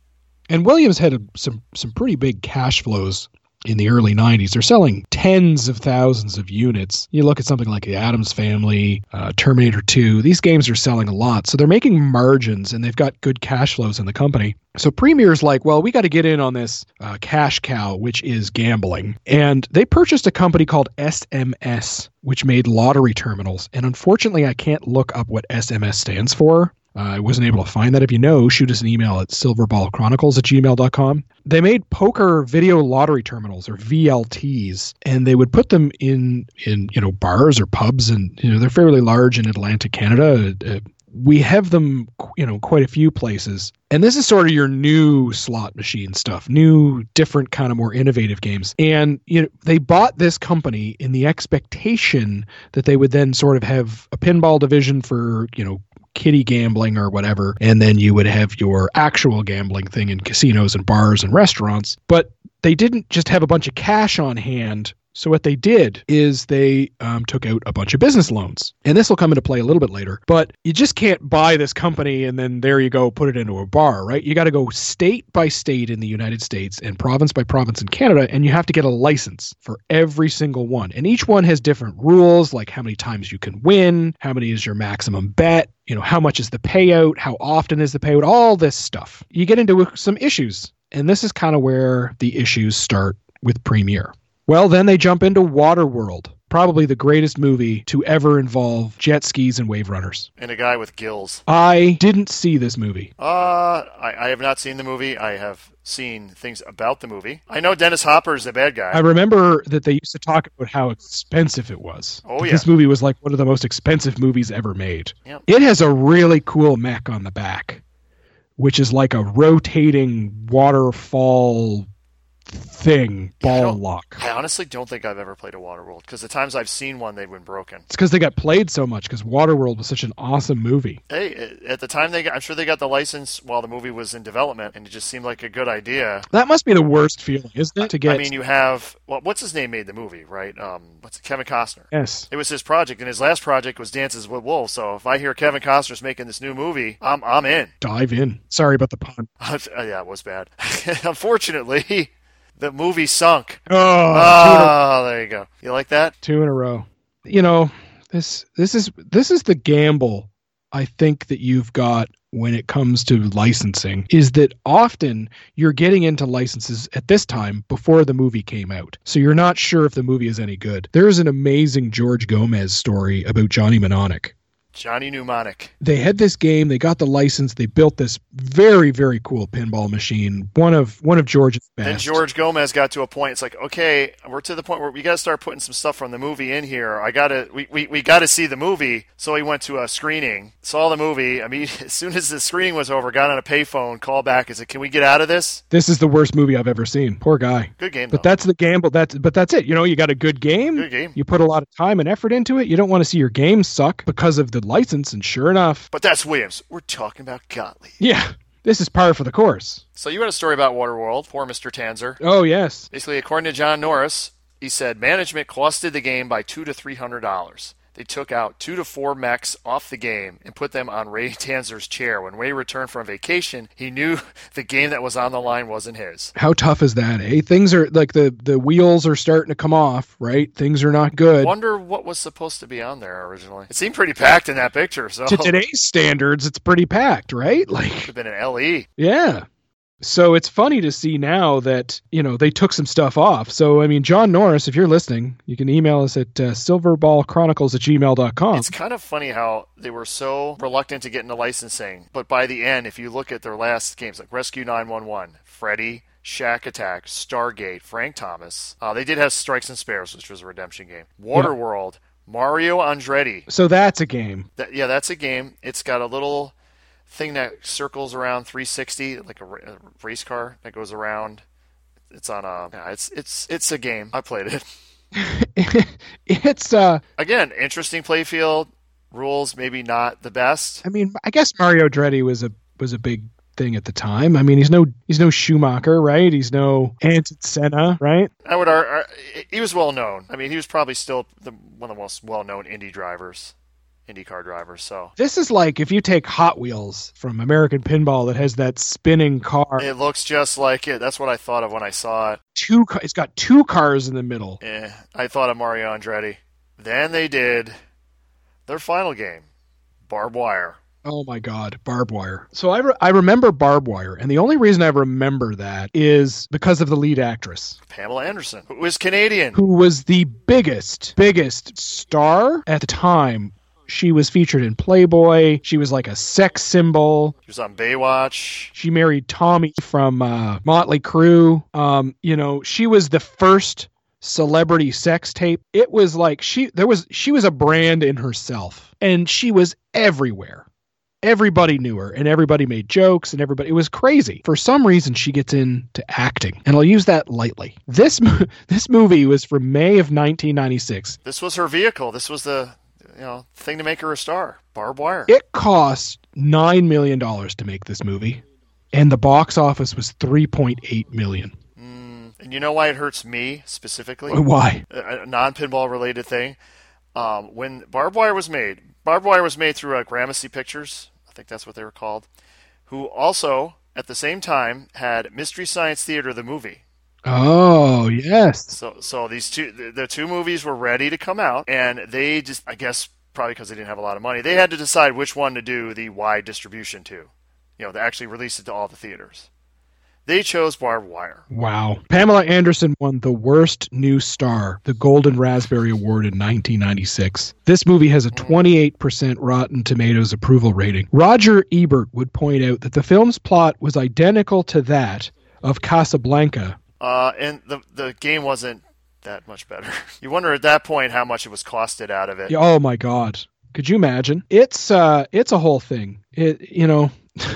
And Williams had some some pretty big cash flows in the early 90s. They're selling tens of thousands of units. You look at something like the Addams Family, uh, Terminator 2, these games are selling a lot. So they're making margins and they've got good cash flows in the company. So Premier's like, well, we got to get in on this uh, cash cow, which is gambling. And they purchased a company called SMS, which made lottery terminals. And unfortunately, I can't look up what SMS stands for. I wasn't able to find that. If you know, shoot us an email at silverballchronicles at gmail.com. They made poker video lottery terminals or VLTs, and they would put them in in you know bars or pubs, and you know they're fairly large in Atlantic Canada. Uh, we have them, you know, quite a few places. And this is sort of your new slot machine stuff, new, different, kind of more innovative games. And you know, they bought this company in the expectation that they would then sort of have a pinball division for, you know, kitty gambling or whatever, and then you would have your actual gambling thing in casinos and bars and restaurants. But they didn't just have a bunch of cash on hand. So what they did is they um, took out a bunch of business loans, and this will come into play a little bit later. But you just can't buy this company and then there you go, put it into a bar, right? You got to go state by state in the United States and province by province in Canada, and you have to get a license for every single one. And each one has different rules, like how many times you can win, how many is your maximum bet, you know, how much is the payout, how often is the payout, all this stuff. You get into some issues, and this is kind of where the issues start with Premier. Well, then they jump into Waterworld, probably the greatest movie to ever involve jet skis and wave runners. And a guy with gills. I didn't see this movie. Uh, I, I have not seen the movie. I have seen things about the movie. I know Dennis Hopper is the bad guy. I remember that they used to talk about how expensive it was. Oh, yeah. This movie was like one of the most expensive movies ever made. Yep. It has a really cool mech on the back, which is like a rotating waterfall thing, Yeah, I ball lock. I honestly don't think I've ever played a Waterworld because the times I've seen one, they've been broken. It's because they got played so much because Waterworld was such an awesome movie. Hey, at the time they got, I'm sure they got the license while the movie was in development, and it just seemed like a good idea. That must be the worst feeling, isn't it? To get I mean, you have well, what's his name made the movie, right? Um, what's it, Kevin Costner? yes. It was his project, and his last project was Dances with Wolves. So if I hear Kevin Costner's making this new movie, I'm I'm in. Dive in. Sorry about the pun. yeah, it was bad. Unfortunately, the movie sunk. Oh, two, in a, Oh, there you go. You like that? two in a row. You know, this this is this is the gamble I think that you've got when it comes to licensing is that often you're getting into licenses at this time before the movie came out. So you're not sure if the movie is any good. There's an amazing George Gomez story about Johnny Mnemonic. Johnny Mnemonic. They had this game, they got the license, they built this very very cool pinball machine, one of one of George's best. Then George Gomez got to a point. It's like, okay, we're to the point where we got to start putting some stuff from the movie in here. I got to, we, we, we got to see the movie. So he went to a screening, saw the movie. I mean, as soon as the screening was over, got on a payphone, called back, and said, "Can we get out of this?" This is the worst movie I've ever seen. Poor guy. Good game, But though. that's the gamble. That's but that's it. You know, you got a good game. Good game. You put a lot of time and effort into it. You don't want to see your game suck because of the license. And sure enough, But that's Williams. We're talking about Gottlieb. yeah, this is par for the course. So you had a story about Waterworld. Poor Mr. Tanzer. Oh yes, Basically, according to John Norris, he said management costed the game by two to three hundred dollars. They took out two to four mechs off the game and put them on Ray Tanzer's chair. When Ray returned from vacation, he knew the game that was on the line wasn't his. how tough is that? Eh? Things are like the the wheels are starting to come off. Right, things are not good. Wonder what was supposed to be on there originally. It seemed pretty packed in that picture, so to today's standards, it's pretty packed, right? Like, could have been an LE. yeah. So it's funny to see now that, you know, they took some stuff off. So, I mean, John Norris, if you're listening, you can email us at uh, silverballchronicles at gmail.com. It's kind of funny how they were so reluctant to get into licensing, but by the end, if you look at their last games like Rescue 911, Freddy, Shaq Attaq, Stargate, Frank Thomas, uh, they did have Strikes and Spares, which was a redemption game. Waterworld, Mario Andretti. So that's a game. That, yeah, that's a game. It's got a little thing that circles around 360, like a, a race car that goes around. It's on a. Yeah, it's it's it's a game. I played it. it's, uh, Again, interesting playfield. Rules maybe not the best. I mean, I guess Mario Andretti was a, was a big thing at the time. I mean, he's no, he's no Schumacher, right? He's no Ayrton Senna, right? I would ar- he was well known. I mean, he was probably still the, one of the most well known Indy drivers, IndyCar drivers. So This is like if you take Hot Wheels from American Pinball that has that spinning car, it looks just like it. That's what I thought of when I saw it. two, it's got two cars in the middle. I thought of Mario Andretti. Then they did their final game, Barbed Wire. Oh my God, barbed wire. So I, re- I remember barbed wire, and the only reason I remember that is because of the lead actress, Pamela Anderson, who was Canadian. who was the biggest, biggest star at the time. She was featured in Playboy. She was like a sex symbol. She was on Baywatch. She married Tommy from uh, Motley Crue. Um, you know, she was the first celebrity sex tape. It was like she there was she was a brand in herself, and she was everywhere. Everybody knew her, and everybody made jokes, and everybody it was crazy. For some reason, she gets into acting, and I'll use that lightly. This this movie was from May of 1996. This was her vehicle. This was the you know thing to make her a star. Barbed Wire. It cost nine million dollars to make this movie, and the box office was 3.8 million. Mm, and you know why it hurts me specifically? Why? a non pinball related thing. Um, when Barbed Wire was made, Barbed Wire was made through uh, Gramercy Pictures. I think that's what they were called. Who also, at the same time, had Mystery Science Theater, the movie. Oh yes. So, so these two, the, the two movies were ready to come out, and they just, I guess, probably because they didn't have a lot of money, they had to decide which one to do the wide distribution to. You know, they actually release it to all the theaters. They chose Barbed Wire. Wow. Pamela Anderson won the Worst New Star, the Golden Raspberry Award in 1996. This movie has a mm. 28% Rotten Tomatoes approval rating. Roger Ebert would point out that the film's plot was identical to that of Casablanca. Uh, and the the game wasn't that much better. You wonder at that point how much it was costed out of it. Oh my god. Could you imagine? It's uh it's a whole thing. It you know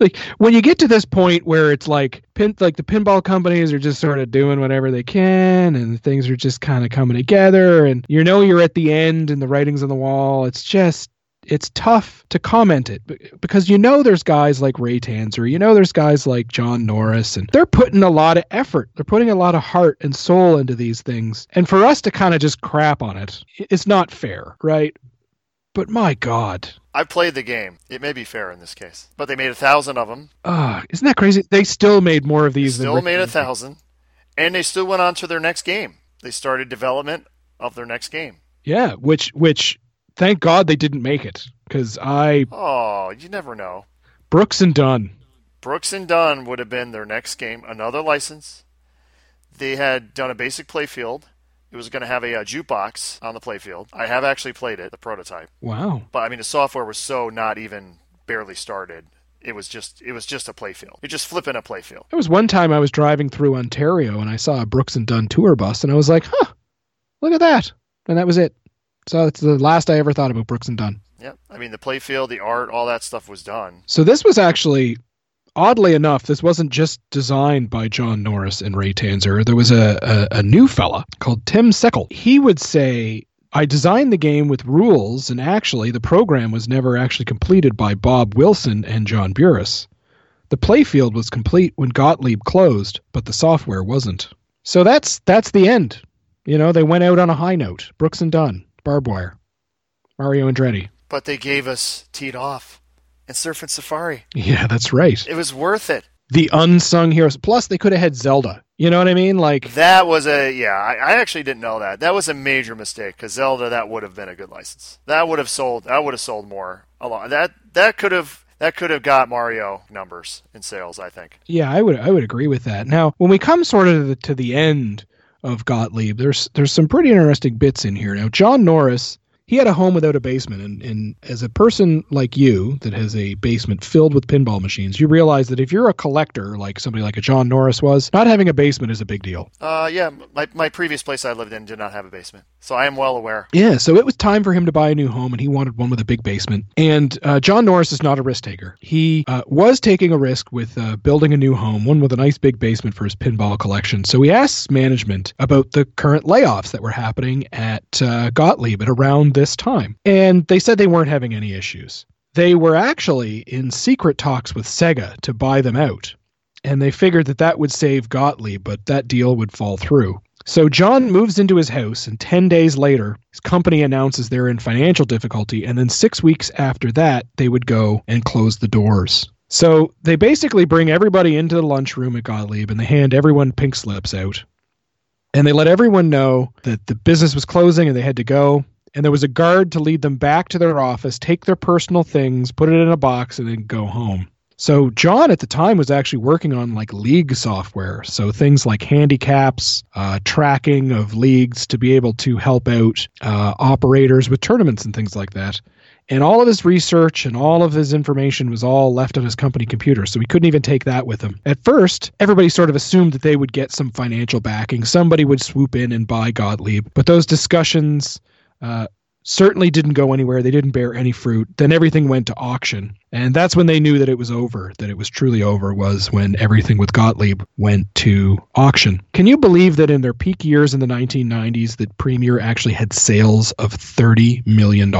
like when you get to this point where it's like pin like the pinball companies are just sort of doing whatever they can and things are just kind of coming together and you know you're at the end and the writing's on the wall it's just it's tough to comment it be- because you know there's guys like Ray Tanzer, you know there's guys like John Norris, and they're putting a lot of effort, they're putting a lot of heart and soul into these things. And for us to kind of just crap on it, it's not fair, right? But my God, I played the game. It may be fair in this case, but they made a thousand of them. ah, isn't that crazy? They still made more of these. They Still made a thousand, and they still went on to their next game. They started development of their next game. Yeah, which which thank God they didn't make it because I Oh, you never know. Brooks and Dunn. Brooks and Dunn would have been their next game, another license. They had done a basic playfield. It was going to have a, uh jukebox on the playfield. I have actually played it, the prototype. Wow. But I mean, the software was so not even barely started. It was just it was just a playfield. You're just flipping a playfield. There was one time I was driving through Ontario and I saw a Brooks and Dunn tour bus and I was like, huh, look at that. And that was it. So that's the last I ever thought about Brooks and Dunn. Yep. I mean, the playfield, the art, all that stuff was done. So this was actually, oddly enough, this wasn't just designed by John Norris and Ray Tanzer. There was a, a, a new fella called Tim Seckel. He would say, I designed the game with rules, and actually, the program was never actually completed by Bob Wilson and John Buras. The playfield was complete when Gottlieb closed, but the software wasn't. So that's that's the end. You know, they went out on a high note. Brooks and Dunn, barbed wire, Mario Andretti. But they gave us Teed Off and Surf and Safari. Yeah, that's right. It was worth it. the unsung heroes. Plus, they could have had Zelda. You know what I mean? Like, That was a yeah. I, I actually didn't know that. That was a major mistake because Zelda that would have been a good license. That would have sold. That would have sold more. A lot. That that could have that could have got Mario numbers in sales. I think. yeah, I would I would agree with that. Now, when we come sort of to the, to the end of Gottlieb, there's there's some pretty interesting bits in here. Now, John Norris. He had a home without a basement, and, and as a person like you that has a basement filled with pinball machines, you realize that if you're a collector, like somebody like a John Norris was, not having a basement is a big deal. Uh, yeah. My my previous place I lived in did not have a basement, so I am well aware. Yeah, so it was time for him to buy a new home, and he wanted one with a big basement. And uh, John Norris is not a risk taker. He uh, was taking a risk with uh, building a new home, one with a nice big basement for his pinball collection. So he asks management about the current layoffs that were happening at uh, Gottlieb at around this time. And they said they weren't having any issues. They were actually in secret talks with Sega to buy them out. And they figured that that would save Gottlieb, but that deal would fall through. So John moves into his house, and 10 days later, his company announces they're in financial difficulty. And then six weeks after that, they would go and close the doors. So they basically bring everybody into the lunchroom at Gottlieb and they hand everyone pink slips out. And they let everyone know that the business was closing and they had to go. And there was a guard to lead them back to their office, take their personal things, put it in a box, and then go home. So John at the time was actually working on like league software, so things like handicaps, uh, tracking of leagues to be able to help out uh, operators with tournaments and things like that. And all of his research and all of his information was all left on his company computer, so he couldn't even take that with him. At first, everybody sort of assumed that they would get some financial backing. Somebody would swoop in and buy Gottlieb, but those discussions uh, certainly didn't go anywhere. They didn't bear any fruit. Then everything went to auction. And that's when they knew that it was over, that it was truly over, was when everything with Gottlieb went to auction. Can you believe that in their peak years in the 1990s, that Premier actually had sales of $30 million?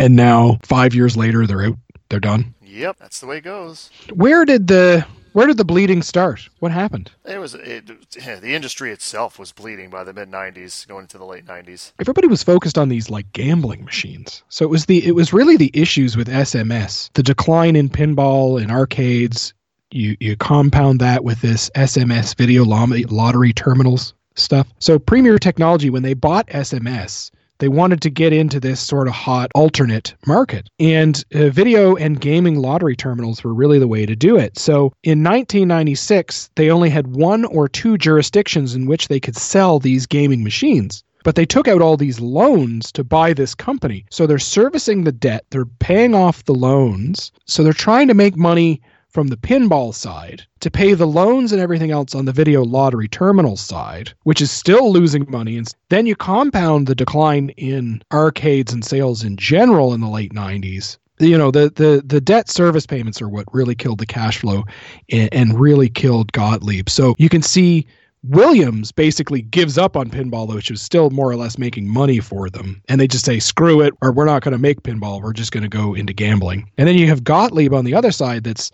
And now, five years later, they're out. They're done. Yep, that's the way it goes. Where did the where did the bleeding start? What happened? It was it, the industry itself was bleeding by the mid '90s, going into the late '90s. everybody was focused on these like gambling machines. So it was the it was really the issues with SMS, the decline in pinball and arcades. You you compound that with this SMS video lottery, lottery terminals stuff. So Premier Technology, when they bought SMS, they wanted to get into this sort of hot alternate market. And uh, video and gaming lottery terminals were really the way to do it. So in 1996, they only had one or two jurisdictions in which they could sell these gaming machines. But they took out all these loans to buy this company. So they're servicing the debt, they're paying off the loans. So they're trying to make money from the pinball side to pay the loans and everything else on the video lottery terminal side, which is still losing money. And then you compound the decline in arcades and sales in general in the late 90s. You know, the, the, the debt service payments are what really killed the cash flow and, and really killed Gottlieb. So you can see Williams basically gives up on pinball, which was still more or less making money for them. And they just say, screw it, or we're not going to make pinball. We're just going to go into gambling. And then you have Gottlieb on the other side that's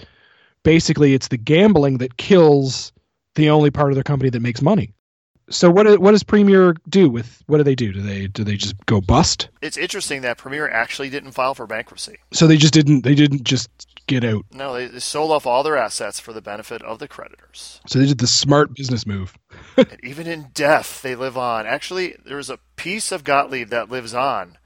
basically it's the gambling that kills the only part of their company that makes money. So what what does Premier do with what do they do? Do they do they just go bust? It's interesting that Premier actually didn't file for bankruptcy. So they just didn't they didn't just get out. No, they, they sold off all their assets for the benefit of the creditors. So they did the smart business move. and even in death, they live on. Actually, there's a piece of Gottlieb that lives on,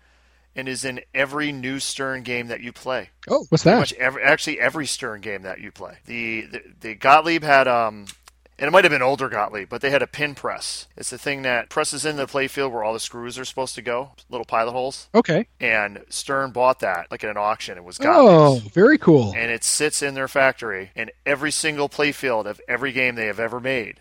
and is in every new Stern game that you play. Oh, what's that? much every, actually every Stern game that you play. The the, the Gottlieb had um and it might have been older Gottlieb, but they had a pin press. It's the thing that presses in the playfield where all the screws are supposed to go, little pilot holes. Okay. And Stern bought that like at an auction. It was Oh, very cool. And it sits in their factory, and every single playfield of every game they have ever made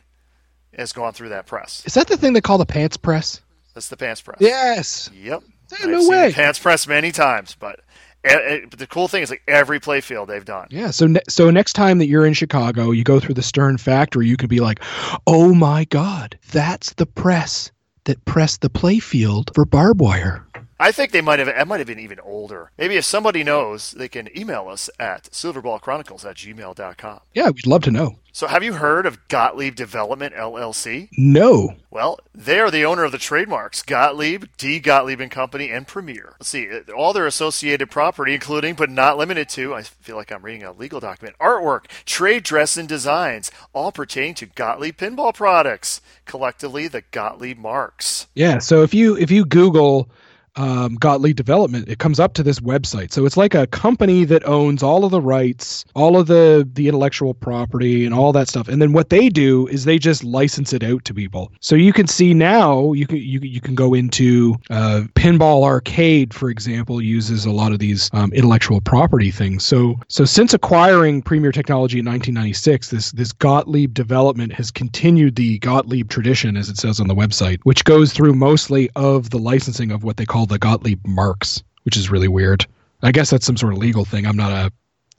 has gone through that press. Is that the thing they call the pants press? That's the pants press. Yes. Yep. Yeah, no way. pants press many times, but, eh, eh, but the cool thing is like every playfield they've done. Yeah. So ne- so next time that you're in Chicago, you go through the Stern factory, you can be like, "Oh my God, that's the press that pressed the playfield for barbed wire." I think they might have. It might have been even older. Maybe if somebody knows, they can email us at silverballchronicles at gmail.com. Yeah, we'd love to know. So, have you heard of Gottlieb Development LLC? No. Well, they are the owner of the trademarks Gottlieb, D. Gottlieb and Company, and Premier. Let's see, uh, all their associated property, including but not limited to, I feel like I'm reading a legal document, artwork, trade dress, and designs, all pertaining to Gottlieb pinball products, collectively the Gottlieb marks. Yeah. So if you if you Google um, Gottlieb Development, it comes up to this website. So it's like a company that owns all of the rights, all of the the intellectual property, and all that stuff. And then what they do is they just license it out to people. So you can see now you can you you can go into uh, Pinball Arcade, for example, uses a lot of these um, intellectual property things. So so since acquiring Premier Technology in 1996, this this Gottlieb Development has continued the Gottlieb tradition, as it says on the website, which goes through mostly of the licensing of what they call the Gottlieb marks, which is really weird. I guess that's some sort of legal thing. I'm not a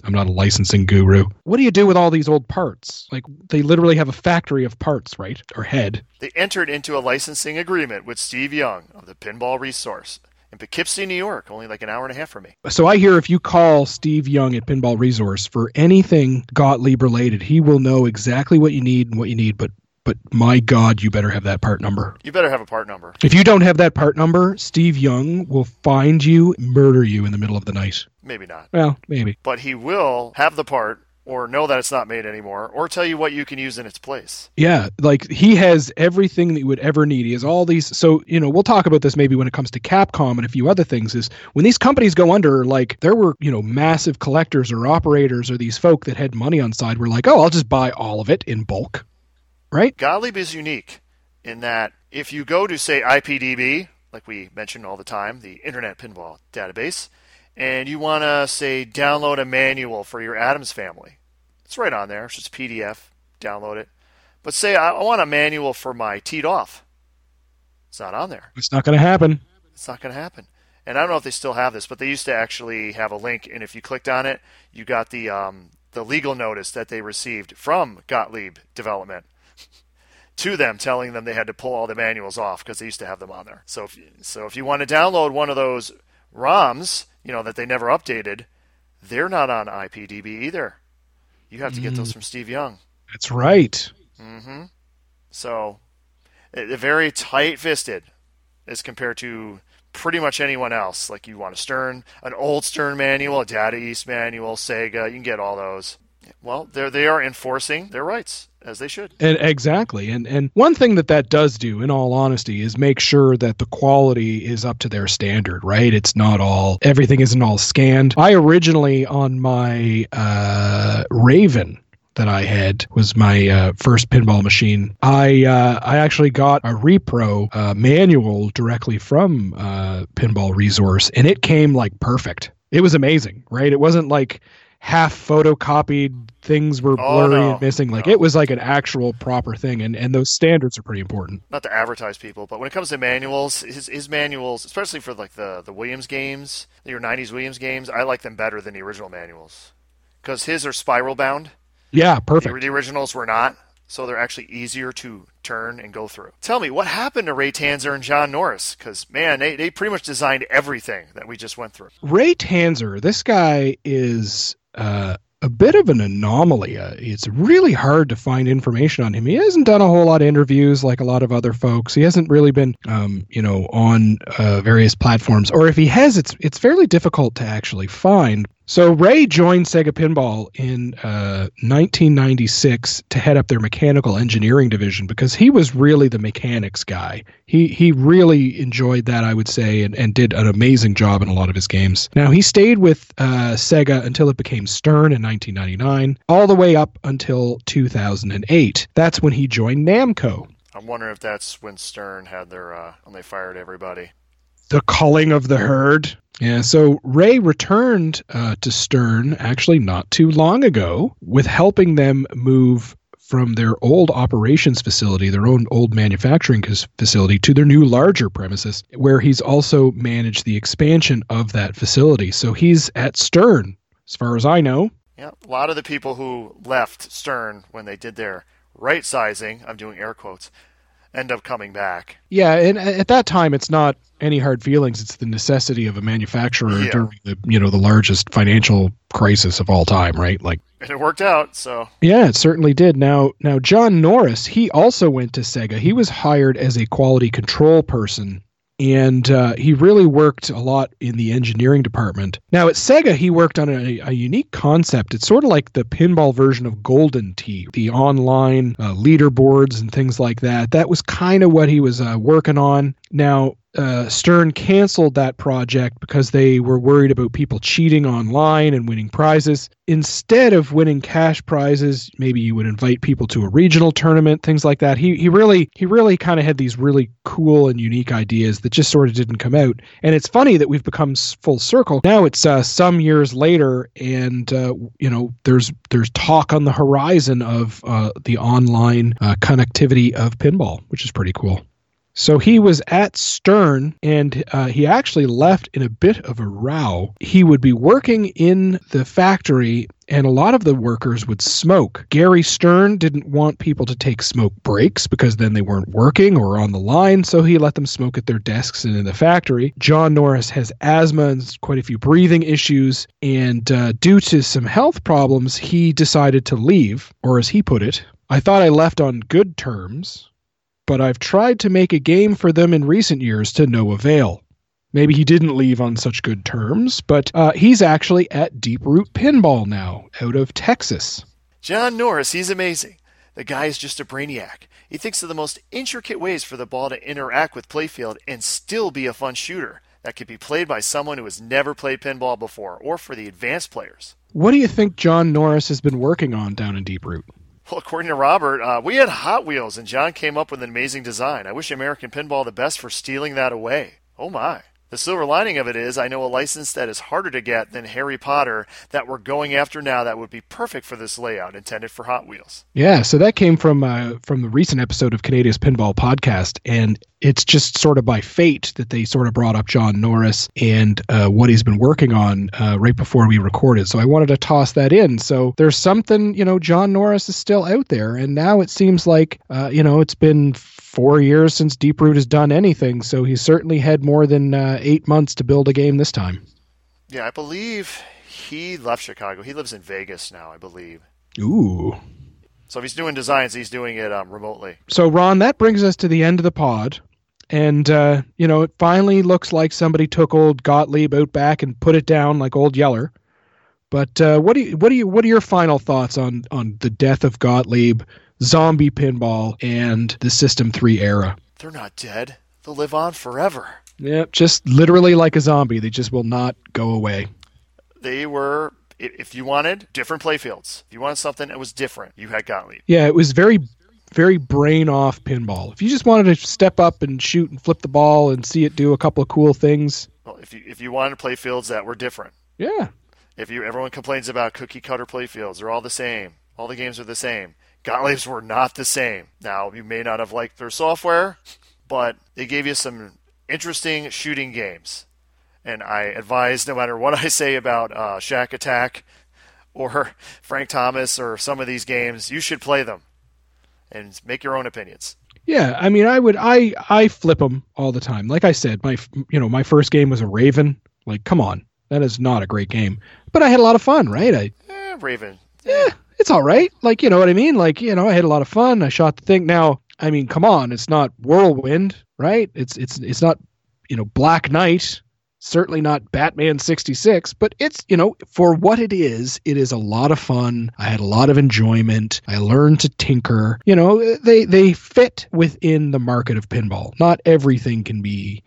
I'm not a licensing guru. What do you do with all these old parts? Like they literally have a factory of parts, right? Or head. They entered into a licensing agreement with Steve Young of the Pinball Resource in Poughkeepsie, New York, only like an hour and a half from me. So I hear if you call Steve Young at Pinball Resource for anything Gottlieb related, he will know exactly what you need and what you need, but but my god, you better have that part number. You better have a part number. If you don't have that part number, Steve Young will find you, murder you in the middle of the night. Maybe not. Well, maybe. But he will have the part or know that it's not made anymore or tell you what you can use in its place. Yeah, like he has everything that you would ever need. He has all these. So, you know, we'll talk about this maybe when it comes to Capcom and a few other things. Is when these companies go under, like there were, you know, massive collectors or operators or these folk that had money on side were like, oh, I'll just buy all of it in bulk. Right? Gottlieb is unique in that if you go to, say, IPDB, like we mention all the time, the Internet Pinball Database, and you want to, say, download a manual for your Addams family, it's right on there. It's just PDF. Download it. But say, I I want a manual for my teed off. It's not on there. It's not going to happen. It's not going to happen. And I don't know if they still have this, but they used to actually have a link, and if you clicked on it, you got the um, the legal notice that they received from Gottlieb Development to them, telling them they had to pull all the manuals off because they used to have them on there. So, if, so if you want to download one of those ROMs, you know that they never updated, they're not on IPDB either. You have to get those from Steve Young. That's right. Mm hmm So, they're very tight-fisted as compared to pretty much anyone else. Like you want a Stern, an old Stern manual, a Data East manual, Sega, you can get all those. Well, they they are enforcing their rights as they should. And exactly. And and one thing that that does do in all honesty is make sure that the quality is up to their standard, right? It's not all everything isn't all scanned. I originally on my uh Raven that I had was my uh, first pinball machine. I uh, I actually got a repro uh, manual directly from uh, Pinball Resource, and it came like perfect. It was amazing, right? It wasn't like half photocopied things were Oh, blurry no. and missing. Like No. it was like an actual proper thing, and and those standards are pretty important. Not to advertise people, but when it comes to manuals, his his manuals, especially for like the the Williams games, your '90s Williams games, I like them better than the original manuals because his are spiral bound. Yeah, The, perfect. the originals were not, so they're actually easier to turn and go through. Tell me, what happened to Ray Tanzer and John Norris? Because, man, they, they pretty much designed everything that we just went through. Ray Tanzer, this guy is uh, a bit of an anomaly. Uh, it's really hard to find information on him. He hasn't done a whole lot of interviews like a lot of other folks. He hasn't really been, um, you know, on uh, various platforms. Or if he has, it's it's fairly difficult to actually find. So Ray joined Sega Pinball in uh, 1996 to head up their mechanical engineering division because he was really the mechanics guy. He he really enjoyed that, I would say, and, and did an amazing job in a lot of his games. Now he stayed with uh, Sega until it became Stern in 1999, all the way up until 2008. That's when he joined Namco. I'm wondering if that's when Stern had their uh, when they fired everybody. The culling of the herd. Yeah, so Ray returned uh, to Stern actually not too long ago with helping them move from their old operations facility, their own old manufacturing facility, to their new larger premises, where he's also managed the expansion of that facility. So he's at Stern, as far as I know. Yeah, a lot of the people who left Stern when they did their right sizing, I'm doing air quotes, end up coming back. Yeah, and at that time, it's not any hard feelings. It's the necessity of a manufacturer Yeah. during the you know the largest financial crisis of all time, right? Like, And it worked out, so yeah, it certainly did. Now, now John Norris, he also went to Sega. He was hired as a quality control person. And uh, he really worked a lot in the engineering department. Now at Sega, he worked on a, a unique concept. It's sort of like the pinball version of Golden Tee, the online uh, leaderboards and things like that. That was kind of what he was uh, working on. Now, uh, Stern canceled that project because they were worried about people cheating online and winning prizes. Instead of winning cash prizes, maybe you would invite people to a regional tournament, things like that. He he really he really kind of had these really cool and unique ideas that just sort of didn't come out. And it's funny that we've become full circle. Now it's uh, some years later, and uh, you know there's there's talk on the horizon of uh, the online uh, connectivity of pinball, which is pretty cool. So he was at Stern and uh, he actually left in a bit of a row. He would be working in the factory and a lot of the workers would smoke. Gary Stern didn't want people to take smoke breaks because then they weren't working or on the line, so he let them smoke at their desks and in the factory. John Norris has asthma and quite a few breathing issues, and uh, due to some health problems, he decided to leave, or as he put it, I thought I left on good terms but I've tried to make a game for them in recent years to no avail. Maybe he didn't leave on such good terms, but uh, he's actually at Deep Root Pinball now, out of Texas. John Norris, he's amazing. The guy is just a brainiac. He thinks of the most intricate ways for the ball to interact with playfield and still be a fun shooter that could be played by someone who has never played pinball before or for the advanced players. What do you think John Norris has been working on down in Deep Root? Well, according to Robert, uh, we had Hot Wheels, and John came up with an amazing design. I wish American Pinball the best for stealing that away. Oh my. The silver lining of it is I know a license that is harder to get than Harry Potter that we're going after now that would be perfect for this layout intended for Hot Wheels. Yeah, so that came from uh, from the recent episode of Kaneda's Pinball Podcast, and it's just sort of by fate that they sort of brought up John Norris and uh, what he's been working on uh, right before we recorded. So I wanted to toss that in. So there's something, you know, John Norris is still out there, and now it seems like, uh, you know, it's been four years since Deep Root has done anything. So he's certainly had more than uh, eight months to build a game this time. Yeah, I believe he left Chicago. He lives in Vegas now, I believe. Ooh. So if he's doing designs, he's doing it um, remotely. So, Ron, that brings us to the end of the pod. And, uh, you know, it finally looks like somebody took old Gottlieb out back and put it down like old Yeller. But uh, what do you, what do you, what are your final thoughts on on the death of Gottlieb, zombie pinball, and the System Three era? They're not dead. They'll live on forever. Yep, just literally like a zombie. They just will not go away. They were if you wanted different playfields, if you wanted something that was different, you had Gottlieb. Yeah, it was very, very brain off pinball. If you just wanted to step up and shoot and flip the ball and see it do a couple of cool things, Well, if you if you wanted playfields that were different, yeah, if you everyone complains about cookie cutter playfields, they're all the same. All the games are the same. Gottlieb's were not the same. Now you may not have liked their software, but they gave you some interesting shooting games. And I advise, no matter what I say about uh, Shaq Attaq or Frank Thomas or some of these games, you should play them and make your own opinions. Yeah, I mean, I would, I, I flip them all the time. Like I said, my, you know, my first game was a Raven. Like, come on, that is not a great game, but I had a lot of fun, right? I, Eh, Raven. yeah, it's all right. Like, you know what I mean? Like, you know, I had a lot of fun. I shot the thing. Now, I mean, come on, it's not Whirlwind, right? It's, it's, it's not, you know, Black Knight. certainly not Batman 66, but it's, you know, for what it is, it is a lot of fun. I had a lot of enjoyment. I learned to tinker. You know, they they fit within the market of pinball. Not everything can be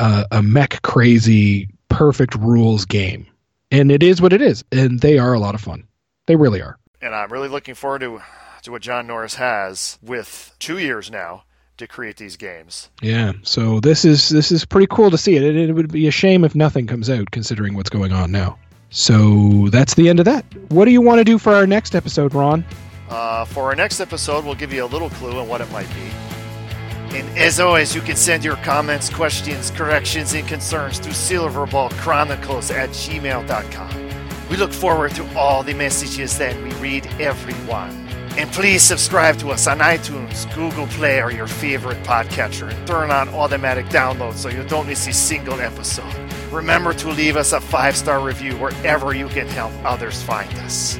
uh, a mech crazy perfect rules game. And it is what it is, and they are a lot of fun. They really are. And I'm really looking forward to to what John Norris has with 2 years now to create these games. Yeah, so this is this is pretty cool to see it. it. It would be a shame if nothing comes out, considering what's going on now. So that's the end of that. What do you want to do for our next episode, Ron? Uh, for our next episode, we'll give you a little clue on what it might be. And as always, you can send your comments, questions, corrections, and concerns to silverballchronicles at gmail.com. We look forward to all the messages that we read every one. And please subscribe to us on iTunes, Google Play, or your favorite podcatcher, and turn on automatic download so you don't miss a single episode. Remember to leave us a five star review wherever you can help others find us.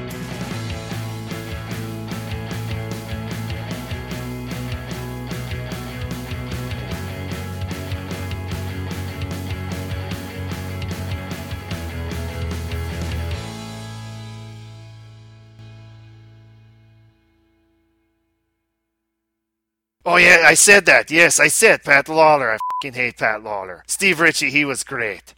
Oh yeah, I said that. Yes, I said Pat Lawlor. I fucking hate Pat Lawlor. Steve Ritchie, he was great.